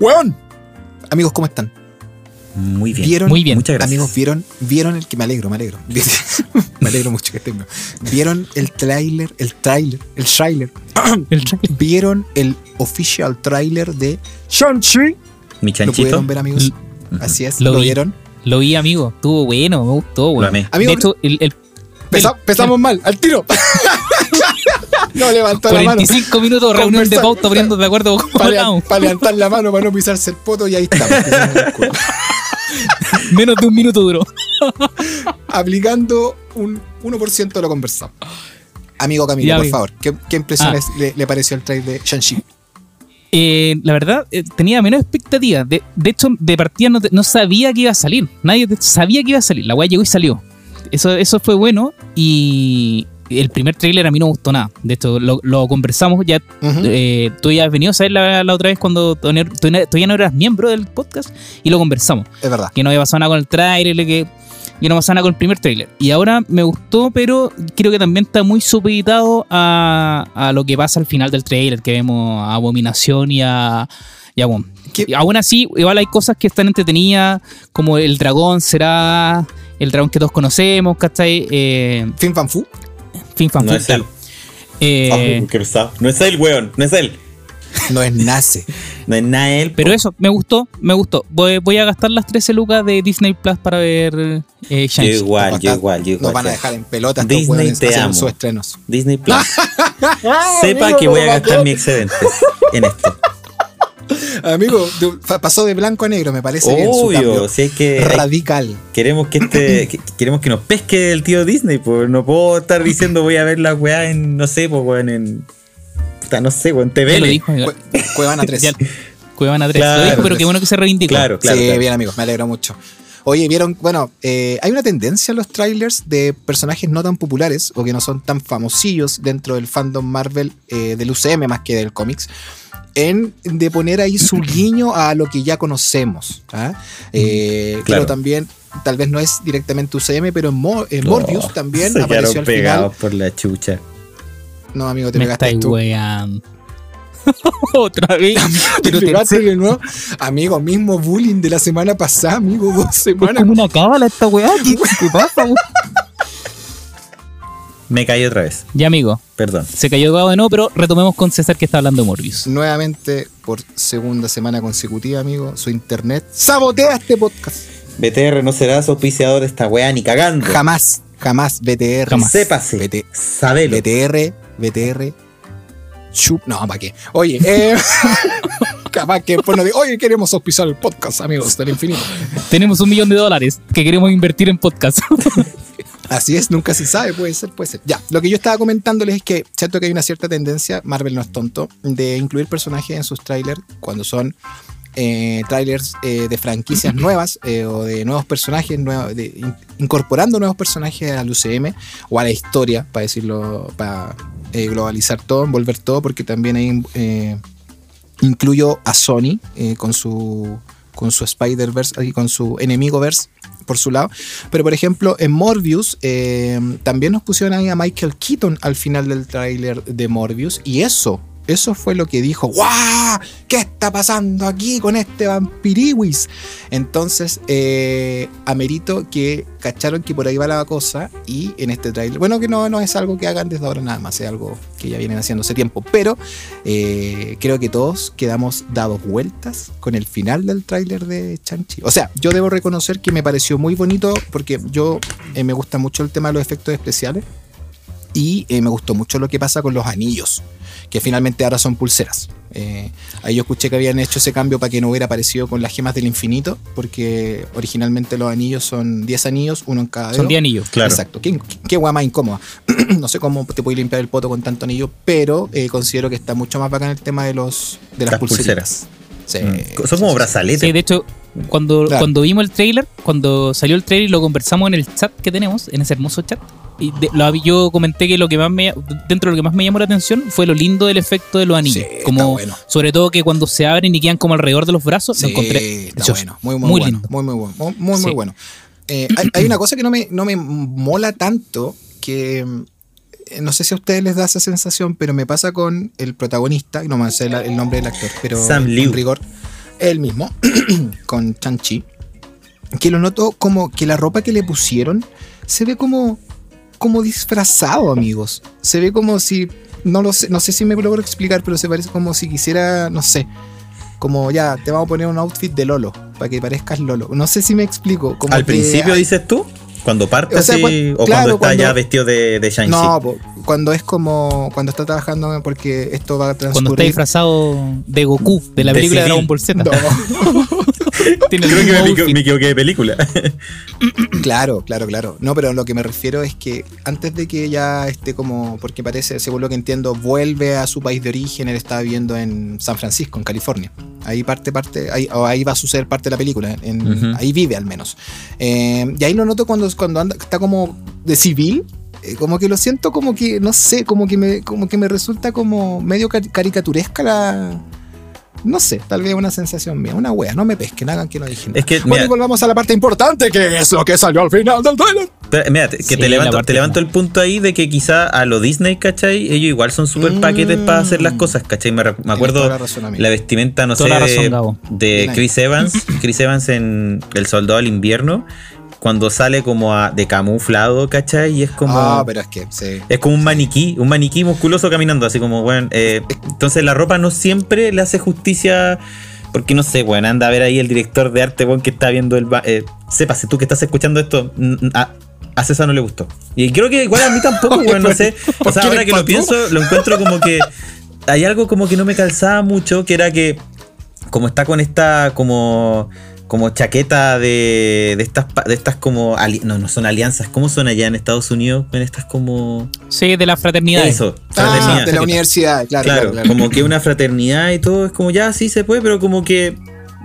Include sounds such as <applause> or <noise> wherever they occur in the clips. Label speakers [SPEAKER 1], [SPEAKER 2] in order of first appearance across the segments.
[SPEAKER 1] ¡Weón! Amigos, ¿cómo están?
[SPEAKER 2] Muy bien.
[SPEAKER 1] ¿Vieron?
[SPEAKER 3] Muy bien.
[SPEAKER 2] Muchas gracias.
[SPEAKER 1] Amigos, ¿vieron? ¿Vieron el que me alegro, me alegro? <laughs> me alegro mucho que estén. ¿Vieron el tráiler, el tráiler, <coughs> el tráiler? ¿Vieron el official tráiler de Shang-Chi?
[SPEAKER 2] Mi
[SPEAKER 1] ¿Lo
[SPEAKER 2] chanchito.
[SPEAKER 1] pudieron ver, amigos? Así es,
[SPEAKER 3] Lo
[SPEAKER 1] ¿lo,
[SPEAKER 3] vi.
[SPEAKER 1] vieron?
[SPEAKER 3] Lo vi, amigo. Estuvo bueno, me gustó,
[SPEAKER 2] Lo amé.
[SPEAKER 1] Amigo,
[SPEAKER 3] de hecho, el, el
[SPEAKER 1] Pesa- Pesamos mal, al tiro. <laughs> no levantó la mano.
[SPEAKER 3] 45 minutos de reunión de pauta poniendo de acuerdo con
[SPEAKER 1] Para, para levantar la mano para no pisarse el poto y ahí estamos. <laughs>
[SPEAKER 3] Menos de un minuto duró.
[SPEAKER 1] Aplicando un 1% de lo conversado. Amigo Camilo,
[SPEAKER 3] Ya,
[SPEAKER 1] por
[SPEAKER 3] amigo.
[SPEAKER 1] favor, ¿qué, qué impresiones le, le pareció el trailer de Shang-Chi?
[SPEAKER 3] Eh, la verdad, eh, tenía menos expectativas. De, de hecho, de partida no, sabía que iba a salir. Nadie sabía que iba a salir. La weá llegó y salió. Eso, eso fue bueno. Y el primer tráiler a mí no me gustó nada. De hecho, lo, lo conversamos. Ya eh, tú ya has venido a saber la, la otra vez cuando tú, ya no eras miembro del podcast y lo conversamos.
[SPEAKER 1] Es verdad.
[SPEAKER 3] que no había pasado nada con el tráiler, que, que no pasaba nada con el primer tráiler. Y ahora me gustó, pero creo que también está muy supeditado a, a lo que pasa al final del tráiler, que vemos a Abominación y a... Y a Wong. Aún así, igual hay cosas que están entretenidas, como el dragón será el dragón que todos conocemos, ¿cachai? Eh,
[SPEAKER 1] Fin Fan Fu.
[SPEAKER 3] Fin fan
[SPEAKER 2] No es él.
[SPEAKER 3] Eh,
[SPEAKER 2] Ah. No es él, weón. No es él.
[SPEAKER 1] No es Nace.
[SPEAKER 2] No es nada él.
[SPEAKER 3] pero eso, me gustó, me gustó. Voy, voy a gastar las 13 lucas de Disney Plus para ver eh,
[SPEAKER 2] Yo
[SPEAKER 3] Shang-Chi.
[SPEAKER 2] igual, yo
[SPEAKER 1] van-
[SPEAKER 2] igual, yo igual.
[SPEAKER 1] Nos van a dejar en pelota estos
[SPEAKER 2] Disney te amo.
[SPEAKER 1] sus estrenos.
[SPEAKER 2] Disney Plus. <laughs> Sepa que voy a gastar mi excedente en esto. <laughs>
[SPEAKER 1] Amigo, pasó de blanco a negro, me parece bien su
[SPEAKER 2] Obvio,
[SPEAKER 1] cambio.
[SPEAKER 2] si hay que. hay-
[SPEAKER 1] Radical.
[SPEAKER 2] queremos que este. <laughs> que- queremos que nos pesque el tío Disney, pues no puedo estar diciendo voy a ver la weá en. no sé, pues weón, en. puta, no sé,
[SPEAKER 3] lo dijo,
[SPEAKER 1] Cue- Cuevana <laughs> 3.
[SPEAKER 3] Ya, Cuevana 3.
[SPEAKER 2] Claro,
[SPEAKER 3] lo dijo, pero qué bueno que se reivindicó.
[SPEAKER 2] Claro, claro.
[SPEAKER 1] sí,
[SPEAKER 2] claro.
[SPEAKER 1] bien amigos, me alegro mucho. Oye, vieron, bueno, eh, hay una tendencia en los trailers de personajes no tan populares o que no son tan famosillos dentro del fandom Marvel eh, del UCM más que del cómics, en de poner ahí su guiño a lo que ya conocemos. ¿ah? Eh,
[SPEAKER 2] Claro.
[SPEAKER 1] Claro, también, tal vez no es directamente UCM, pero en, Mo- en Morbius también
[SPEAKER 2] se
[SPEAKER 1] apareció al final.
[SPEAKER 2] pegados por la chucha.
[SPEAKER 1] No, amigo, te
[SPEAKER 3] Me
[SPEAKER 1] pegaste tú. <laughs>
[SPEAKER 3] Otra vez.
[SPEAKER 1] Te
[SPEAKER 3] Pero te-
[SPEAKER 1] pegaste de nuevo. Amigo, mismo bullying de la semana pasada, amigo, dos
[SPEAKER 3] es
[SPEAKER 1] semanas.
[SPEAKER 3] como una cábala esta weá. ¿Qué, qué pasa, weón? <laughs>
[SPEAKER 2] Me caí otra vez.
[SPEAKER 3] Ya, amigo.
[SPEAKER 2] Perdón.
[SPEAKER 3] Se cayó de nuevo, pero retomemos con César que está hablando de Morbius.
[SPEAKER 1] Nuevamente, por segunda semana consecutiva, amigo, su internet sabotea este podcast.
[SPEAKER 2] BTR no será auspiciador de esta weá ni cagando.
[SPEAKER 1] Jamás, jamás BTR.
[SPEAKER 3] Jamás.
[SPEAKER 2] Sépase.
[SPEAKER 1] BT
[SPEAKER 2] Sabelo.
[SPEAKER 1] BTR, BTR. Chup. No, ¿para qué? Oye, eh, <laughs> capaz que después nos diga, oye, queremos auspiciar el podcast, amigos del infinito.
[SPEAKER 3] Tenemos un millón de dólares que queremos invertir en podcast. <laughs>
[SPEAKER 1] Así es, nunca se sabe, puede ser, puede ser. Ya, lo que yo estaba comentándoles es que siento que hay una cierta tendencia, Marvel no es tonto, de incluir personajes en sus trailers cuando son eh, trailers eh, de franquicias <clears throat> nuevas eh, o de nuevos personajes, nuevos- de- in- incorporando nuevos personajes al UCM o a la historia, para decirlo, para eh, globalizar todo, envolver todo, porque también eh, incluyo a Sony con su con su Spider-Verse y con su enemigo-verse por su lado. Pero por ejemplo, en Morbius eh, también nos pusieron ahí a Michael Keaton al final del tráiler de Morbius y eso, eso fue lo que dijo, ¡guau! ¿Qué está pasando aquí con este vampiriwis? Entonces, eh, amerito que cacharon que por ahí va la cosa y en este tráiler, bueno, que no, no es algo que hagan desde ahora nada más, es algo que ya vienen haciendo hace tiempo, pero eh, creo que todos quedamos dados vueltas con el final del tráiler de Chanchi. O sea, yo debo reconocer que me pareció muy bonito porque yo eh, me gusta mucho el tema de los efectos especiales y me gustó mucho lo que pasa con los anillos, que finalmente ahora son pulseras. Eh, ahí yo escuché que habían hecho ese cambio para que no hubiera aparecido con las gemas del infinito, porque originalmente los anillos son 10 anillos, uno en cada.
[SPEAKER 3] Son 10 anillos.
[SPEAKER 2] Claro.
[SPEAKER 1] Exacto. Qué, qué guay más incómoda. <clears throat> no sé cómo te puedes limpiar el poto con tanto anillo, pero eh, considero que está mucho más bacán el tema de los de las,
[SPEAKER 2] Las
[SPEAKER 1] pulseras. Sí.
[SPEAKER 2] Mm. Son como brazaletes.
[SPEAKER 3] Sí, de hecho, cuando,
[SPEAKER 1] Claro.
[SPEAKER 3] cuando vimos el trailer, cuando salió el trailer y lo conversamos en el chat que tenemos, en ese hermoso chat, de- lo, hab- yo comenté que lo que más me dentro de lo que más me llamó la atención fue lo lindo del efecto de los anillos.
[SPEAKER 1] Sí, está
[SPEAKER 3] como
[SPEAKER 1] bueno.
[SPEAKER 3] sobre todo que cuando se abren y quedan como alrededor de los brazos, lo
[SPEAKER 1] Sí,
[SPEAKER 3] encontré
[SPEAKER 1] está bueno, muy, muy,
[SPEAKER 3] Muy
[SPEAKER 1] bueno,
[SPEAKER 3] lindo.
[SPEAKER 1] muy, muy bueno, muy, muy, bueno. Eh, hay, hay una cosa que no me, no me mola tanto, que eh, no sé si a ustedes les da esa sensación, pero me pasa con el protagonista, no me sé la- el nombre del actor, pero
[SPEAKER 2] Sam Liu.
[SPEAKER 1] rigor. él mismo, <clears throat> con Chanchi, que lo noto como que la ropa que le pusieron se ve como, como disfrazado, amigos. Se ve como si, no lo sé, no sé si me logro explicar, pero se parece como si quisiera, no sé, como ya, te vamos a poner un outfit de Lolo, para que parezcas Lolo. No sé si me explico. Como
[SPEAKER 2] Al
[SPEAKER 1] que
[SPEAKER 2] principio dices tú, cuando parte
[SPEAKER 1] O sea,
[SPEAKER 2] así,
[SPEAKER 1] cuan-
[SPEAKER 2] o
[SPEAKER 1] claro,
[SPEAKER 2] cuando está ya vestido de, de Shang-Chi.
[SPEAKER 1] No, cuando es como, cuando está trabajando, porque esto va a transcurrir.
[SPEAKER 3] Cuando está disfrazado de Goku, de la película de. Dragon Ball Z.
[SPEAKER 1] No. <laughs> <laughs>
[SPEAKER 3] Tiene el
[SPEAKER 2] Creo que me, equivoqué de película. <laughs>
[SPEAKER 1] Claro, claro, claro. No, pero lo que me refiero es que antes de que ya esté como, porque parece, según lo que entiendo, vuelve a su país de origen, él está viviendo en San Francisco, en California. Ahí parte, parte, ahí, o ahí va a suceder parte de la película, en- ahí vive al menos. Eh, y ahí lo noto cuando, cuando anda, está como de civil. eh, Como que lo siento como que, no sé, como que me, como que me resulta como medio cari- caricaturesca la... No sé, tal vez una sensación mía, una wea, no me pesquen, hagan que no dije nada.
[SPEAKER 2] Es que,
[SPEAKER 1] bueno,
[SPEAKER 2] mira,
[SPEAKER 1] y volvamos a la parte importante, que es lo que salió al final del trailer.
[SPEAKER 2] Pero, Mira, te- que
[SPEAKER 3] Sí,
[SPEAKER 2] te levanto, te levanto el punto ahí de que quizá a lo Disney, ¿cachai? Ellos igual son super
[SPEAKER 1] Mm.
[SPEAKER 2] paquetes para hacer las cosas, ¿cachai? Me, acuerdo
[SPEAKER 1] toda la razón, amigo.
[SPEAKER 2] la vestimenta, no
[SPEAKER 3] Toda
[SPEAKER 2] sé,
[SPEAKER 3] la razón,
[SPEAKER 2] de, de. Chris Evans, Chris Evans en El Soldado del Invierno, cuando sale como a- de camuflado, ¿cachai? Y es como...
[SPEAKER 1] Ah, pero es que, sí.
[SPEAKER 2] Es como un maniquí, un maniquí musculoso caminando, así como, bueno, eh, entonces la ropa no siempre le hace justicia, porque no sé, bueno, anda a ver ahí el director de arte, bueno, que está viendo el... Eh, sépase, tú que estás escuchando esto, a, a César no le gustó. Y creo que igual a mí tampoco, <laughs> bueno, no sé. O sea, ahora que lo pienso, lo encuentro como que hay algo como que no me calzaba mucho, que era que como está con esta como como chaqueta de, de estas pa- de estas como no no son alianzas cómo son allá en Estados Unidos en estas como
[SPEAKER 3] Sí, de la fraternidad.
[SPEAKER 2] eso
[SPEAKER 1] Ah, de la universidad, claro,
[SPEAKER 2] claro,
[SPEAKER 1] claro, claro.
[SPEAKER 2] como que una fraternidad y todo es como ya sí se puede pero como que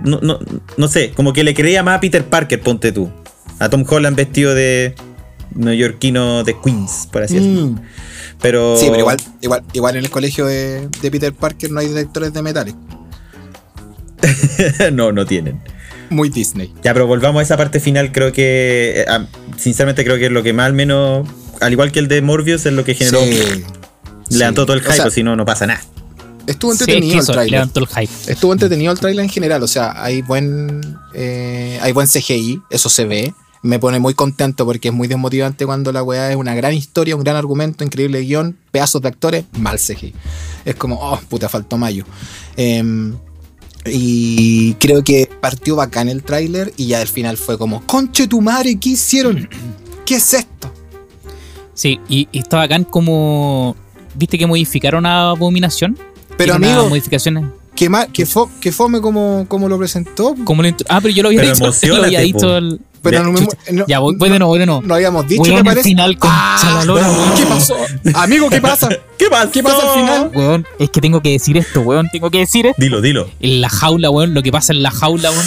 [SPEAKER 2] no, no, no sé como que le creía más a Peter Parker ponte tú a Tom Holland vestido de neoyorquino de Queens por así decirlo
[SPEAKER 1] Mm.
[SPEAKER 2] pero
[SPEAKER 1] Sí, pero igual, igual, igual en el colegio de, de Peter Parker no hay detectores de metales. <laughs>
[SPEAKER 2] no no tienen
[SPEAKER 1] Muy Disney.
[SPEAKER 2] Ya, pero volvamos a esa parte final. Creo que, eh, sinceramente, creo que es lo que más al menos, al igual que el de Morbius, es lo que generó,
[SPEAKER 1] Sí.
[SPEAKER 2] levantó
[SPEAKER 1] Sí.
[SPEAKER 2] todo el
[SPEAKER 1] O
[SPEAKER 2] hype,
[SPEAKER 1] sea,
[SPEAKER 2] o si no, no pasa nada.
[SPEAKER 1] Estuvo
[SPEAKER 3] Sí, es
[SPEAKER 1] entretenido
[SPEAKER 3] que
[SPEAKER 1] el trailer.
[SPEAKER 3] levantó el hype.
[SPEAKER 1] Estuvo entretenido el trailer en general. O sea, hay buen, eh, hay buen CGI, eso se ve. Me pone muy contento porque es muy desmotivante cuando la weá es una gran historia, un gran argumento, increíble guion, pedazos de actores, mal CGI. Es como, oh, puta, faltó mayo. Em, y creo que partió bacán el tráiler y ya al final fue como, conche tu madre, ¿qué hicieron? <clears throat> ¿Qué es esto?
[SPEAKER 3] Sí, y, y está bacán como. ¿Viste que modificaron a Abominación?
[SPEAKER 1] Pero amigo,
[SPEAKER 3] modificaciones.
[SPEAKER 1] Que, ma- que, fo- que fome como, como lo presentó.
[SPEAKER 3] Como lo intro- ah, pero yo lo había
[SPEAKER 2] Pero
[SPEAKER 3] dicho. Lo había dicho el-
[SPEAKER 1] Pero
[SPEAKER 2] Ya,
[SPEAKER 1] no,
[SPEAKER 3] chucha.
[SPEAKER 1] no-
[SPEAKER 3] Ya, voy, voy de nuevo, voy de nuevo.
[SPEAKER 1] no habíamos dicho,
[SPEAKER 3] el
[SPEAKER 1] parece.
[SPEAKER 3] final con
[SPEAKER 1] Ah,
[SPEAKER 3] weón.
[SPEAKER 1] ¿Qué pasó? Amigo, ¿qué pasa? <laughs>
[SPEAKER 2] ¿Qué pasa?
[SPEAKER 1] ¿Qué pasa al final?
[SPEAKER 3] Weón, es que tengo que decir esto, weón. Tengo que decir esto.
[SPEAKER 2] Dilo, dilo.
[SPEAKER 3] En la jaula, weón, lo que pasa en la jaula, weón.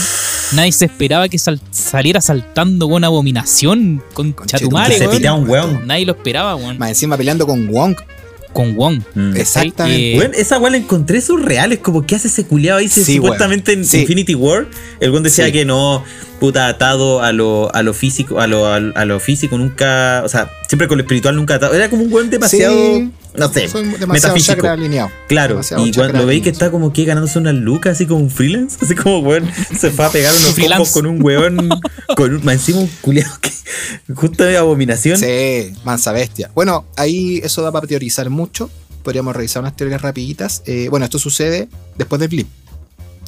[SPEAKER 3] Nadie se esperaba que sal- saliera saltando con abominación, con
[SPEAKER 1] Conchetumare,
[SPEAKER 3] chatumare,
[SPEAKER 2] Que se
[SPEAKER 3] weón.
[SPEAKER 2] un weón.
[SPEAKER 3] Nadie lo esperaba, weón.
[SPEAKER 1] Más encima peleando con Wong.
[SPEAKER 3] Con Wong.
[SPEAKER 2] Mm.
[SPEAKER 1] Exactamente.
[SPEAKER 3] Eh,
[SPEAKER 2] Weón, esa weá la encontré surreal. Es como que hace ese culiado ahí.
[SPEAKER 1] Sí,
[SPEAKER 2] supuestamente en
[SPEAKER 1] Sí.
[SPEAKER 2] Infinity War, el weón decía
[SPEAKER 1] Sí.
[SPEAKER 2] que no, puta, atado a lo, a lo físico, a lo, a, a lo físico, nunca. O sea, siempre con lo espiritual nunca atado. Era como un weón demasiado.
[SPEAKER 1] Sí.
[SPEAKER 2] no sé, metafísico.
[SPEAKER 1] alineado.
[SPEAKER 2] Claro,
[SPEAKER 1] Demasiado
[SPEAKER 2] y cuando lo veis que está como que ganándose una luca, así como un freelance, así como weón, se fue a pegar unos
[SPEAKER 3] Freelance.
[SPEAKER 2] combos con un weón, con un, más encima un culiado que justo de abominación.
[SPEAKER 1] Sí, mansa bestia. Bueno, ahí eso da para teorizar mucho. Podríamos revisar unas teorías rapiditas. Eh, bueno, esto sucede después del blip.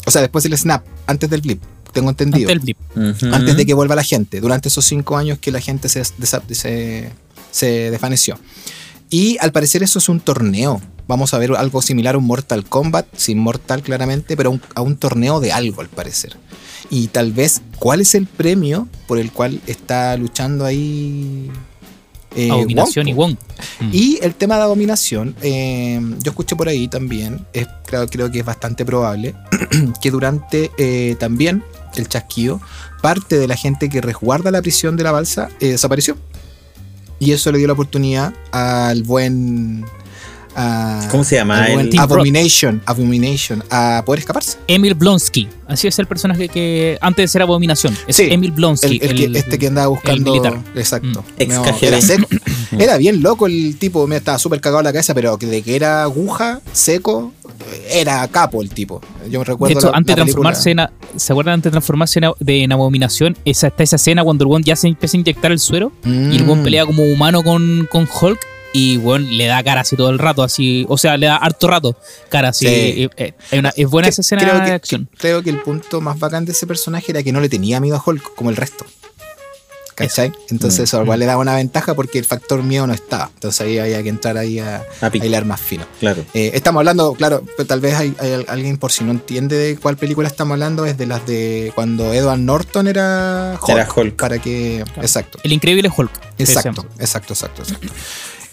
[SPEAKER 1] O sea, después del snap, antes del blip. Tengo entendido.
[SPEAKER 3] ante el blip.
[SPEAKER 2] Ujú.
[SPEAKER 1] antes de que vuelva la gente, durante esos cinco años que la gente se, se, se desvaneció. Y al parecer eso es un torneo. Vamos a ver algo similar a un Mortal Kombat, sin Mortal claramente, pero un- a un torneo de algo al parecer. Y tal vez, ¿cuál es el premio por el cual está luchando ahí? eh,
[SPEAKER 3] Abominación y
[SPEAKER 1] Wong?
[SPEAKER 3] Wong. Mm.
[SPEAKER 1] Y el tema de abominación, eh, yo escuché por ahí también, es, creo, creo que es bastante probable, <clears throat> que durante eh, también el chasquido, parte de la gente que resguarda la prisión de la balsa eh, desapareció. Y eso le dio la oportunidad al buen... a-
[SPEAKER 2] ¿Cómo se llama? El-.
[SPEAKER 1] Abomination, Abomination, a poder escaparse.
[SPEAKER 3] Emil Blonsky. Así es el personaje que antes de ser Abominación. Es
[SPEAKER 1] Sí,
[SPEAKER 3] Emil Blonsky.
[SPEAKER 1] El, el que- este que andaba buscando.
[SPEAKER 3] militar.
[SPEAKER 1] Exacto.
[SPEAKER 2] Mm. Ex
[SPEAKER 1] No,
[SPEAKER 2] KGB.
[SPEAKER 1] era seco. <coughs> Era bien loco el tipo, me estaba súper cagado en la cabeza, pero de que era aguja, seco, era capo el tipo. Yo me recuerdo.
[SPEAKER 3] de hecho,
[SPEAKER 1] la-
[SPEAKER 3] antes de
[SPEAKER 1] la
[SPEAKER 3] transformarse en. a- ¿Se acuerdan antes de transformarse en, a- de, en abominación? Esa, está esa escena cuando el weón ya se empieza a inyectar el suero y el
[SPEAKER 1] Mm.
[SPEAKER 3] pelea como humano con, con Hulk y weón le da cara así todo el rato, así. O sea, le da harto rato cara así.
[SPEAKER 1] Sí.
[SPEAKER 3] Eh, eh, una- es buena
[SPEAKER 1] Que-
[SPEAKER 3] esa escena
[SPEAKER 1] creo
[SPEAKER 3] de
[SPEAKER 1] que,
[SPEAKER 3] acción.
[SPEAKER 1] Creo que el punto más bacán de ese personaje era que no le tenía miedo a Hulk como el resto. ¿Cachai? Entonces
[SPEAKER 2] Mm.
[SPEAKER 1] eso igual le daba una ventaja porque el factor miedo no estaba. Entonces ahí había que entrar ahí a,
[SPEAKER 2] A pico.
[SPEAKER 1] a hilar más fino.
[SPEAKER 2] Claro.
[SPEAKER 1] Eh, estamos hablando, claro, pero tal vez hay, hay alguien por si no entiende de cuál película estamos hablando, es de las de cuando Edward Norton era Hulk.
[SPEAKER 2] Era Hulk.
[SPEAKER 1] Para que.
[SPEAKER 3] Claro.
[SPEAKER 1] Exacto.
[SPEAKER 3] El increíble Hulk.
[SPEAKER 1] Exacto, exacto, exacto, exacto.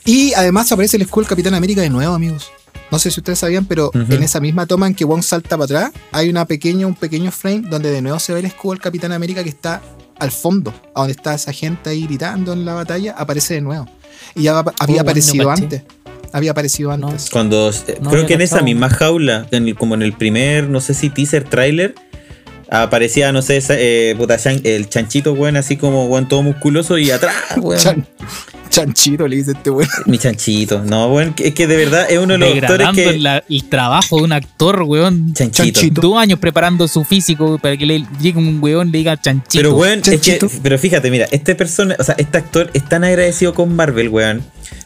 [SPEAKER 1] Y además aparece el escudo Capitán América de nuevo, amigos. No sé si ustedes sabían, pero en esa misma toma en que Wong salta para atrás, hay una pequeña, un pequeño frame donde de nuevo se ve el escudo del Capitán América que está al fondo, a donde está esa gente ahí gritando en la batalla, aparece de nuevo. Y ya había
[SPEAKER 3] bueno,
[SPEAKER 1] aparecido antes. Había aparecido antes.
[SPEAKER 2] Cuando
[SPEAKER 3] No
[SPEAKER 2] creo que en esa misma jaula, en el- como en el primer, no sé si teaser trailer, aparecía, no sé, esa, eh, puta, chan- el chanchito, weón, así como weón todo musculoso y atrás, <laughs> weón.
[SPEAKER 1] Chan- chanchito le dice este weón.
[SPEAKER 2] Mi chanchito. No, weón, es que de verdad es uno de los actores que.
[SPEAKER 3] la- el trabajo de un actor, weón.
[SPEAKER 2] Chanchito.
[SPEAKER 1] Chanchito.
[SPEAKER 3] Dos años preparando su físico para que le llegue un weón y le diga chanchito.
[SPEAKER 2] Pero, weón, es que, pero fíjate, mira, este persona, o sea, este actor es tan agradecido con Marvel, weón,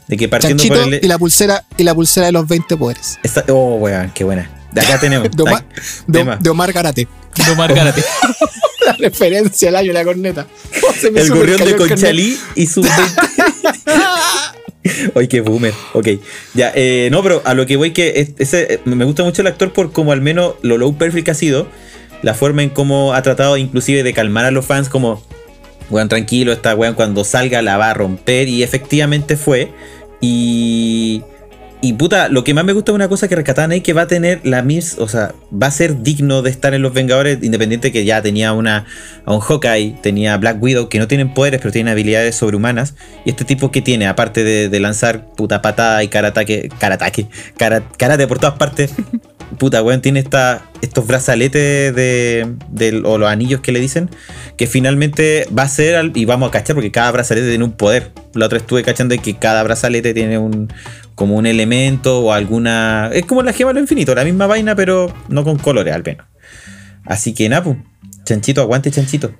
[SPEAKER 2] de que partiendo
[SPEAKER 1] Chanchito
[SPEAKER 2] por el.
[SPEAKER 1] y la pulsera y la pulsera de los 20 poderes.
[SPEAKER 2] esta- oh, weón, qué buena. De acá tenemos.
[SPEAKER 1] De Omar, de, de Omar Garate.
[SPEAKER 3] No Margarate. <laughs>
[SPEAKER 1] La referencia al año de la corneta. Oh,
[SPEAKER 2] el gorrión de. Conchalí y su. <laughs> Ay, qué boomer. Ok. Ya, eh, no, pero a lo que voy que es- ese, eh, me gusta mucho el actor por como al menos lo low perfect que ha sido. La forma en cómo ha tratado inclusive de calmar a los fans como, weón, tranquilo, esta weón cuando salga la va a romper. Y efectivamente fue. Y... Y puta, lo que más me gusta es una cosa que rescataban ahí que va a tener la misma, o sea, va a ser digno de estar en los Vengadores, independiente que ya tenía una a un Hawkeye, tenía a Black Widow, que no tienen poderes, pero tienen habilidades sobrehumanas. Y este tipo que tiene, aparte de, de lanzar puta patada y karataque, karataque, kara- karate por todas partes, <laughs> puta, weón, tiene esta, estos brazaletes de, del- o los anillos que le dicen, que finalmente va a ser, al- y vamos a cachar, porque cada brazalete tiene un poder. La otra estuve cachando de que cada brazalete tiene un como un elemento o alguna... Es como la gema de lo infinito, la misma vaina, pero no con colores al menos. Así que Napu, chanchito, aguante chanchito.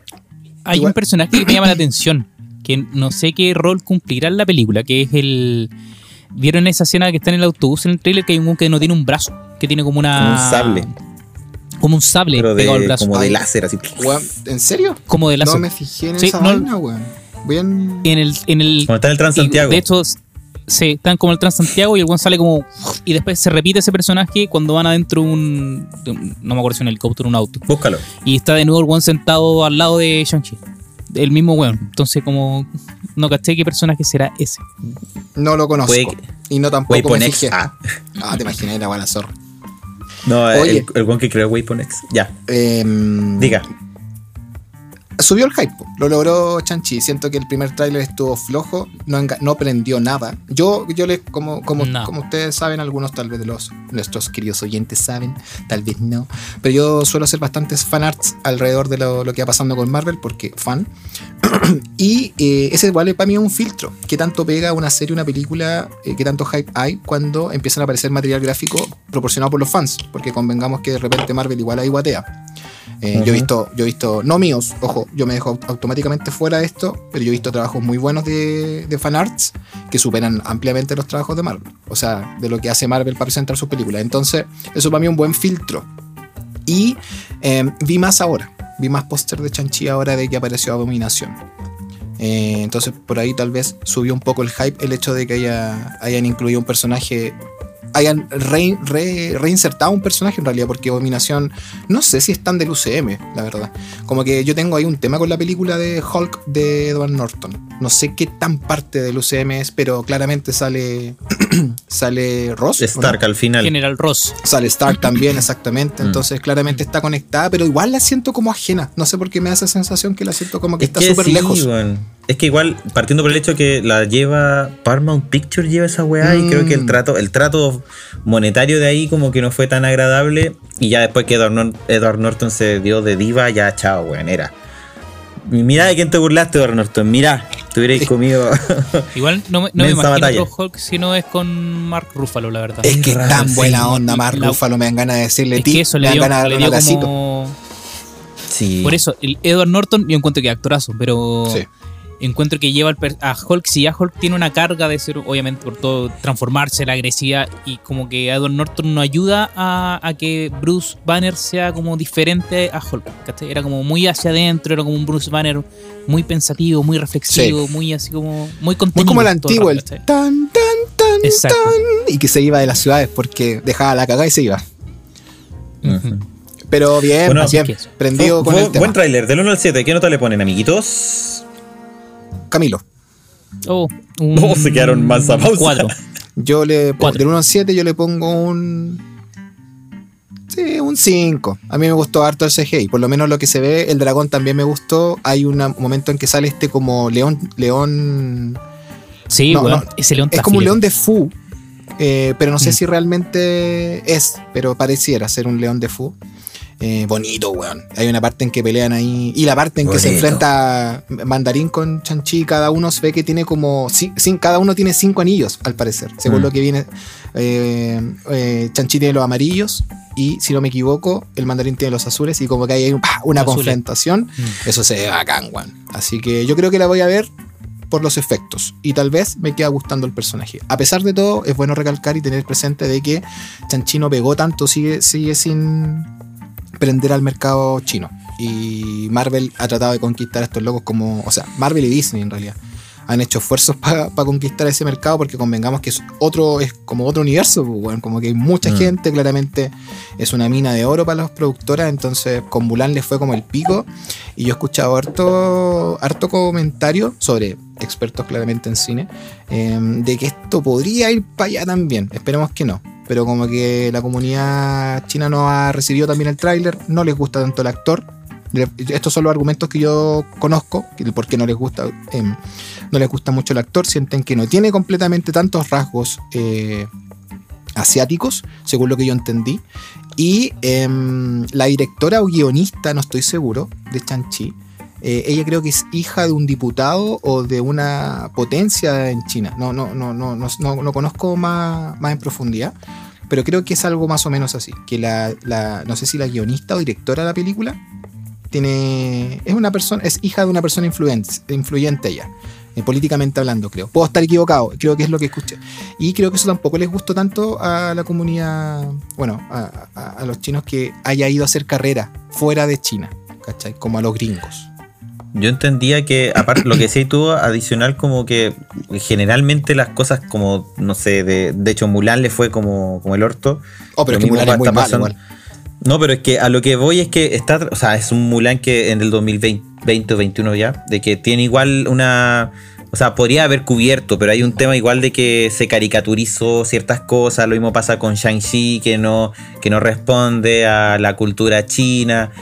[SPEAKER 3] Hay
[SPEAKER 1] Igual-
[SPEAKER 3] un personaje que me llama la atención, que no sé qué rol cumplirá en la película, que es el... ¿Vieron esa escena que está en el autobús en el trailer que hay un que no tiene un brazo? Que tiene como una...
[SPEAKER 2] Como un sable.
[SPEAKER 3] Como un sable
[SPEAKER 2] Pero
[SPEAKER 3] pegado al brazo.
[SPEAKER 2] como de láser, así.
[SPEAKER 1] ¿En serio?
[SPEAKER 3] Como de láser.
[SPEAKER 1] No me fijé en
[SPEAKER 3] Sí,
[SPEAKER 1] esa
[SPEAKER 3] no-
[SPEAKER 1] vaina, weón. En...
[SPEAKER 3] En el... En el
[SPEAKER 2] Cuando está en el Transantiago.
[SPEAKER 3] De hecho, sí, están como el Transantiago y el weón sale como... Y después se repite ese personaje cuando van adentro un... No me acuerdo si un helicóptero o un auto.
[SPEAKER 2] Búscalo.
[SPEAKER 3] Y está de nuevo el weón sentado al lado de Shang-Chi. El mismo weón. Entonces, como. No caché qué personaje será ese.
[SPEAKER 1] No lo conozco.
[SPEAKER 2] Puede que-
[SPEAKER 1] Y no tampoco me
[SPEAKER 2] X.
[SPEAKER 1] fijé.
[SPEAKER 2] Ah.
[SPEAKER 1] Ah, te imaginé la buena zorra.
[SPEAKER 2] No,
[SPEAKER 1] Oye.
[SPEAKER 2] el, el one que creó Waypoint X. Ya,
[SPEAKER 1] Em,
[SPEAKER 2] diga.
[SPEAKER 1] Subió el hype, lo logró Chanchi. Siento que el primer tráiler estuvo flojo, no, no prendió nada. Yo, yo les, como, como,
[SPEAKER 3] No.
[SPEAKER 1] como ustedes saben, algunos tal vez de los nuestros queridos oyentes saben, tal vez no. Pero yo suelo hacer bastantes fanarts alrededor de lo, lo que va pasando con Marvel, porque fan. <clears throat> y eh, ese igual para mí es un filtro. ¿Qué tanto pega una serie, una película? eh, ¿Qué tanto hype hay cuando empiezan a aparecer material gráfico proporcionado por los fans? Porque convengamos que de repente Marvel igual ahí guatea. Eh, Yo he visto, yo he visto, no míos, ojo, yo me dejo automáticamente fuera de esto, pero yo he visto trabajos muy buenos de, de fanarts que superan ampliamente los trabajos de Marvel. O sea, de lo que hace Marvel para presentar sus películas. Entonces, eso para mí es un buen filtro. Y eh, vi más ahora, vi más póster de Chanchi ahora de que apareció Abominación. Eh, entonces, por ahí tal vez subió un poco el hype el hecho de que haya, hayan incluido un personaje hayan re- re- reinsertado un personaje en realidad, porque Abominación no sé si es tan del UCM, la verdad. Como que yo tengo ahí un tema con la película de Hulk de Edward Norton. No sé qué tan parte del UCM es, pero claramente sale <clears throat> sale Ross.
[SPEAKER 2] Stark al final.
[SPEAKER 3] General Ross.
[SPEAKER 1] Sale Stark <clears throat> también, exactamente.
[SPEAKER 2] Mm.
[SPEAKER 1] Entonces, claramente está conectada, pero igual la siento como ajena. No sé por qué me da esa sensación que la siento como que
[SPEAKER 2] Es
[SPEAKER 1] está súper
[SPEAKER 2] sí,
[SPEAKER 1] lejos.
[SPEAKER 2] Es que igual, partiendo por el hecho que la lleva Paramount Picture lleva esa weá y creo que el
[SPEAKER 1] Mm.
[SPEAKER 2] trato, el trato monetario de ahí como que no fue tan agradable. Y ya después que Edward, Nor- Edward Norton se dio de diva, ya chao, weón, era. Mira de quién te burlaste, Edward Norton. Mira, te hubierais comido. <laughs>
[SPEAKER 3] Igual no, me- no me imagino
[SPEAKER 2] batalla.
[SPEAKER 3] otro Hulk si no es con Mark Ruffalo, la verdad.
[SPEAKER 1] Es que es tan
[SPEAKER 2] sí.
[SPEAKER 1] buena onda, Mark
[SPEAKER 3] La-
[SPEAKER 1] Ruffalo, me dan ganas de decirle
[SPEAKER 3] es
[SPEAKER 1] ti,
[SPEAKER 3] que eso
[SPEAKER 1] me
[SPEAKER 3] le
[SPEAKER 1] dan
[SPEAKER 3] dio,
[SPEAKER 1] ganas de
[SPEAKER 3] le
[SPEAKER 1] darle un
[SPEAKER 3] como...
[SPEAKER 2] sí.
[SPEAKER 3] Por eso, el Edward Norton yo encuentro que actorazo, pero
[SPEAKER 1] Sí.
[SPEAKER 3] Encuentro que lleva a Hulk, si ya Hulk tiene una carga de ser, obviamente, por todo, transformarse, la agresividad, y como que Edward Norton no ayuda a, a que Bruce Banner sea como diferente a Hulk. ¿cachai? Era como muy hacia adentro, era como un Bruce Banner muy pensativo, muy reflexivo, muy así como, muy contenido.
[SPEAKER 1] Muy como el antiguo, el tan, tan, tan,
[SPEAKER 3] Exacto.
[SPEAKER 1] tan, y que se iba de las ciudades porque dejaba la cagada y se iba. Pero bien,
[SPEAKER 2] Bueno,
[SPEAKER 1] prendido con el tema.
[SPEAKER 2] buen tráiler, del 1 al 7. ¿Qué nota le ponen, amiguitos?
[SPEAKER 1] Camilo,
[SPEAKER 3] Oh, un-
[SPEAKER 2] Oh, se quedaron más a pausa.
[SPEAKER 3] Cuatro.
[SPEAKER 1] yo le
[SPEAKER 3] Cuatro.
[SPEAKER 1] del 1 al 7 yo le pongo un Sí, un 5. A mí me gustó harto el CGI. Por lo menos lo que se ve, el dragón también me gustó. Hay un momento en que sale este como león. león
[SPEAKER 3] Sí,
[SPEAKER 1] No,
[SPEAKER 3] weón,
[SPEAKER 1] no,
[SPEAKER 3] ese león
[SPEAKER 1] es como un león de Fu. Eh, pero no sé
[SPEAKER 3] Mm.
[SPEAKER 1] si realmente es. Pero pareciera ser un león de Fu. Eh, bonito, weón. Hay una parte en que pelean ahí. Y la parte en que se enfrenta Mandarín con Chanchi. Cada uno se ve que tiene como. cada uno tiene cinco anillos, al parecer. Según
[SPEAKER 2] Mm.
[SPEAKER 1] lo que viene. Eh, eh, Chanchi tiene los amarillos. Y si no me equivoco, el mandarín tiene los azules. Y como que hay ¡pah! una
[SPEAKER 3] Azules.
[SPEAKER 1] confrontación.
[SPEAKER 3] Mm.
[SPEAKER 1] Eso se ve bacán, weón. Así que yo creo que la voy a ver por los efectos. Y tal vez me queda gustando el personaje. A pesar de todo, es bueno recalcar y tener presente de que Chanchino pegó tanto, sigue, sigue sin prender al mercado chino. Y Marvel ha tratado de conquistar a estos locos como. O sea, Marvel y Disney en realidad. Han hecho esfuerzos para conquistar ese mercado porque convengamos que es otro, es como otro universo, pues, weón. como que hay mucha
[SPEAKER 2] Mm.
[SPEAKER 1] gente, claramente es una mina de oro para las productoras, entonces con Mulan les fue como el pico. Y yo he escuchado harto, harto comentario sobre expertos claramente en cine, eh, de que esto podría ir para allá también. Esperemos que no. Pero como que la comunidad china no ha recibido también el tráiler, no les gusta tanto el actor. Le- Estos son los argumentos que yo conozco, el por qué no les gusta, eh, no les gusta mucho el actor, sienten que no tiene completamente tantos rasgos eh, asiáticos, según lo que yo entendí. Y em, la directora o guionista, no estoy seguro, de Chanchi, eh, ella creo que es hija de un diputado o de una potencia en China. No, no, no, no, no, no, no conozco más, más en profundidad, pero creo que es algo más o menos así. Que la, no sé si la guionista o directora de la película tiene. es una persona, es hija de una persona influente, influyente ella. Eh, políticamente hablando, creo. Puedo estar equivocado, creo que es lo que escuché. Y creo que eso tampoco les gustó tanto a la comunidad, bueno, a, a- a los chinos que haya ido a hacer carrera fuera de China, ¿cachai? Como a los gringos.
[SPEAKER 2] Yo entendía que, aparte, lo que decías tú, adicional, como que generalmente las cosas como, no sé, de, de hecho Mulan le fue como, como el orto.
[SPEAKER 1] Oh, pero
[SPEAKER 2] Lo
[SPEAKER 1] es que Mulan es muy
[SPEAKER 2] pasando-
[SPEAKER 1] igual.
[SPEAKER 2] No, pero es que a lo que voy es que está, o sea, es un Mulan que en el 2020 20 o 21 ya, de que tiene igual una, o sea, podría haber cubierto, pero hay un tema igual de que se caricaturizó ciertas cosas, lo mismo pasa con Shang-Chi, que no, que no responde a la cultura china.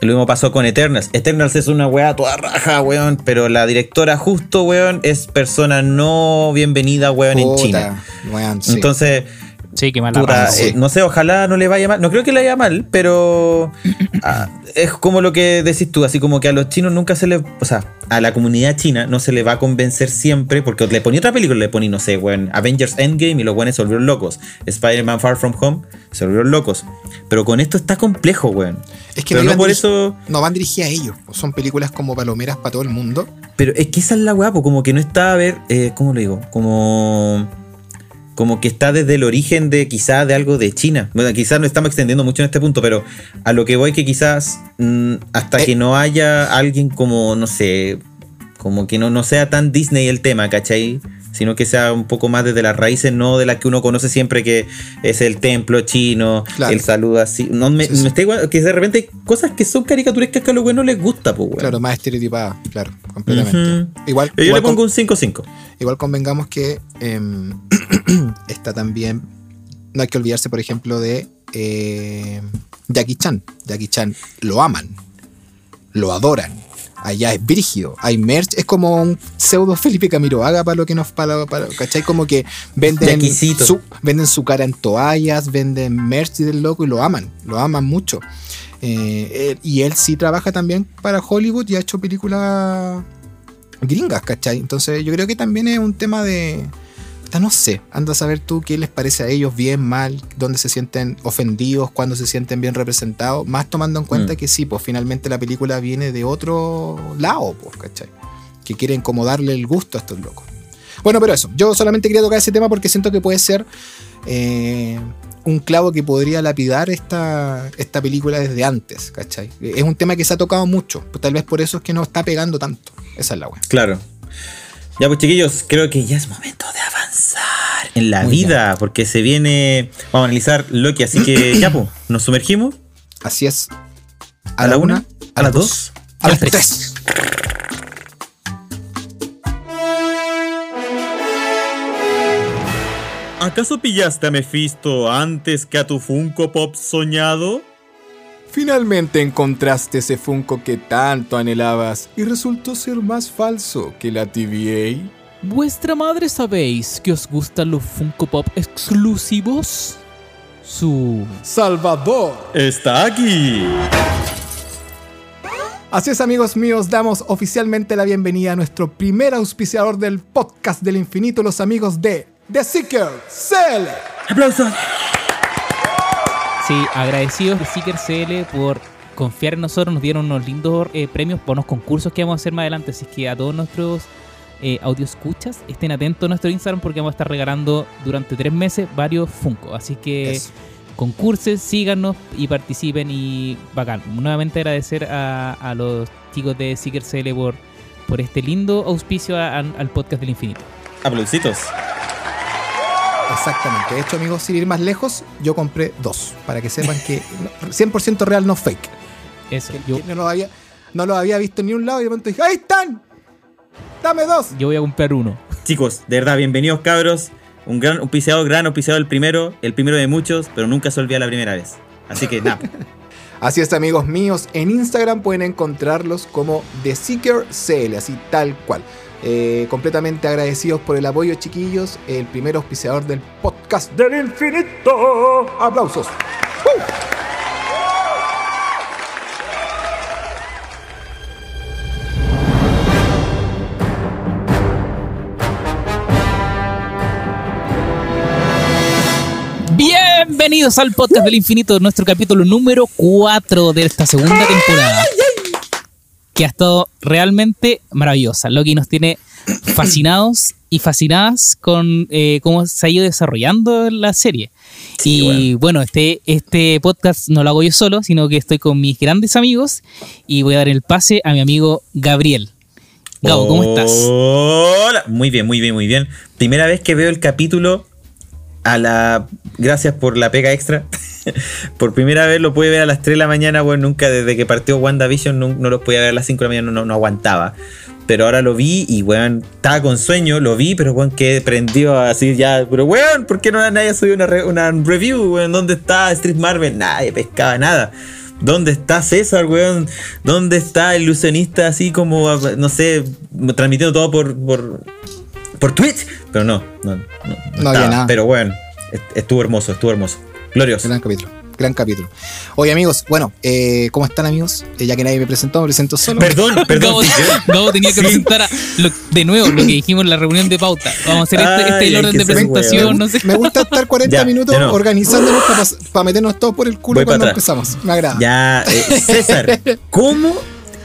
[SPEAKER 2] Lo mismo pasó con Eternals. Eternals es una weá toda raja, weón, pero la directora justo, weón, es persona no bienvenida, weón, en China.
[SPEAKER 1] weón, sí.
[SPEAKER 2] Entonces,
[SPEAKER 3] Sí, qué mala
[SPEAKER 2] Puta,
[SPEAKER 1] sí.
[SPEAKER 2] eh, no sé, ojalá no le vaya mal. No creo que le vaya mal, pero <clears throat> ah, es como lo que decís tú, así como que a los chinos nunca se le, o sea, a la comunidad china no se le va a convencer siempre, porque le ponía otra película, le ponía, no sé, weón, Avengers Endgame y los buenos se volvieron locos. Spider-Man Far From Home se volvieron locos. Pero con esto está complejo, weón.
[SPEAKER 1] es que
[SPEAKER 2] pero
[SPEAKER 1] no,
[SPEAKER 2] por eso...
[SPEAKER 1] no van dirigidas a ellos. pues, Son películas como palomeras para todo el mundo.
[SPEAKER 2] Pero es que esa es la weá, pues, como que no está, a ver, eh, ¿cómo lo digo? Como. Como que está desde el origen de quizás de algo de China. Bueno, quizás no estamos extendiendo mucho en este punto, pero a lo que voy que quizás mm, hasta
[SPEAKER 1] Eh.
[SPEAKER 2] que no haya alguien como, no sé, como que no, no sea tan Disney el tema, ¿cachai? Sino que sea un poco más desde las raíces, no de las que uno conoce siempre, que es el templo chino,
[SPEAKER 1] Claro.
[SPEAKER 2] el saludo así. No, me,
[SPEAKER 1] Sí, sí.
[SPEAKER 2] me está igual, que de repente hay cosas que son caricaturescas que a los no les gusta, pues.
[SPEAKER 1] Claro, más estereotipadas, claro, completamente.
[SPEAKER 2] Ujú.
[SPEAKER 1] Igual,
[SPEAKER 2] Yo
[SPEAKER 1] igual
[SPEAKER 2] le pongo
[SPEAKER 1] con-
[SPEAKER 2] un 5-5.
[SPEAKER 1] Igual convengamos que em, <clears throat> está también. No hay que olvidarse, por ejemplo, de eh, Jackie Chan. Jackie Chan lo aman, lo adoran. Allá es brígido, hay merch, es como un pseudo Felipe Camiroaga para lo que nos para, para ¿cachai? Como que venden su, venden su cara en toallas, venden merch del loco y lo aman, lo aman mucho. Eh, y él sí trabaja también para Hollywood y ha hecho películas gringas, ¿cachai? Entonces yo creo que también es un tema de... No sé, anda a saber tú qué les parece a ellos, bien, mal, dónde se sienten ofendidos, cuándo se sienten bien representados, más tomando en cuenta mm. que sí, pues finalmente la película viene de otro lado, pues, ¿cachai? Que quieren como darle el gusto a estos locos. Bueno, pero eso, yo solamente quería tocar ese tema porque siento que puede ser eh, un clavo que podría lapidar esta, esta película desde antes, ¿cachai? Es un tema que se ha tocado mucho, pues tal vez por eso es que no está pegando tanto. Esa es la wea.
[SPEAKER 2] Claro. Ya pues chiquillos, creo que ya es momento de avanzar en la vida, porque se viene, vamos a analizar Loki, así que ya pues, nos sumergimos.
[SPEAKER 1] Así es.
[SPEAKER 2] A, la una, a, las dos,
[SPEAKER 1] a las tres.
[SPEAKER 2] ¿Acaso pillaste a Mephisto antes que a tu Funko Pop soñado?
[SPEAKER 1] Finalmente encontraste ese Funko que tanto anhelabas y resultó ser más falso que la TVA.
[SPEAKER 3] ¿Vuestra madre sabéis que os gustan los Funko Pop exclusivos? Su
[SPEAKER 1] Salvador
[SPEAKER 2] está aquí.
[SPEAKER 1] Así es amigos míos, damos oficialmente la bienvenida a nuestro primer auspiciador del podcast del infinito, los amigos de The Seeker CL.
[SPEAKER 2] ¡Aplausos!
[SPEAKER 3] Sí, agradecidos de Seeker CL por confiar en nosotros. Nos dieron unos lindos eh, premios por unos concursos que vamos a hacer más adelante. Así que a todos nuestros eh, audio escuchas, estén atentos a nuestro Instagram porque vamos a estar regalando durante tres meses varios Funko. Así que concursen, síganos y participen y bacán. Nuevamente agradecer a, los chicos de Seeker CL por, por este lindo auspicio al podcast del infinito.
[SPEAKER 2] Aplausitos.
[SPEAKER 1] Exactamente. De hecho, amigos, sin ir más lejos, yo compré dos. Para que sepan que 100% real, no fake.
[SPEAKER 3] Eso.
[SPEAKER 1] yo no lo, había, no lo había visto en ni un lado y de pronto dije, ¡ahí están! ¡Dame dos!
[SPEAKER 3] Yo voy a comprar uno.
[SPEAKER 2] Chicos, de verdad, bienvenidos cabros. Un gran auspiciador, gran auspiciador el primero, el primero de muchos, pero nunca se olvida la primera vez. Así que nada. <laughs>
[SPEAKER 1] Así es, amigos míos. En Instagram pueden encontrarlos como The Seeker CL, así tal cual. Eh, completamente agradecidos por el apoyo, chiquillos. El primer auspiciador del podcast del infinito. Aplausos.
[SPEAKER 3] Bienvenidos al podcast del infinito, nuestro capítulo número 4 de esta segunda temporada que ha estado realmente maravillosa. Loki nos tiene <clears throat> fascinados y fascinadas con eh, cómo se ha ido desarrollando la serie. y bueno. este, este podcast no lo hago yo solo, sino que estoy con mis grandes amigos y voy a dar el pase a mi amigo Gabriel. Gabo, ¿cómo estás?
[SPEAKER 2] Hola, muy bien, muy bien, muy bien. Primera vez que veo el capítulo a la. Gracias por la pega extra. <laughs> por primera vez lo pude ver a las 3 de la mañana, bueno, nunca desde que partió WandaVision no, no lo podía ver a las 5 de la mañana, no, no aguantaba. Pero ahora lo vi y, weón, estaba con sueño, lo vi, pero, weón, que prendió así ya. Pero, weón, ¿por qué no nadie subió una, una review, weón? ¿Dónde está Street Marvel? Nadie pescaba nada. ¿Dónde está César, weón? ¿Dónde está el ilusionista así como, no sé, transmitiendo todo por, por, por Twitch? Pero no, no, no, no, había nada. Pero, weón, estuvo hermoso, estuvo hermoso. Glorioso.
[SPEAKER 1] Gran capítulo. Gran capítulo. Oye, amigos, bueno, eh, ¿cómo están, amigos? Eh, ya que nadie me presentó, me presento solo.
[SPEAKER 2] Perdón, <laughs> perdón.
[SPEAKER 3] Gabo, tenía <laughs> que presentar de nuevo lo que dijimos en la reunión de pauta. Vamos a hacer este, este orden de presentación.
[SPEAKER 1] no sé. me gusta estar 40 <laughs> minutos organizándonos para meternos todos por el culo cuando empezamos. Me agrada.
[SPEAKER 2] Ya, eh, César, ¿cómo,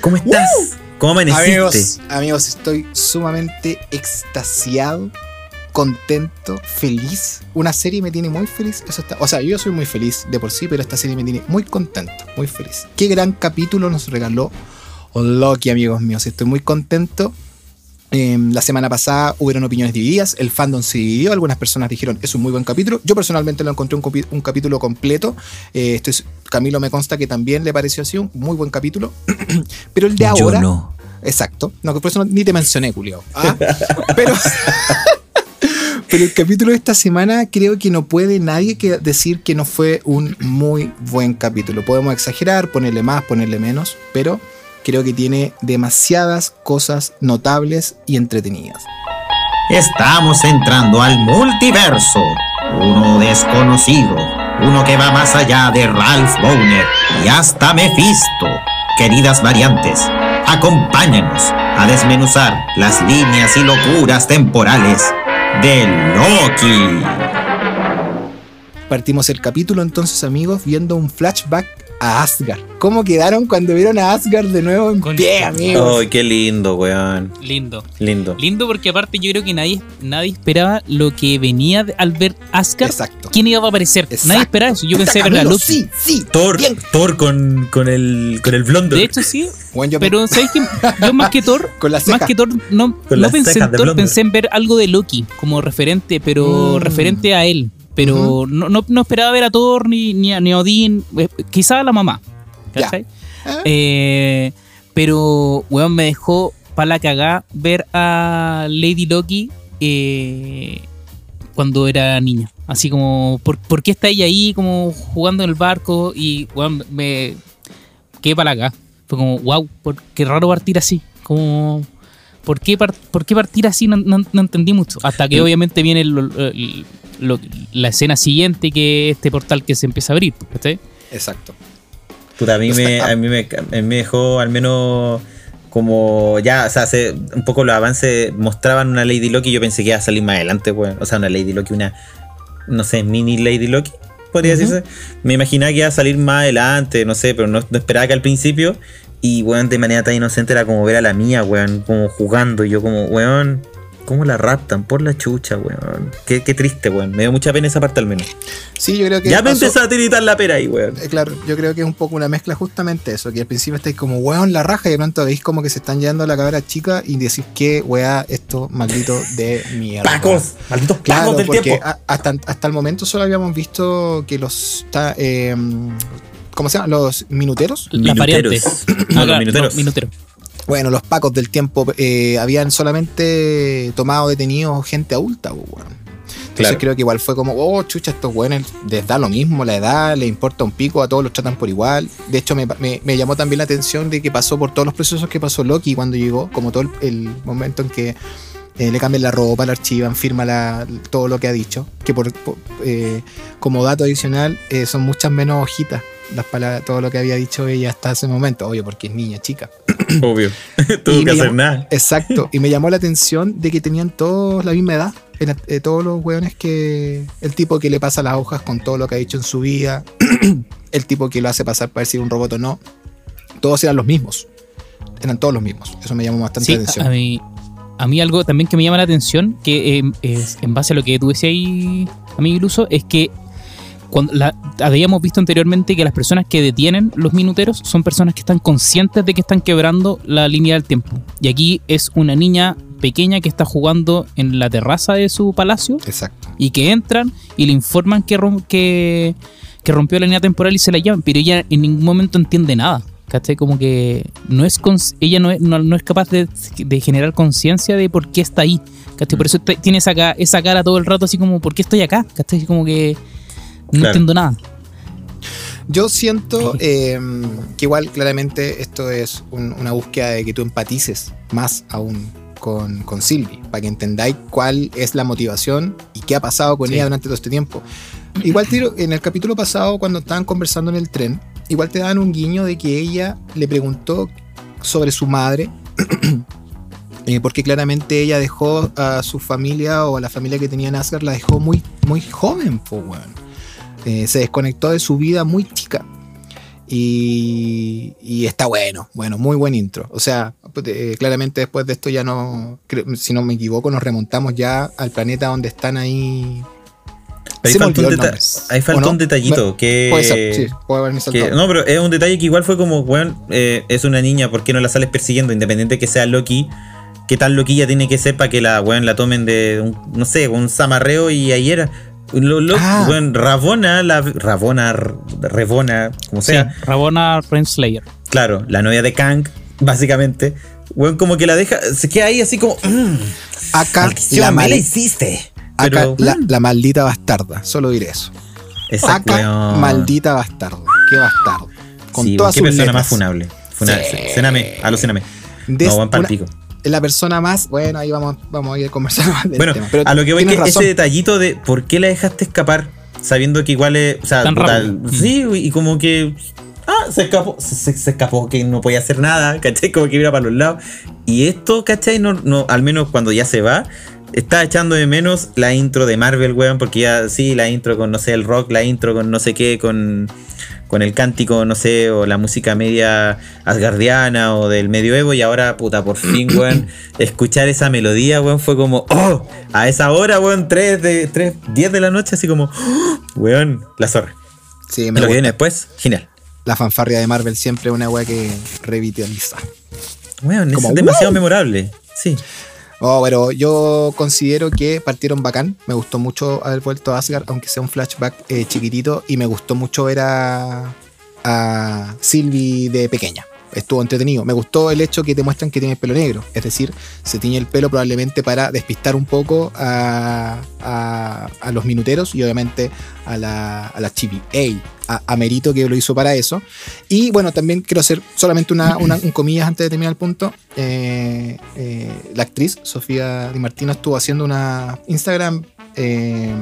[SPEAKER 2] cómo estás? ¿Cómo?
[SPEAKER 1] Amigos, amigos, estoy sumamente extasiado contento, feliz. Una serie me tiene muy feliz. Eso o sea, yo soy muy feliz de por sí, pero esta serie me tiene muy contento, muy feliz. Qué gran capítulo nos regaló Loki, amigos míos. Estoy muy contento. Em, la semana pasada hubieron opiniones divididas, el fandom se dividió, algunas personas dijeron es un muy buen capítulo, yo personalmente lo encontré un, capítulo completo, eh, esto es, Camilo me consta que también le pareció así un muy buen capítulo, <clears throat> pero el de ahora...
[SPEAKER 2] no.
[SPEAKER 1] Exacto, no, por eso ni te mencioné, Julio. ¿ah? <laughs> pero... Pero el capítulo de esta semana creo que no puede nadie que decir que no fue un muy buen capítulo. Podemos exagerar, ponerle más, ponerle menos, pero creo que tiene demasiadas cosas notables y entretenidas.
[SPEAKER 2] Estamos entrando al multiverso, uno desconocido
[SPEAKER 4] uno que va más allá de Ralph Bowner y hasta Mephisto. Queridas variantes, acompáñenos a desmenuzar las líneas y locuras temporales de Loki.
[SPEAKER 1] Partimos el capítulo entonces, amigos, viendo un flashback a Asgard. ¿Cómo quedaron cuando vieron a Asgard de nuevo en
[SPEAKER 3] Con-
[SPEAKER 1] pie, amigos?
[SPEAKER 2] Ay, qué lindo, weón.
[SPEAKER 3] Lindo.
[SPEAKER 2] Lindo.
[SPEAKER 3] Lindo porque aparte yo creo que nadie, nadie esperaba lo que venía de- al ver Asgard.
[SPEAKER 1] Exacto.
[SPEAKER 3] ¿Quién iba a aparecer?
[SPEAKER 1] Exacto.
[SPEAKER 3] Nadie esperaba eso. Yo
[SPEAKER 1] Puta,
[SPEAKER 3] pensé ver a
[SPEAKER 1] Camilo,
[SPEAKER 3] Loki.
[SPEAKER 1] Sí, sí.
[SPEAKER 2] Thor,
[SPEAKER 1] Bien.
[SPEAKER 2] Thor con, con el con el blondo.
[SPEAKER 3] De hecho, sí.
[SPEAKER 1] Bueno, yo
[SPEAKER 3] Pero ¿sabes qué? Yo más que Thor, <laughs>
[SPEAKER 1] con la ceja.
[SPEAKER 3] más que Thor, no, no pensé en Thor, pensé en ver algo de Loki como referente, pero
[SPEAKER 1] Mm.
[SPEAKER 3] referente a él. Pero no, no, no esperaba ver a Thor ni, ni a, ni a Odín, eh, quizá a la mamá.
[SPEAKER 1] Ya.
[SPEAKER 3] ¿cachai?
[SPEAKER 1] Ah,
[SPEAKER 3] Eh, pero, weón, me dejó para la cagá ver a Lady Loki eh, cuando era niña. Así como, ¿por, por qué está ella ahí como jugando en el barco? Y, weón, me quedé para la cagá. Fue como, wow, qué raro partir así. Como, ¿por qué, par- por qué partir así? No, no- no entendí mucho. Hasta que obviamente viene el- lo- la escena siguiente, que es este portal que se empieza a abrir. ¿cachai?
[SPEAKER 1] Exacto.
[SPEAKER 2] Puta, a mí, me, a mí me, me dejó al menos como ya, o sea, hace un poco los avances mostraban una Lady Loki. Yo pensé que iba a salir más adelante, weón. O sea, una Lady Loki, una, no sé, mini Lady Loki, podría decirse. Me imaginaba que iba a salir más adelante, no sé, pero no, no esperaba que al principio. Y, weón, de manera tan inocente era como ver a la mía, weón, como jugando. Y yo, como, weón, ¿cómo la raptan? Por la chucha, weón. Qué, qué triste, weón. Me dio mucha pena esa parte al menos.
[SPEAKER 1] Sí, yo creo que.
[SPEAKER 2] Ya me
[SPEAKER 1] pasó-
[SPEAKER 2] empezó a tiritar la pera ahí, weón.
[SPEAKER 1] Eh, Claro, yo creo que es un poco una mezcla justamente eso, que al principio estáis como weón la raja y de pronto veis como que se están llevando a la cabra chica y decís que weá esto maldito de mierda.
[SPEAKER 2] ¡Pacos! ¡Malditos
[SPEAKER 1] Claro,
[SPEAKER 2] pacos del
[SPEAKER 1] porque
[SPEAKER 2] tiempo!
[SPEAKER 1] a- hasta, hasta el momento solo habíamos visto que los ta- eh, ¿cómo se llaman? Los minuteros.
[SPEAKER 3] Las
[SPEAKER 2] Minuteros.
[SPEAKER 3] variantes.
[SPEAKER 2] No, <clears throat>
[SPEAKER 3] Ah,
[SPEAKER 2] los minuteros.
[SPEAKER 3] no, minutero.
[SPEAKER 1] Bueno, los pacos del tiempo eh, habían solamente tomado detenidos gente adulta, pues, weón. Entonces
[SPEAKER 2] Claro.
[SPEAKER 1] creo que igual fue como, oh, chucha, estos weones les da lo mismo, la edad, les importa un pico, a todos los tratan por igual. De hecho, me, me- me llamó también la atención de que pasó por todos los procesos que pasó Loki cuando llegó, como todo el, el momento en que eh, le cambian la ropa, la archivan, firma la- todo lo que ha dicho. Que por, por- eh, como dato adicional, eh, son muchas menos hojitas las palabras, todo lo que había dicho ella hasta ese momento, obvio, porque es niña, chica. <clears throat>
[SPEAKER 2] Obvio. <laughs> Tuvo que hacer
[SPEAKER 1] llamó-
[SPEAKER 2] nada.
[SPEAKER 1] Exacto, <laughs> y me llamó la atención de que tenían todos la misma edad. Eran, eh, todos los hueones que. El tipo que le pasa las hojas con todo lo que ha dicho en su vida. <clears throat> el tipo que lo hace pasar para ver si es un robot o no. Todos eran los mismos. Eran todos los mismos. Eso me llamó bastante
[SPEAKER 3] Sí,
[SPEAKER 1] la atención.
[SPEAKER 3] a mí, a mí algo también que me llama la atención, que eh, es en base a lo que tú decías ahí, amigo Iluso, es que cuando la- habíamos visto anteriormente que las personas que detienen los minuteros son personas que están conscientes de que están quebrando la línea del tiempo. Y aquí es una niña pequeña que está jugando en la terraza de su palacio
[SPEAKER 1] Exacto.
[SPEAKER 3] y que entran y le informan que, rom- que, que rompió la línea temporal y se la llevan, pero ella en ningún momento entiende nada. ¿Cachai? Como que no es ella no es, no, no es capaz de, de generar conciencia de por qué está ahí. ¿cachai? Por eso tiene esa, esa cara todo el rato así como, ¿por qué estoy acá? ¿Cachai? Como que no
[SPEAKER 2] Claro.
[SPEAKER 3] entiendo nada.
[SPEAKER 1] Yo siento eh, que igual claramente esto es un- una búsqueda de que tú empatices más aún con, con Sylvie, para que entendáis cuál es la motivación y qué ha pasado con
[SPEAKER 3] Sí.
[SPEAKER 1] ella durante todo este tiempo. Igual tiro, en el capítulo pasado, cuando estaban conversando en el tren, igual te daban un guiño de que ella le preguntó sobre su madre. <clears throat> eh, porque claramente ella dejó a su familia o a la familia que tenía en Asgard, la dejó muy, muy joven, po, weón. Eh, se desconectó de su vida muy chica. Y, y está bueno, bueno, muy buen intro. O sea, pues, eh, claramente después de esto ya no, si no me equivoco, nos remontamos ya al planeta donde están ahí.
[SPEAKER 2] Ahí
[SPEAKER 1] olvidó
[SPEAKER 2] un, deta- ahí faltó
[SPEAKER 1] ¿O no?
[SPEAKER 2] un detallito que,
[SPEAKER 1] Puede ser, sí, puede haberme
[SPEAKER 2] que-. No, pero es un detalle que igual fue como, weón, eh, es una niña, ¿por qué no la sales persiguiendo? Independiente que sea Loki, ¿qué tal loquilla tiene que ser para que la weón la tomen de un, no sé, un zamarreo y ahí era? Lo, lo-
[SPEAKER 1] Ah.
[SPEAKER 2] weón, Rabona, la Rabona, Revona, como
[SPEAKER 3] Sí,
[SPEAKER 2] sea,
[SPEAKER 3] Rabona Renslayer.
[SPEAKER 2] claro, la novia de Kang, básicamente, weón, como que la deja, se queda ahí así como, mm,
[SPEAKER 1] Acá, la,
[SPEAKER 2] me
[SPEAKER 1] mal-
[SPEAKER 2] la hiciste.
[SPEAKER 1] acá
[SPEAKER 2] Pero,
[SPEAKER 1] la,
[SPEAKER 2] mm,
[SPEAKER 1] la maldita bastarda, solo diré eso.
[SPEAKER 2] exacto,
[SPEAKER 1] Acá, maldita bastarda. Qué bastardo. Con
[SPEAKER 2] Sí,
[SPEAKER 1] todas
[SPEAKER 2] qué
[SPEAKER 1] sus
[SPEAKER 2] persona
[SPEAKER 1] letras.
[SPEAKER 2] más funable. Funable.
[SPEAKER 1] Sí.
[SPEAKER 2] Céname, alucíname.
[SPEAKER 1] Des-
[SPEAKER 2] no, buen
[SPEAKER 1] una-
[SPEAKER 2] palpico.
[SPEAKER 1] La persona más. Bueno, ahí vamos, vamos a ir conversando más del
[SPEAKER 2] Bueno,
[SPEAKER 1] tema. Pero
[SPEAKER 2] a lo que voy
[SPEAKER 1] tienes
[SPEAKER 2] que
[SPEAKER 1] razón.
[SPEAKER 2] ese detallito de por qué la dejaste escapar sabiendo que igual es. O sea,
[SPEAKER 3] Tan rápido.
[SPEAKER 2] sí, y como que. Ah, se escapó, se, se escapó que no podía hacer nada, <laughs> ¿cachai? Como que iba para los lados. Y esto, ¿cachai? No, no, al menos cuando ya se va, está echando de menos la intro de Marvel, weón, porque ya sí, la intro con, no sé, el rock, la intro con no sé qué, con, con el cántico, no sé, o la música media asgardiana o del medioevo, y ahora, puta, por fin, <coughs> weón, escuchar esa melodía, weón, fue como, oh, a esa hora, weón, 3 de 3, 10 de la noche, así como, oh, <gasps> weón, la zorra.
[SPEAKER 1] Sí, me
[SPEAKER 2] lo que viene después, genial.
[SPEAKER 1] La fanfarria de Marvel siempre es una weá que revitaliza.
[SPEAKER 2] Weón, es demasiado
[SPEAKER 1] wow.
[SPEAKER 2] memorable. Sí.
[SPEAKER 1] Oh, pero yo considero que partieron bacán. Me gustó mucho haber vuelto a Asgard, aunque sea un flashback eh, chiquitito. Y me gustó mucho ver a, a Sylvie de pequeña. Estuvo entretenido. Me gustó el hecho que te muestran que tiene el pelo negro. Es decir, se tiñe el pelo probablemente para despistar un poco a, a- a los minuteros y obviamente a la, a la TVA, a, a Merito que lo hizo para eso. Y bueno, también quiero hacer solamente una, una- un comillas antes de terminar el punto. Eh, eh, la actriz Sofía Di Martino estuvo haciendo una Instagram. eh,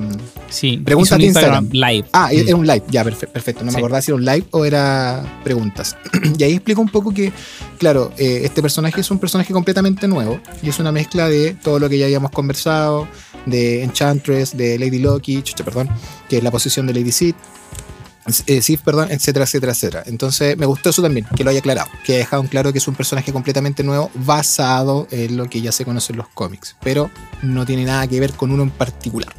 [SPEAKER 3] Sí,
[SPEAKER 1] Pregunta
[SPEAKER 3] hizo un
[SPEAKER 1] a ti Instagram.
[SPEAKER 3] live.
[SPEAKER 1] ah,
[SPEAKER 3] Mm.
[SPEAKER 1] era un live, ya, perfe- perfecto. No me
[SPEAKER 3] Sí.
[SPEAKER 1] acordaba si era un live o era preguntas. <clears throat> y ahí explico un poco que, claro, eh, este personaje es un personaje completamente nuevo y es una mezcla de todo lo que ya habíamos conversado, de Enchantress, de Lady Loki, chucha, perdón, que es la posición de Lady Sith. eh, Sif, perdón, etcétera, etcétera, etcétera. Entonces me gustó eso también, que lo haya aclarado, que haya dejado en claro que es un personaje completamente nuevo basado en lo que ya se conoce en los cómics, pero no tiene nada que ver con uno en particular.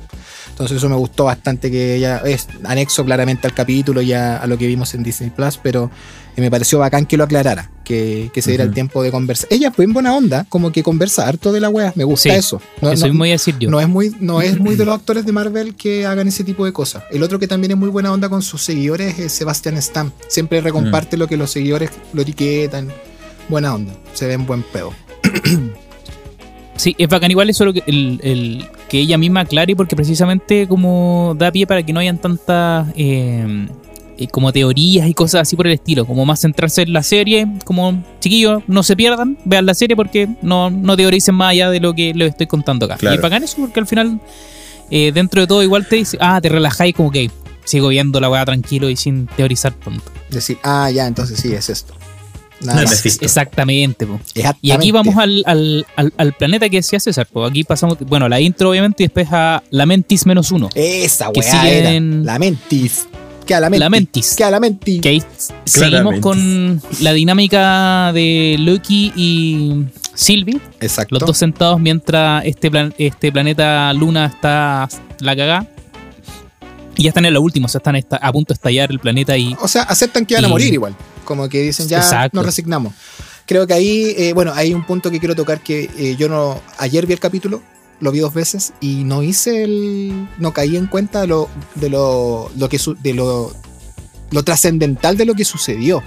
[SPEAKER 1] Entonces eso me gustó bastante que ella es anexo claramente al capítulo y a, a lo que vimos en Disney Plus, pero eh, me pareció bacán que lo aclarara, que, que se diera el tiempo de conversar. Ella fue en buena onda, como que conversa harto de la wea, me gusta
[SPEAKER 3] Sí,
[SPEAKER 1] eso. No,
[SPEAKER 3] Eso
[SPEAKER 1] no-
[SPEAKER 3] mismo iba a decir yo.
[SPEAKER 1] no es muy, no es muy de los <clears throat> actores de Marvel que hagan ese tipo de cosas. El otro que también es muy buena onda con sus seguidores es Sebastian Stan. Siempre recomparte lo que los seguidores lo etiquetan. Buena onda. Se ven buen pedo.
[SPEAKER 3] Sí, es bacán igual eso lo que, el, el- que ella misma aclare porque precisamente como da pie para que no hayan tantas eh, eh, como teorías y cosas así por el estilo, como más centrarse en la serie, como chiquillos, no se pierdan, vean la serie porque no, no teoricen más allá de lo que les estoy contando acá.
[SPEAKER 2] Claro.
[SPEAKER 3] Y es bacán eso porque al final, eh, dentro de todo igual te dice, ah, te relajáis como que sigo viendo la weá tranquilo y sin teorizar tanto.
[SPEAKER 1] Decir, ah, ya, entonces sí, es esto.
[SPEAKER 2] No
[SPEAKER 1] Nada
[SPEAKER 2] es
[SPEAKER 1] más.
[SPEAKER 2] Mephisto.
[SPEAKER 3] Exactamente. po.
[SPEAKER 1] Exactamente.
[SPEAKER 3] Y aquí vamos al, al, al, al planeta que decía César. Pues aquí pasamos, bueno, la intro obviamente y después a Lamentis menos uno.
[SPEAKER 1] Esa
[SPEAKER 3] que
[SPEAKER 1] weá
[SPEAKER 3] siguen-
[SPEAKER 1] era. La mentis. Que a la mentis.
[SPEAKER 3] La Mentis.
[SPEAKER 1] Que a la mentis.
[SPEAKER 3] Que ahí seguimos con la dinámica de Loki y Sylvie.
[SPEAKER 1] Exacto.
[SPEAKER 3] Los dos sentados mientras este, plan- este planeta Luna está la cagá. Y ya están en lo último, o sea, están a punto de estallar el planeta y
[SPEAKER 1] O sea, aceptan que van a morir igual. Como que dicen, ya
[SPEAKER 3] Exacto.
[SPEAKER 1] nos resignamos. Creo que ahí, eh, bueno, hay un punto que quiero tocar que eh, yo no. Ayer vi el capítulo, lo vi dos veces y no hice el. No caí en cuenta de lo. de lo. lo que su- de lo. lo trascendental de lo que sucedió.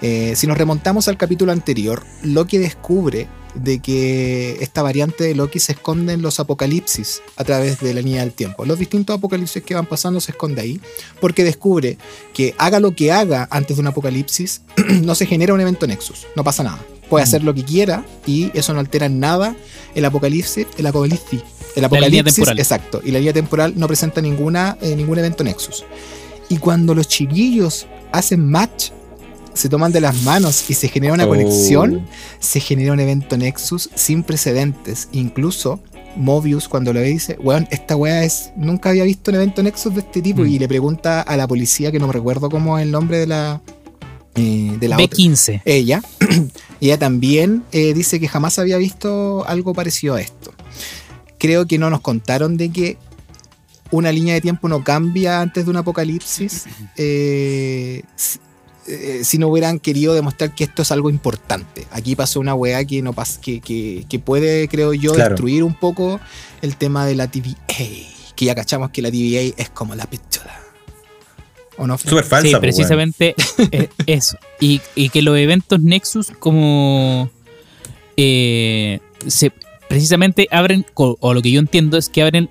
[SPEAKER 1] Eh, si nos remontamos al capítulo anterior, Loki descubre de que esta variante de Loki se esconde en los apocalipsis a través de la línea del tiempo. Los distintos apocalipsis que van pasando se esconde ahí, porque descubre que haga lo que haga antes de un apocalipsis, <clears throat> no se genera un evento Nexus, no pasa nada. Puede hacer lo que quiera y eso no altera nada el apocalipsis, el apocalipsis, el apocalipsis, exacto, y la línea temporal no presenta ninguna, eh, ningún evento Nexus. Y cuando los chiquillos hacen match, se toman de las manos y se genera una
[SPEAKER 2] Oh.
[SPEAKER 1] conexión, se genera un evento Nexus sin precedentes. Incluso Mobius, cuando lo ve, dice: Weón, esta weá es. Nunca había visto un evento Nexus de este tipo.
[SPEAKER 3] Mm.
[SPEAKER 1] Y le pregunta a la policía, que no me recuerdo cómo es el nombre de la. eh, de la otra.
[SPEAKER 3] B15.
[SPEAKER 1] Ella. y <clears throat> ella también eh, dice que jamás había visto algo parecido a esto. Creo que no nos contaron de que una línea de tiempo no cambia antes de un apocalipsis. <clears throat> eh, eh, si no hubieran querido demostrar que esto es algo importante. Aquí pasó una weá que, no pas- que, que, que puede, creo yo,
[SPEAKER 2] Claro.
[SPEAKER 1] destruir un poco el tema de la TVA. Que ya cachamos que la TVA es como la pistola. ¿O no?
[SPEAKER 2] Súper falsa,
[SPEAKER 3] sí,
[SPEAKER 2] pues,
[SPEAKER 3] precisamente eh, eso. Y, y que los eventos Nexus como eh, se precisamente abren, o, o lo que yo entiendo es que abren